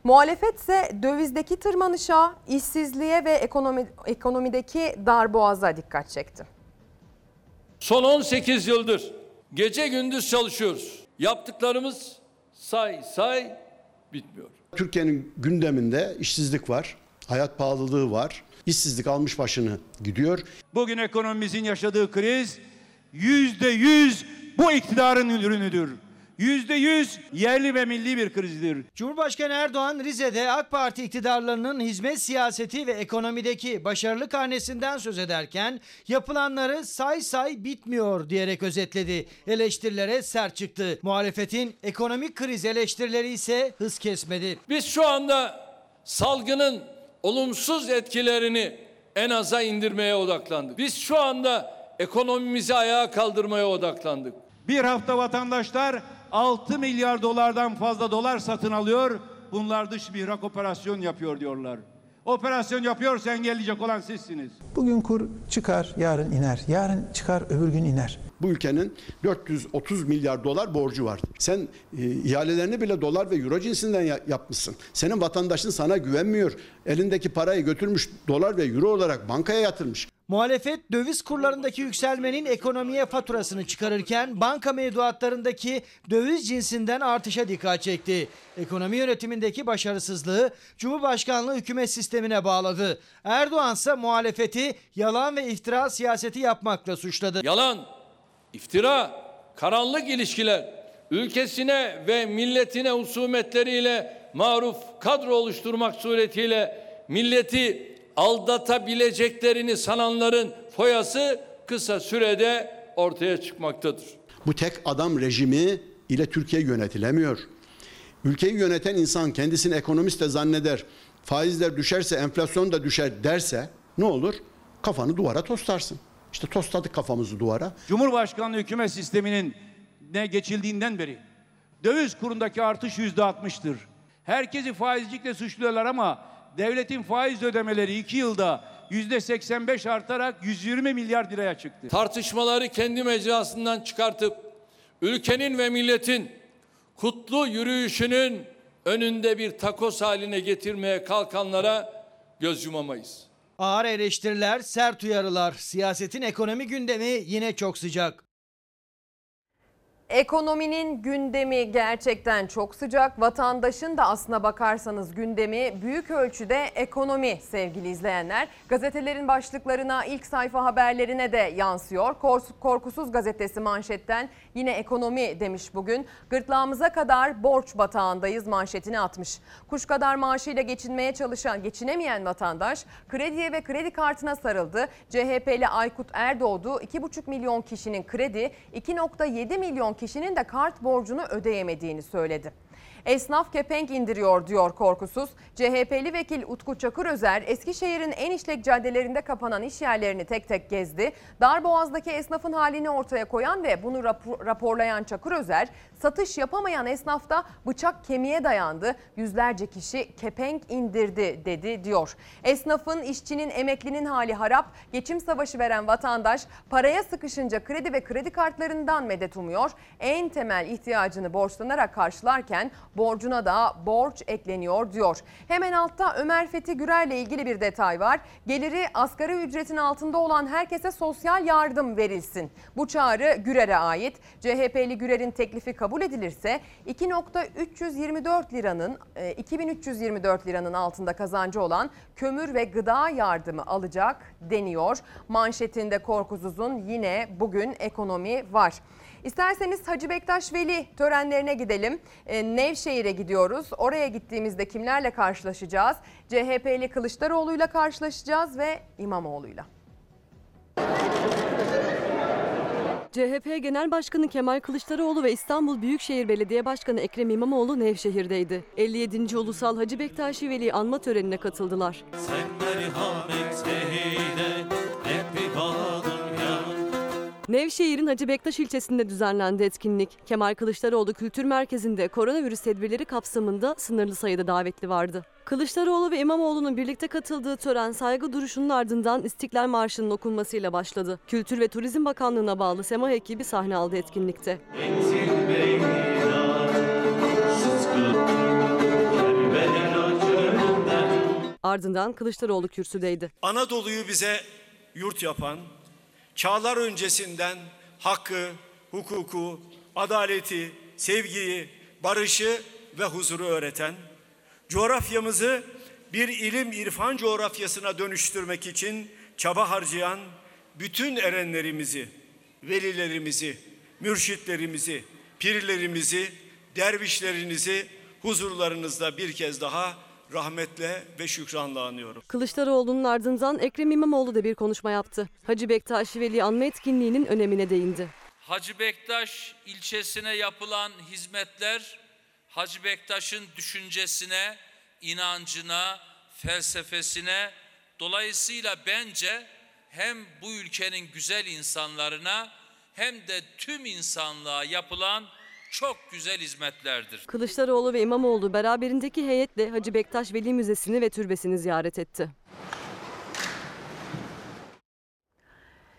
Muhalefet ise dövizdeki tırmanışa, işsizliğe ve ekonomi, ekonomideki darboğaza dikkat çekti. Son 18 yıldır gece gündüz çalışıyoruz. Yaptıklarımız say say bitmiyor. Türkiye'nin gündeminde işsizlik var, hayat pahalılığı var, işsizlik almış başını gidiyor. Bugün ekonomimizin yaşadığı kriz yüzde yüz bu iktidarın ürünüdür. Yüzde yüz yerli ve milli bir krizdir. Cumhurbaşkanı Erdoğan Rize'de AK Parti iktidarlarının hizmet siyaseti ve ekonomideki başarılı karnesinden söz ederken yapılanları say say bitmiyor diyerek özetledi. Eleştirilere sert çıktı. Muhalefetin ekonomik kriz eleştirileri ise hız kesmedi. Biz şu anda salgının olumsuz etkilerini en aza indirmeye odaklandık. Biz şu anda ekonomimizi ayağa kaldırmaya odaklandık. Bir hafta vatandaşlar 6 milyar dolardan fazla dolar satın alıyor. Bunlar dış mihrak operasyon yapıyor diyorlar. Operasyon yapıyorsa engelleyecek olan sizsiniz. Bugün kur çıkar, yarın iner. Yarın çıkar, öbür gün iner. Bu ülkenin 430 milyar dolar borcu var. Sen e, ihalelerini bile dolar ve euro cinsinden ya- yapmışsın. Senin vatandaşın sana güvenmiyor. Elindeki parayı götürmüş dolar ve euro olarak bankaya yatırmış. Muhalefet döviz kurlarındaki yükselmenin ekonomiye faturasını çıkarırken banka mevduatlarındaki döviz cinsinden artışa dikkat çekti. Ekonomi yönetimindeki başarısızlığı Cumhurbaşkanlığı hükümet sistemine bağladı. Erdoğan ise muhalefeti yalan ve iftira siyaseti yapmakla suçladı. Yalan, iftira, karanlık ilişkiler, ülkesine ve milletine husumetleriyle maruf kadro oluşturmak suretiyle milleti aldatabileceklerini sananların foyası kısa sürede ortaya çıkmaktadır. Bu tek adam rejimi ile Türkiye yönetilemiyor. Ülkeyi yöneten insan kendisini ekonomist de zanneder. Faizler düşerse enflasyon da düşer derse ne olur? Kafanı duvara toslarsın. İşte tosladık kafamızı duvara. Cumhurbaşkanlığı hükümet sisteminin ne geçildiğinden beri döviz kurundaki artış yüzde altmıştır. Herkesi faizcilikle suçluyorlar ama devletin faiz ödemeleri iki yılda yüzde 85 artarak 120 milyar liraya çıktı. Tartışmaları kendi mecrasından çıkartıp ülkenin ve milletin kutlu yürüyüşünün önünde bir takos haline getirmeye kalkanlara göz yumamayız. Ağır eleştiriler, sert uyarılar. Siyasetin ekonomi gündemi yine çok sıcak. Ekonominin gündemi gerçekten çok sıcak. Vatandaşın da aslına bakarsanız gündemi büyük ölçüde ekonomi sevgili izleyenler. Gazetelerin başlıklarına, ilk sayfa haberlerine de yansıyor. Korkusuz gazetesi manşetten yine ekonomi demiş bugün. Gırtlağımıza kadar borç batağındayız manşetini atmış. Kuş kadar maaşıyla geçinmeye çalışan, geçinemeyen vatandaş krediye ve kredi kartına sarıldı. CHP'li Aykut Erdoğdu 2,5 milyon kişinin kredi, 2,7 milyon kişinin de kart borcunu ödeyemediğini söyledi. Esnaf kepenk indiriyor diyor korkusuz. CHP'li vekil Utku Çakırözer Eskişehir'in en işlek caddelerinde kapanan iş yerlerini tek tek gezdi. Darboğaz'daki esnafın halini ortaya koyan ve bunu rapor- raporlayan Çakırözer satış yapamayan esnafta bıçak kemiğe dayandı. Yüzlerce kişi kepenk indirdi dedi diyor. Esnafın, işçinin, emeklinin hali harap. Geçim savaşı veren vatandaş paraya sıkışınca kredi ve kredi kartlarından medet umuyor. En temel ihtiyacını borçlanarak karşılarken borcuna da borç ekleniyor diyor. Hemen altta Ömer Fethi Gürer'le ilgili bir detay var. Geliri asgari ücretin altında olan herkese sosyal yardım verilsin. Bu çağrı Gürer'e ait. CHP'li Gürer'in teklifi kabul edilirse 2.324 liranın e, 2324 liranın altında kazancı olan kömür ve gıda yardımı alacak deniyor. Manşetinde Korkusuz'un yine bugün ekonomi var. İsterseniz Hacı Bektaş Veli törenlerine gidelim. Ee, Nevşehir'e gidiyoruz. Oraya gittiğimizde kimlerle karşılaşacağız? CHP'li Kılıçdaroğlu'yla karşılaşacağız ve İmamoğlu'yla. CHP Genel Başkanı Kemal Kılıçdaroğlu ve İstanbul Büyükşehir Belediye Başkanı Ekrem İmamoğlu Nevşehir'deydi. 57. Ulusal Hacı Bektaşi Veli anma törenine katıldılar. Sen merhamet eyle hep ya Nevşehir'in Hacı Bektaş ilçesinde düzenlendi etkinlik. Kemal Kılıçdaroğlu Kültür Merkezi'nde koronavirüs tedbirleri kapsamında sınırlı sayıda davetli vardı. Kılıçdaroğlu ve İmamoğlu'nun birlikte katıldığı tören saygı duruşunun ardından İstiklal Marşı'nın okunmasıyla başladı. Kültür ve Turizm Bakanlığı'na bağlı SEMA ekibi sahne aldı etkinlikte. Ardından Kılıçdaroğlu kürsüdeydi. Anadolu'yu bize yurt yapan, çağlar öncesinden hakkı, hukuku, adaleti, sevgiyi, barışı ve huzuru öğreten, coğrafyamızı bir ilim irfan coğrafyasına dönüştürmek için çaba harcayan bütün erenlerimizi, velilerimizi, mürşitlerimizi, pirlerimizi, dervişlerinizi huzurlarınızda bir kez daha rahmetle ve şükranla anıyorum. Kılıçdaroğlu'nun ardından Ekrem İmamoğlu da bir konuşma yaptı. Hacı Bektaşi Veli anma etkinliğinin önemine değindi. Hacı Bektaş ilçesine yapılan hizmetler Hacı Bektaş'ın düşüncesine, inancına, felsefesine Dolayısıyla bence hem bu ülkenin güzel insanlarına hem de tüm insanlığa yapılan çok güzel hizmetlerdir. Kılıçdaroğlu ve İmamoğlu beraberindeki heyetle Hacı Bektaş Veli Müzesi'ni ve türbesini ziyaret etti.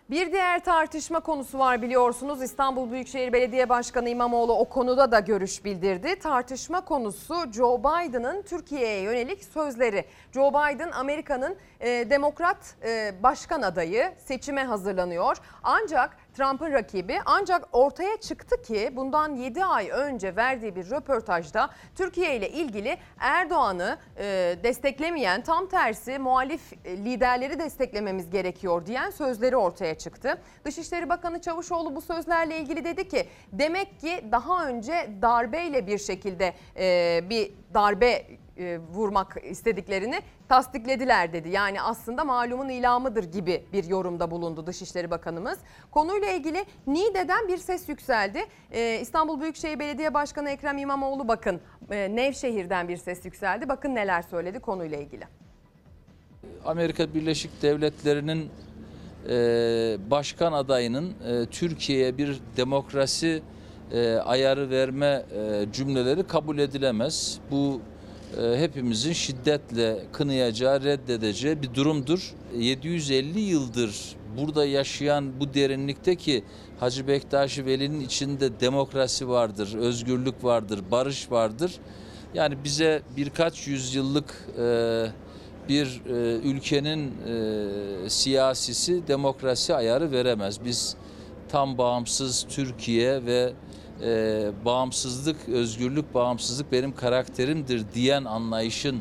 Bir diğer tartışma konusu var biliyorsunuz. İstanbul Büyükşehir Belediye Başkanı İmamoğlu o konuda da görüş bildirdi. Tartışma konusu Joe Biden'ın Türkiye'ye yönelik sözleri. Joe Biden Amerika'nın e, demokrat e, başkan adayı seçime hazırlanıyor. Ancak Trump'ın rakibi ancak ortaya çıktı ki bundan 7 ay önce verdiği bir röportajda Türkiye ile ilgili Erdoğan'ı e, desteklemeyen tam tersi muhalif e, liderleri desteklememiz gerekiyor diyen sözleri ortaya çıktı. Dışişleri Bakanı Çavuşoğlu bu sözlerle ilgili dedi ki demek ki daha önce darbeyle bir şekilde e, bir darbe e, vurmak istediklerini tasdiklediler dedi. Yani aslında malumun ilamıdır gibi bir yorumda bulundu Dışişleri Bakanımız. Konuyla ilgili Niğde'den bir ses yükseldi. Ee, İstanbul Büyükşehir Belediye Başkanı Ekrem İmamoğlu bakın e, Nevşehir'den bir ses yükseldi. Bakın neler söyledi konuyla ilgili. Amerika Birleşik Devletleri'nin e, başkan adayının e, Türkiye'ye bir demokrasi e, ayarı verme e, cümleleri kabul edilemez. Bu e, hepimizin şiddetle kınayacağı, reddedeceği bir durumdur. 750 yıldır burada yaşayan bu derinlikteki Hacı Bektaş Veli'nin içinde demokrasi vardır, özgürlük vardır, barış vardır. Yani bize birkaç yüzyıllık e, bir e, ülkenin e, siyasisi demokrasi ayarı veremez. Biz tam bağımsız Türkiye ve e, bağımsızlık, özgürlük, bağımsızlık benim karakterimdir diyen anlayışın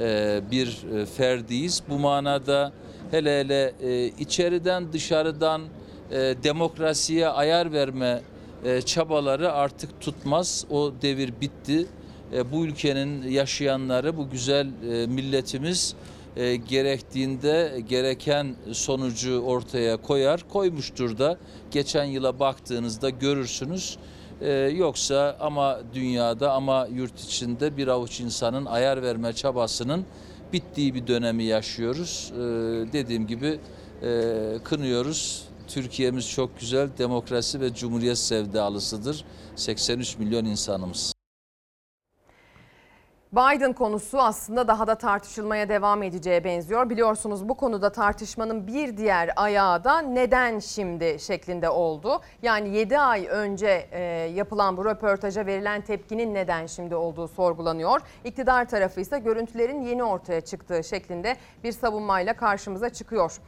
e, bir e, ferdiyiz. Bu manada hele hele e, içeriden dışarıdan e, demokrasiye ayar verme e, çabaları artık tutmaz. O devir bitti. E, bu ülkenin yaşayanları, bu güzel e, milletimiz e, gerektiğinde gereken sonucu ortaya koyar. Koymuştur da geçen yıla baktığınızda görürsünüz. E, yoksa ama dünyada ama yurt içinde bir avuç insanın ayar verme çabasının bittiği bir dönemi yaşıyoruz. E, dediğim gibi e, kınıyoruz. Türkiye'miz çok güzel, demokrasi ve cumhuriyet sevdalısıdır. 83 milyon insanımız. Biden konusu aslında daha da tartışılmaya devam edeceğe benziyor. Biliyorsunuz bu konuda tartışmanın bir diğer ayağı da neden şimdi şeklinde oldu. Yani 7 ay önce e, yapılan bu röportaja verilen tepkinin neden şimdi olduğu sorgulanıyor. İktidar tarafı ise görüntülerin yeni ortaya çıktığı şeklinde bir savunmayla karşımıza çıkıyor.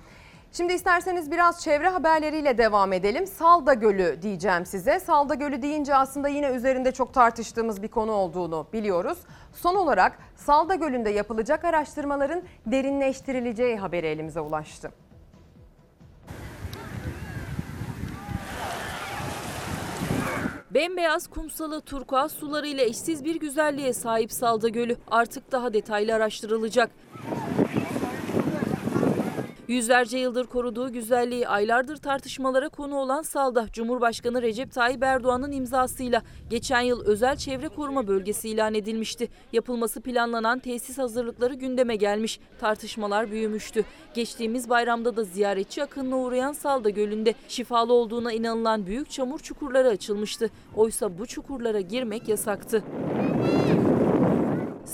Şimdi isterseniz biraz çevre haberleriyle devam edelim. Salda Gölü diyeceğim size. Salda Gölü deyince aslında yine üzerinde çok tartıştığımız bir konu olduğunu biliyoruz. Son olarak Salda Gölü'nde yapılacak araştırmaların derinleştirileceği haberi elimize ulaştı. Bembeyaz kumsalı turkuaz sularıyla eşsiz bir güzelliğe sahip Salda Gölü artık daha detaylı araştırılacak. Yüzlerce yıldır koruduğu güzelliği aylardır tartışmalara konu olan Salda, Cumhurbaşkanı Recep Tayyip Erdoğan'ın imzasıyla geçen yıl özel çevre koruma bölgesi ilan edilmişti. Yapılması planlanan tesis hazırlıkları gündeme gelmiş, tartışmalar büyümüştü. Geçtiğimiz bayramda da ziyaretçi akınına uğrayan Salda Gölü'nde şifalı olduğuna inanılan büyük çamur çukurları açılmıştı. Oysa bu çukurlara girmek yasaktı.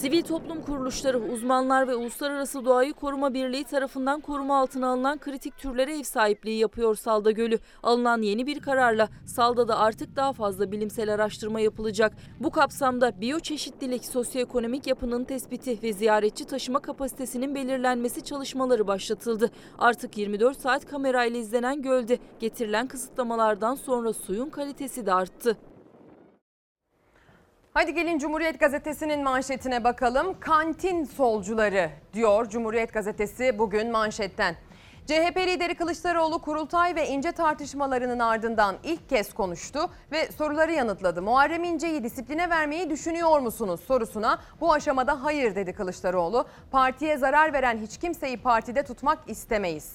Sivil toplum kuruluşları, uzmanlar ve Uluslararası Doğayı Koruma Birliği tarafından koruma altına alınan kritik türlere ev sahipliği yapıyor Salda Gölü. Alınan yeni bir kararla Salda'da artık daha fazla bilimsel araştırma yapılacak. Bu kapsamda biyoçeşitlilik, sosyoekonomik yapının tespiti ve ziyaretçi taşıma kapasitesinin belirlenmesi çalışmaları başlatıldı. Artık 24 saat kamerayla izlenen gölde getirilen kısıtlamalardan sonra suyun kalitesi de arttı. Hadi gelin Cumhuriyet Gazetesi'nin manşetine bakalım. Kantin solcuları diyor Cumhuriyet Gazetesi bugün manşetten. CHP lideri Kılıçdaroğlu kurultay ve ince tartışmalarının ardından ilk kez konuştu ve soruları yanıtladı. Muharrem İnce'yi disipline vermeyi düşünüyor musunuz sorusuna bu aşamada hayır dedi Kılıçdaroğlu. Partiye zarar veren hiç kimseyi partide tutmak istemeyiz.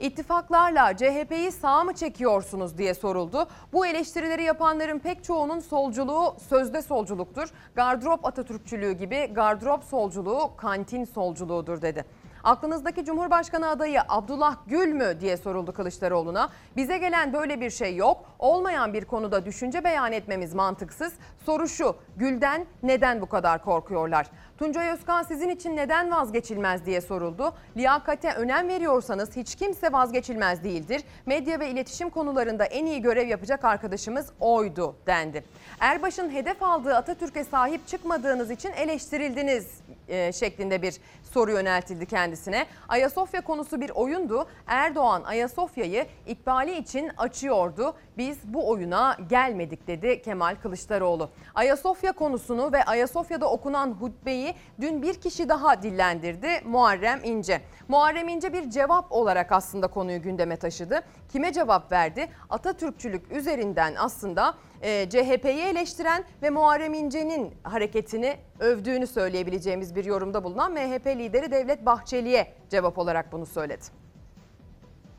İttifaklarla CHP'yi sağ mı çekiyorsunuz diye soruldu. Bu eleştirileri yapanların pek çoğunun solculuğu sözde solculuktur. Gardırop Atatürkçülüğü gibi gardırop solculuğu kantin solculuğudur dedi. Aklınızdaki Cumhurbaşkanı adayı Abdullah Gül mü diye soruldu Kılıçdaroğlu'na. Bize gelen böyle bir şey yok. Olmayan bir konuda düşünce beyan etmemiz mantıksız. Soru şu, Gül'den neden bu kadar korkuyorlar? Tuncay Özkan sizin için neden vazgeçilmez diye soruldu. Liyakate önem veriyorsanız hiç kimse vazgeçilmez değildir. Medya ve iletişim konularında en iyi görev yapacak arkadaşımız oydu dendi. Erbaş'ın hedef aldığı Atatürk'e sahip çıkmadığınız için eleştirildiniz e, şeklinde bir soru yöneltildi kendisine. Ayasofya konusu bir oyundu. Erdoğan Ayasofya'yı ikbali için açıyordu. Biz bu oyuna gelmedik dedi Kemal Kılıçdaroğlu. Ayasofya konusunu ve Ayasofya'da okunan hutbeyi dün bir kişi daha dillendirdi Muharrem İnce. Muharrem İnce bir cevap olarak aslında konuyu gündeme taşıdı. Kime cevap verdi? Atatürkçülük üzerinden aslında e, CHP'yi eleştiren ve Muharrem İnce'nin hareketini övdüğünü söyleyebileceğimiz bir yorumda bulunan MHP lideri Devlet Bahçeli'ye cevap olarak bunu söyledi.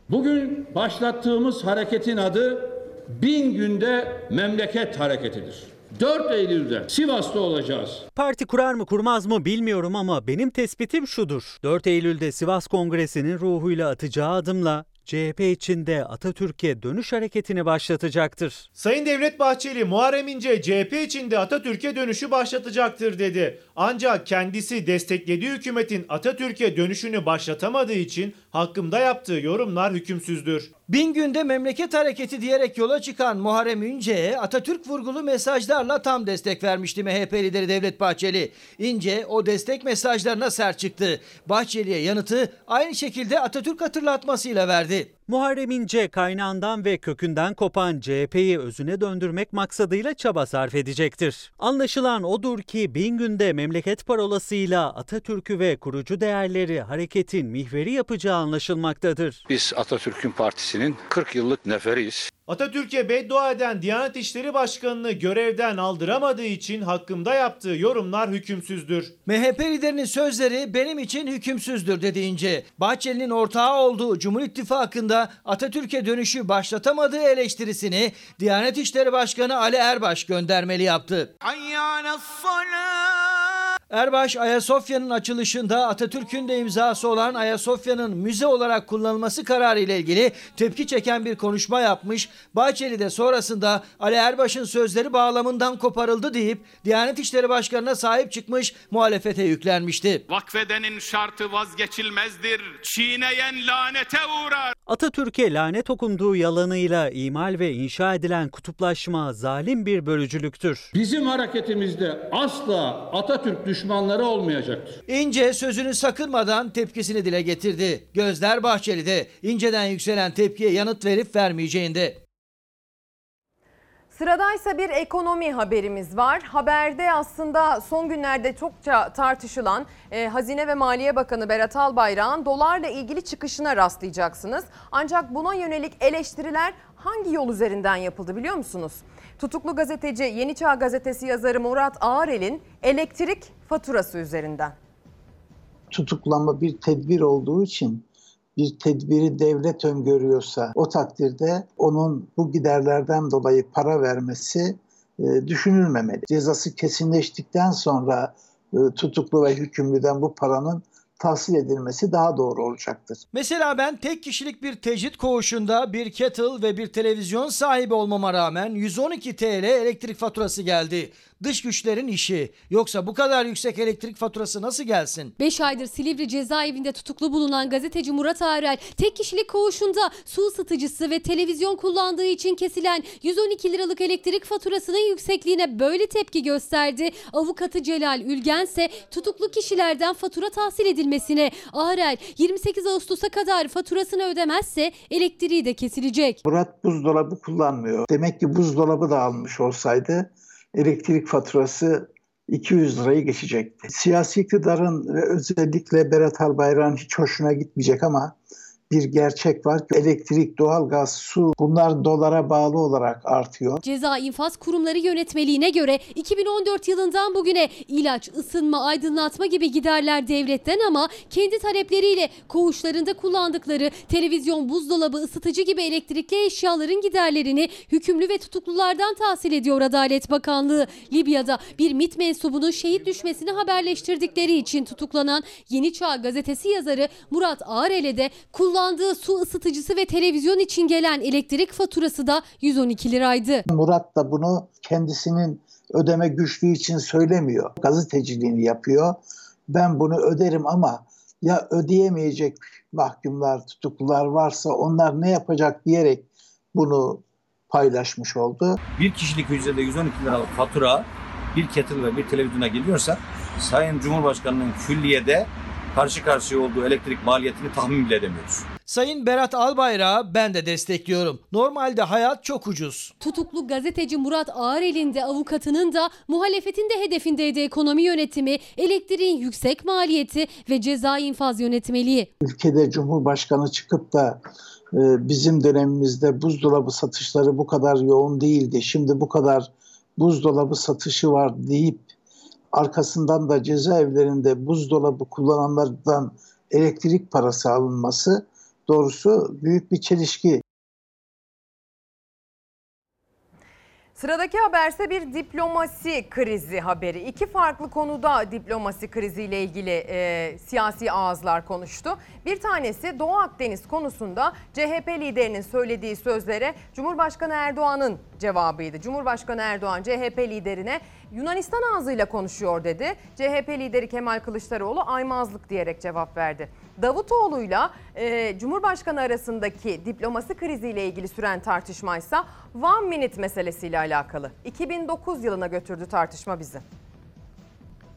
Bugün başlattığımız hareketin adı bin günde memleket hareketidir. 4 Eylül'de Sivas'ta olacağız. Parti kurar mı kurmaz mı bilmiyorum ama benim tespitim şudur. 4 Eylül'de Sivas Kongresi'nin ruhuyla atacağı adımla CHP içinde Atatürk'e dönüş hareketini başlatacaktır. Sayın Devlet Bahçeli, Muharrem İnce CHP içinde Atatürk'e dönüşü başlatacaktır dedi. Ancak kendisi desteklediği hükümetin Atatürk'e dönüşünü başlatamadığı için hakkımda yaptığı yorumlar hükümsüzdür. Bin günde memleket hareketi diyerek yola çıkan Muharrem İnce'ye Atatürk vurgulu mesajlarla tam destek vermişti MHP lideri Devlet Bahçeli. İnce o destek mesajlarına sert çıktı. Bahçeli'ye yanıtı aynı şekilde Atatürk hatırlatmasıyla verdi. Muharrem İnce kaynağından ve kökünden kopan CHP'yi özüne döndürmek maksadıyla çaba sarf edecektir. Anlaşılan odur ki bin günde memleket parolasıyla Atatürk'ü ve kurucu değerleri hareketin mihveri yapacağı anlaşılmaktadır. Biz Atatürk'ün partisinin 40 yıllık neferiyiz. Atatürk'e beddua eden Diyanet İşleri Başkanı'nı görevden aldıramadığı için hakkımda yaptığı yorumlar hükümsüzdür. MHP liderinin sözleri benim için hükümsüzdür dedi İnce. Bahçeli'nin ortağı olduğu Cumhur İttifakı'nda Atatürk'e dönüşü başlatamadığı eleştirisini Diyanet İşleri Başkanı Ali Erbaş göndermeli yaptı. Erbaş Ayasofya'nın açılışında Atatürk'ün de imzası olan Ayasofya'nın müze olarak kullanılması kararı ile ilgili tepki çeken bir konuşma yapmış. Bahçeli de sonrasında Ali Erbaş'ın sözleri bağlamından koparıldı deyip Diyanet İşleri Başkanı'na sahip çıkmış muhalefete yüklenmişti. Vakfedenin şartı vazgeçilmezdir. Çiğneyen lanete uğrar. Atatürk'e lanet okunduğu yalanıyla imal ve inşa edilen kutuplaşma zalim bir bölücülüktür. Bizim hareketimizde asla Atatürk düşmanları olmayacaktır. İnce sözünü sakınmadan tepkisini dile getirdi. Gözler Bahçeli'de İnce'den yükselen tepkiye yanıt verip vermeyeceğinde. Sıradaysa bir ekonomi haberimiz var. Haberde aslında son günlerde çokça tartışılan e, Hazine ve Maliye Bakanı Berat Albayrak'ın dolarla ilgili çıkışına rastlayacaksınız. Ancak buna yönelik eleştiriler hangi yol üzerinden yapıldı biliyor musunuz? Tutuklu gazeteci Yeni Çağ Gazetesi yazarı Murat Ağrel'in elektrik faturası üzerinden. Tutuklanma bir tedbir olduğu için bir tedbiri devlet öngörüyorsa o takdirde onun bu giderlerden dolayı para vermesi e, düşünülmemeli. Cezası kesinleştikten sonra e, tutuklu ve hükümlüden bu paranın tahsil edilmesi daha doğru olacaktır. Mesela ben tek kişilik bir tecrit koğuşunda bir kettle ve bir televizyon sahibi olmama rağmen 112 TL elektrik faturası geldi. Dış güçlerin işi. Yoksa bu kadar yüksek elektrik faturası nasıl gelsin? 5 aydır Silivri cezaevinde tutuklu bulunan gazeteci Murat Arel tek kişilik koğuşunda su ısıtıcısı ve televizyon kullandığı için kesilen 112 liralık elektrik faturasının yüksekliğine böyle tepki gösterdi. Avukatı Celal Ülgen ise tutuklu kişilerden fatura tahsil edilmesine Arel 28 Ağustos'a kadar faturasını ödemezse elektriği de kesilecek. Murat buzdolabı kullanmıyor. Demek ki buzdolabı da almış olsaydı elektrik faturası 200 lirayı geçecekti. Siyasi iktidarın ve özellikle Berat Albayrak'ın hiç hoşuna gitmeyecek ama bir gerçek var. Elektrik, doğalgaz, su bunlar dolara bağlı olarak artıyor. Ceza infaz kurumları yönetmeliğine göre 2014 yılından bugüne ilaç, ısınma, aydınlatma gibi giderler devletten ama kendi talepleriyle koğuşlarında kullandıkları televizyon, buzdolabı, ısıtıcı gibi elektrikli eşyaların giderlerini hükümlü ve tutuklulardan tahsil ediyor Adalet Bakanlığı. Libya'da bir MİT mensubunun şehit düşmesini haberleştirdikleri için tutuklanan Yeni Çağ gazetesi yazarı Murat Ağrel'e de kullandığı su ısıtıcısı ve televizyon için gelen elektrik faturası da 112 liraydı. Murat da bunu kendisinin ödeme güçlüğü için söylemiyor. Gazeteciliğini yapıyor. Ben bunu öderim ama ya ödeyemeyecek mahkumlar, tutuklular varsa onlar ne yapacak diyerek bunu paylaşmış oldu. Bir kişilik hücrede 112 liralık fatura bir kettle ve bir televizyona geliyorsa Sayın Cumhurbaşkanı'nın külliyede karşı karşıya olduğu elektrik maliyetini tahmin bile edemiyoruz. Sayın Berat Albayrak'ı ben de destekliyorum. Normalde hayat çok ucuz. Tutuklu gazeteci Murat Ağrel'in de avukatının da muhalefetin de hedefindeydi ekonomi yönetimi, elektriğin yüksek maliyeti ve ceza infaz yönetmeliği. Ülkede Cumhurbaşkanı çıkıp da e, bizim dönemimizde buzdolabı satışları bu kadar yoğun değildi. Şimdi bu kadar buzdolabı satışı var deyip arkasından da cezaevlerinde buzdolabı kullananlardan elektrik parası alınması doğrusu büyük bir çelişki. Sıradaki haberse bir diplomasi krizi haberi. İki farklı konuda diplomasi kriziyle ilgili e, siyasi ağızlar konuştu. Bir tanesi Doğu Akdeniz konusunda CHP liderinin söylediği sözlere Cumhurbaşkanı Erdoğan'ın cevabıydı. Cumhurbaşkanı Erdoğan CHP liderine Yunanistan ağzıyla konuşuyor dedi. CHP lideri Kemal Kılıçdaroğlu aymazlık diyerek cevap verdi. Davutoğlu'yla e, Cumhurbaşkanı arasındaki diplomasi kriziyle ilgili süren tartışmaysa One Minute meselesiyle alakalı. 2009 yılına götürdü tartışma bizi.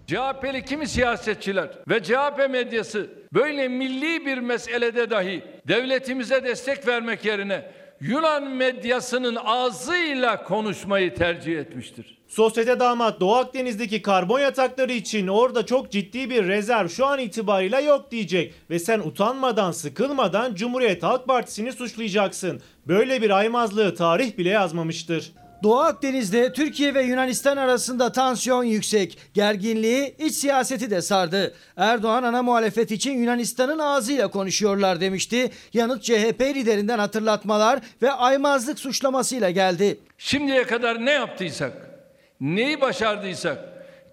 CHP'li kimi siyasetçiler ve CHP medyası böyle milli bir meselede dahi devletimize destek vermek yerine Yunan medyasının ağzıyla konuşmayı tercih etmiştir. Sosyete damat Doğu Akdeniz'deki karbon yatakları için orada çok ciddi bir rezerv şu an itibariyle yok diyecek. Ve sen utanmadan sıkılmadan Cumhuriyet Halk Partisi'ni suçlayacaksın. Böyle bir aymazlığı tarih bile yazmamıştır. Doğu Akdeniz'de Türkiye ve Yunanistan arasında tansiyon yüksek. Gerginliği iç siyaseti de sardı. Erdoğan ana muhalefet için Yunanistan'ın ağzıyla konuşuyorlar demişti. Yanıt CHP liderinden hatırlatmalar ve aymazlık suçlamasıyla geldi. Şimdiye kadar ne yaptıysak, neyi başardıysak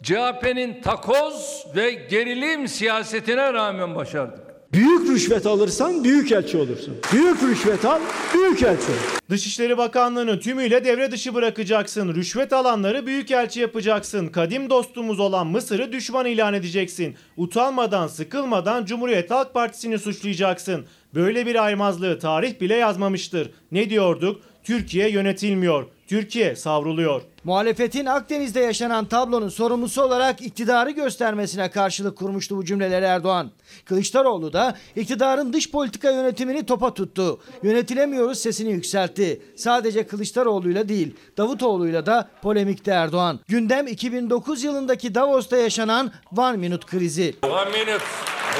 CHP'nin takoz ve gerilim siyasetine rağmen başardık. Büyük rüşvet alırsan büyük elçi olursun. Büyük rüşvet al, büyük elçi ol. Dışişleri Bakanlığı'nı tümüyle devre dışı bırakacaksın. Rüşvet alanları büyükelçi yapacaksın. Kadim dostumuz olan Mısır'ı düşman ilan edeceksin. Utanmadan, sıkılmadan Cumhuriyet Halk Partisi'ni suçlayacaksın. Böyle bir aymazlığı tarih bile yazmamıştır. Ne diyorduk? Türkiye yönetilmiyor. Türkiye savruluyor. Muhalefetin Akdeniz'de yaşanan tablonun sorumlusu olarak iktidarı göstermesine karşılık kurmuştu bu cümleleri Erdoğan. Kılıçdaroğlu da iktidarın dış politika yönetimini topa tuttu. Yönetilemiyoruz sesini yükseltti. Sadece Kılıçdaroğlu'yla değil Davutoğlu'yla da polemikte Erdoğan. Gündem 2009 yılındaki Davos'ta yaşanan One Minute krizi. One minute.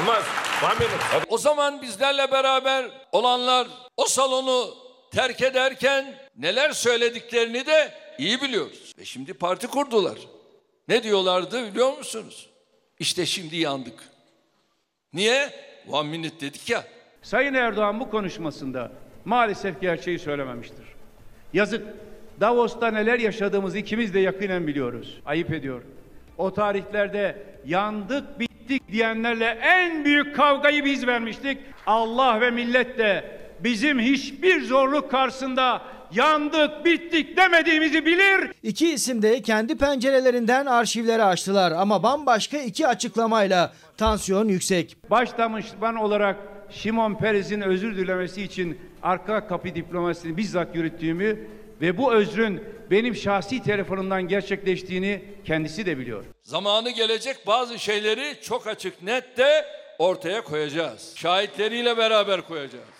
Olmaz. One minute. O zaman bizlerle beraber olanlar o salonu terk ederken neler söylediklerini de iyi biliyoruz. Ve şimdi parti kurdular. Ne diyorlardı biliyor musunuz? İşte şimdi yandık. Niye? One minute dedik ya. Sayın Erdoğan bu konuşmasında maalesef gerçeği söylememiştir. Yazık. Davos'ta neler yaşadığımızı ikimiz de yakinen biliyoruz. Ayıp ediyor. O tarihlerde yandık bittik diyenlerle en büyük kavgayı biz vermiştik. Allah ve millet de bizim hiçbir zorluk karşısında yandık bittik demediğimizi bilir. İki isim de kendi pencerelerinden arşivleri açtılar ama bambaşka iki açıklamayla tansiyon yüksek. Başdanışman olarak Şimon Peres'in özür dilemesi için arka kapı diplomasisini bizzat yürüttüğümü ve bu özrün benim şahsi telefonumdan gerçekleştiğini kendisi de biliyor. Zamanı gelecek bazı şeyleri çok açık net de ortaya koyacağız. Şahitleriyle beraber koyacağız.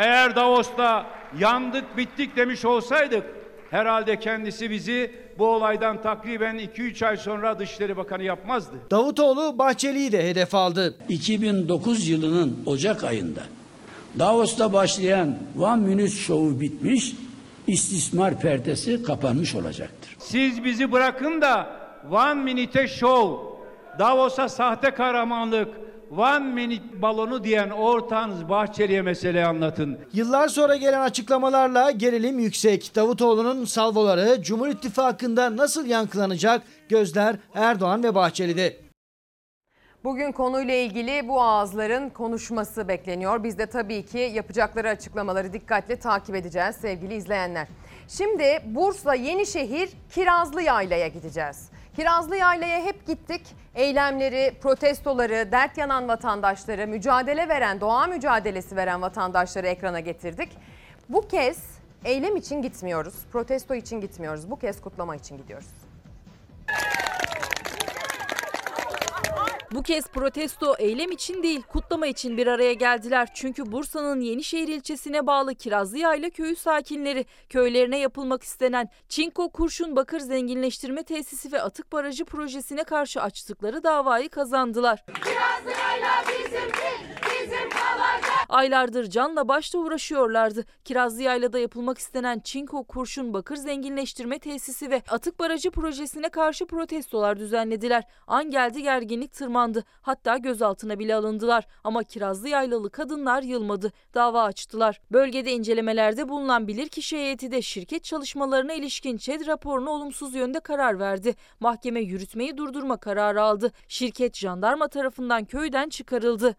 Eğer Davos'ta yandık bittik demiş olsaydık herhalde kendisi bizi bu olaydan takriben 2-3 ay sonra Dışişleri Bakanı yapmazdı. Davutoğlu Bahçeli'yi de hedef aldı. 2009 yılının Ocak ayında Davos'ta başlayan One Minute Show'u bitmiş, istismar perdesi kapanmış olacaktır. Siz bizi bırakın da One Minute Show, Davos'a sahte kahramanlık, One Minute balonu diyen ortağınız Bahçeli'ye meseleyi anlatın. Yıllar sonra gelen açıklamalarla gerilim yüksek. Davutoğlu'nun salvoları Cumhur İttifakı'nda nasıl yankılanacak? Gözler Erdoğan ve Bahçeli'de. Bugün konuyla ilgili bu ağızların konuşması bekleniyor. Biz de tabii ki yapacakları açıklamaları dikkatle takip edeceğiz sevgili izleyenler. Şimdi Bursa Yenişehir Kirazlı Yayla'ya gideceğiz. Kirazlı Yayla'ya hep gittik. Eylemleri, protestoları, dert yanan vatandaşları, mücadele veren, doğa mücadelesi veren vatandaşları ekrana getirdik. Bu kez eylem için gitmiyoruz, protesto için gitmiyoruz. Bu kez kutlama için gidiyoruz. Bu kez protesto eylem için değil kutlama için bir araya geldiler. Çünkü Bursa'nın Yenişehir ilçesine bağlı Kirazlıyayla köyü sakinleri köylerine yapılmak istenen Çinko Kurşun Bakır Zenginleştirme Tesisi ve Atık Barajı projesine karşı açtıkları davayı kazandılar. Aylardır canla başla uğraşıyorlardı. Kirazlı Yayla'da yapılmak istenen Çinko Kurşun Bakır Zenginleştirme Tesisi ve Atık Barajı projesine karşı protestolar düzenlediler. An geldi gerginlik tırmandı. Hatta gözaltına bile alındılar. Ama Kirazlı Yaylalı kadınlar yılmadı. Dava açtılar. Bölgede incelemelerde bulunan bilirkişi heyeti de şirket çalışmalarına ilişkin ÇED raporuna olumsuz yönde karar verdi. Mahkeme yürütmeyi durdurma kararı aldı. Şirket jandarma tarafından köyden çıkarıldı.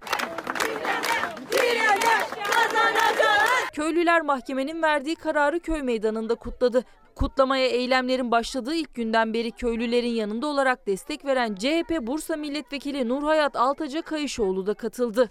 Köylüler mahkemenin verdiği kararı köy meydanında kutladı. Kutlamaya eylemlerin başladığı ilk günden beri köylülerin yanında olarak destek veren CHP Bursa Milletvekili Nurhayat Altaca Kayışoğlu da katıldı.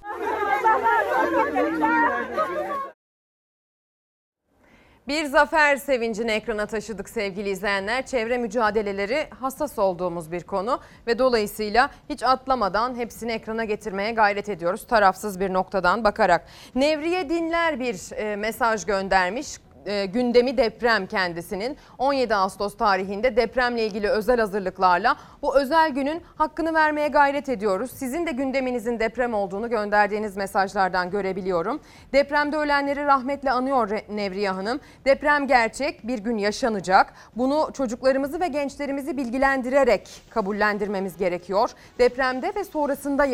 Bir zafer sevincini ekrana taşıdık sevgili izleyenler. Çevre mücadeleleri hassas olduğumuz bir konu ve dolayısıyla hiç atlamadan hepsini ekrana getirmeye gayret ediyoruz. Tarafsız bir noktadan bakarak. Nevriye Dinler bir e, mesaj göndermiş e, gündemi deprem kendisinin 17 Ağustos tarihinde depremle ilgili özel hazırlıklarla bu özel günün hakkını vermeye gayret ediyoruz. Sizin de gündeminizin deprem olduğunu gönderdiğiniz mesajlardan görebiliyorum. Depremde ölenleri rahmetle anıyor Nevriye Hanım. Deprem gerçek bir gün yaşanacak. Bunu çocuklarımızı ve gençlerimizi bilgilendirerek kabullendirmemiz gerekiyor. Depremde ve sonrasında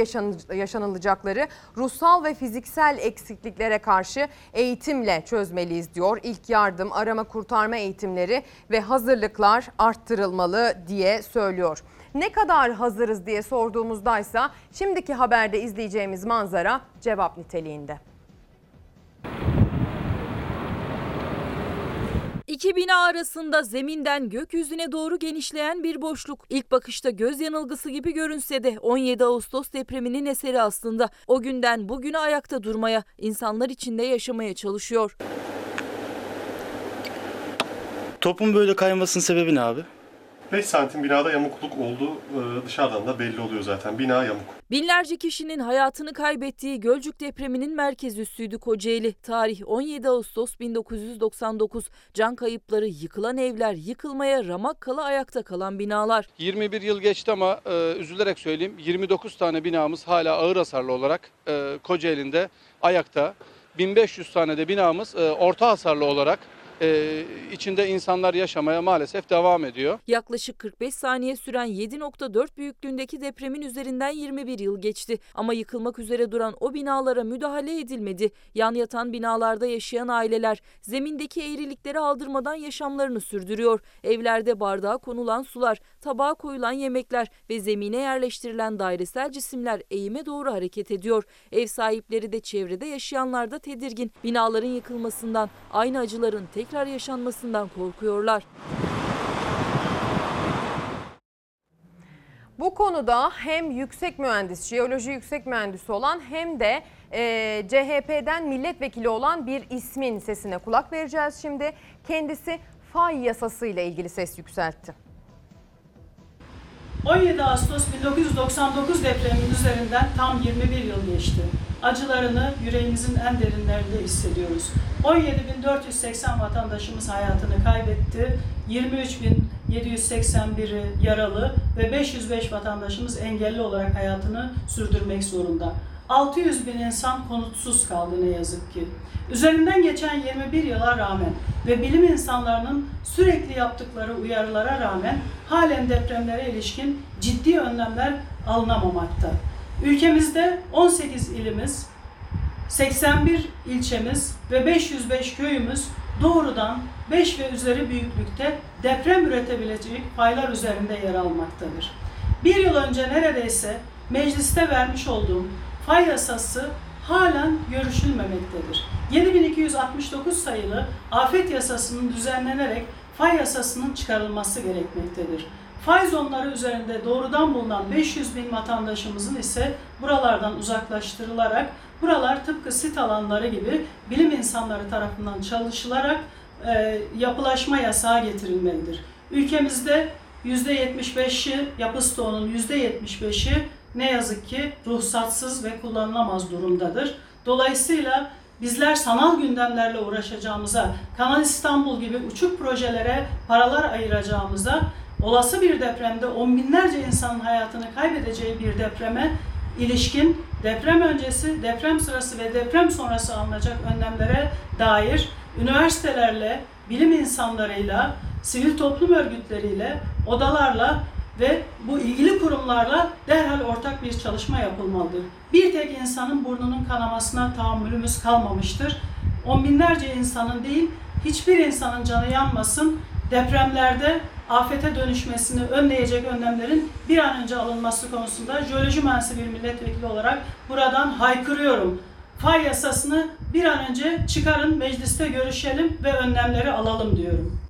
yaşanılacakları ruhsal ve fiziksel eksikliklere karşı eğitimle çözmeliyiz diyor. İlk ilk yardım, arama kurtarma eğitimleri ve hazırlıklar arttırılmalı diye söylüyor. Ne kadar hazırız diye sorduğumuzdaysa şimdiki haberde izleyeceğimiz manzara cevap niteliğinde. İki bina arasında zeminden gökyüzüne doğru genişleyen bir boşluk. İlk bakışta göz yanılgısı gibi görünse de 17 Ağustos depreminin eseri aslında. O günden bugüne ayakta durmaya, insanlar içinde yaşamaya çalışıyor. Topun böyle kaymasının sebebi ne abi? 5 santim binada yamukluk olduğu e, dışarıdan da belli oluyor zaten. Bina yamuk. Binlerce kişinin hayatını kaybettiği Gölcük depreminin merkez üssüydü Kocaeli. Tarih 17 Ağustos 1999. Can kayıpları, yıkılan evler, yıkılmaya ramak kala ayakta kalan binalar. 21 yıl geçti ama e, üzülerek söyleyeyim 29 tane binamız hala ağır hasarlı olarak e, Kocaeli'nde ayakta. 1500 tane de binamız e, orta hasarlı olarak e, içinde insanlar yaşamaya maalesef devam ediyor. Yaklaşık 45 saniye süren 7.4 büyüklüğündeki depremin üzerinden 21 yıl geçti. Ama yıkılmak üzere duran o binalara müdahale edilmedi. Yan yatan binalarda yaşayan aileler zemindeki eğrilikleri aldırmadan yaşamlarını sürdürüyor. Evlerde bardağa konulan sular, tabağa koyulan yemekler ve zemine yerleştirilen dairesel cisimler eğime doğru hareket ediyor. Ev sahipleri de çevrede yaşayanlar da tedirgin. Binaların yıkılmasından, aynı acıların tekrar yaşanmasından korkuyorlar. Bu konuda hem yüksek mühendis, jeoloji yüksek mühendisi olan hem de e, CHP'den milletvekili olan bir ismin sesine kulak vereceğiz şimdi. Kendisi fay yasası ile ilgili ses yükseltti. 17 Ağustos 1999 depreminin üzerinden tam 21 yıl geçti. Acılarını yüreğimizin en derinlerinde hissediyoruz. 17.480 vatandaşımız hayatını kaybetti. 23.781'i yaralı ve 505 vatandaşımız engelli olarak hayatını sürdürmek zorunda. 600 bin insan konutsuz kaldı ne yazık ki. Üzerinden geçen 21 yıla rağmen ve bilim insanlarının sürekli yaptıkları uyarılara rağmen halen depremlere ilişkin ciddi önlemler alınamamakta. Ülkemizde 18 ilimiz, 81 ilçemiz ve 505 köyümüz doğrudan 5 ve üzeri büyüklükte deprem üretebilecek paylar üzerinde yer almaktadır. Bir yıl önce neredeyse mecliste vermiş olduğum fay yasası halen görüşülmemektedir. 7269 sayılı afet yasasının düzenlenerek fay yasasının çıkarılması gerekmektedir. Fay zonları üzerinde doğrudan bulunan 500 bin vatandaşımızın ise buralardan uzaklaştırılarak buralar tıpkı sit alanları gibi bilim insanları tarafından çalışılarak e, yapılaşma yasağı getirilmelidir. Ülkemizde %75'i yapı stoğunun %75'i ne yazık ki ruhsatsız ve kullanılamaz durumdadır. Dolayısıyla bizler sanal gündemlerle uğraşacağımıza, Kanal İstanbul gibi uçuk projelere paralar ayıracağımıza, olası bir depremde on binlerce insanın hayatını kaybedeceği bir depreme ilişkin deprem öncesi, deprem sırası ve deprem sonrası alınacak önlemlere dair üniversitelerle, bilim insanlarıyla, sivil toplum örgütleriyle, odalarla ve bu ilgili kurumlarla derhal ortak bir çalışma yapılmalıdır. Bir tek insanın burnunun kanamasına tahammülümüz kalmamıştır. On binlerce insanın değil, hiçbir insanın canı yanmasın. Depremlerde afete dönüşmesini önleyecek önlemlerin bir an önce alınması konusunda jeoloji mühendisi bir milletvekili olarak buradan haykırıyorum. Fay yasasını bir an önce çıkarın, mecliste görüşelim ve önlemleri alalım diyorum.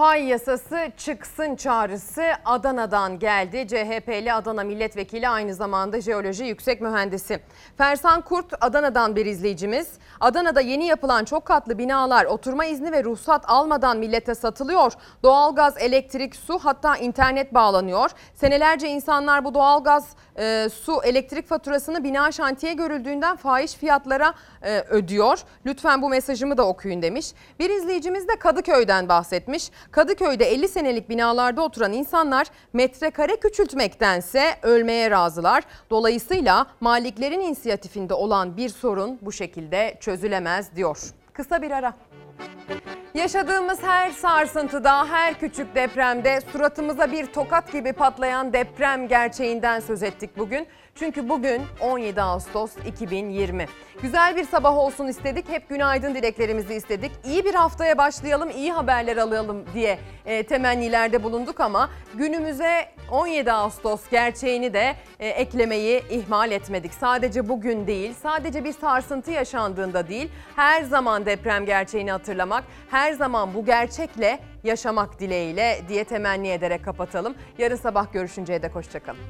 Fay yasası çıksın çağrısı Adana'dan geldi. CHP'li Adana milletvekili aynı zamanda jeoloji yüksek mühendisi. Fersan Kurt Adana'dan bir izleyicimiz. Adana'da yeni yapılan çok katlı binalar oturma izni ve ruhsat almadan millete satılıyor. Doğalgaz, elektrik, su hatta internet bağlanıyor. Senelerce insanlar bu doğalgaz, e, su, elektrik faturasını bina şantiye görüldüğünden fahiş fiyatlara e, ödüyor. Lütfen bu mesajımı da okuyun demiş. Bir izleyicimiz de Kadıköy'den bahsetmiş. Kadıköy'de 50 senelik binalarda oturan insanlar metrekare küçültmektense ölmeye razılar. Dolayısıyla maliklerin inisiyatifinde olan bir sorun bu şekilde çözülemez diyor. Kısa bir ara. Yaşadığımız her sarsıntıda, her küçük depremde suratımıza bir tokat gibi patlayan deprem gerçeğinden söz ettik bugün. Çünkü bugün 17 Ağustos 2020. Güzel bir sabah olsun istedik. Hep günaydın dileklerimizi istedik. İyi bir haftaya başlayalım, iyi haberler alalım diye e, temennilerde bulunduk ama günümüze 17 Ağustos gerçeğini de e, eklemeyi ihmal etmedik. Sadece bugün değil, sadece bir sarsıntı yaşandığında değil, her zaman deprem gerçeğini hatırlamak, her zaman bu gerçekle yaşamak dileğiyle diye temenni ederek kapatalım. Yarın sabah görüşünceye dek hoşçakalın.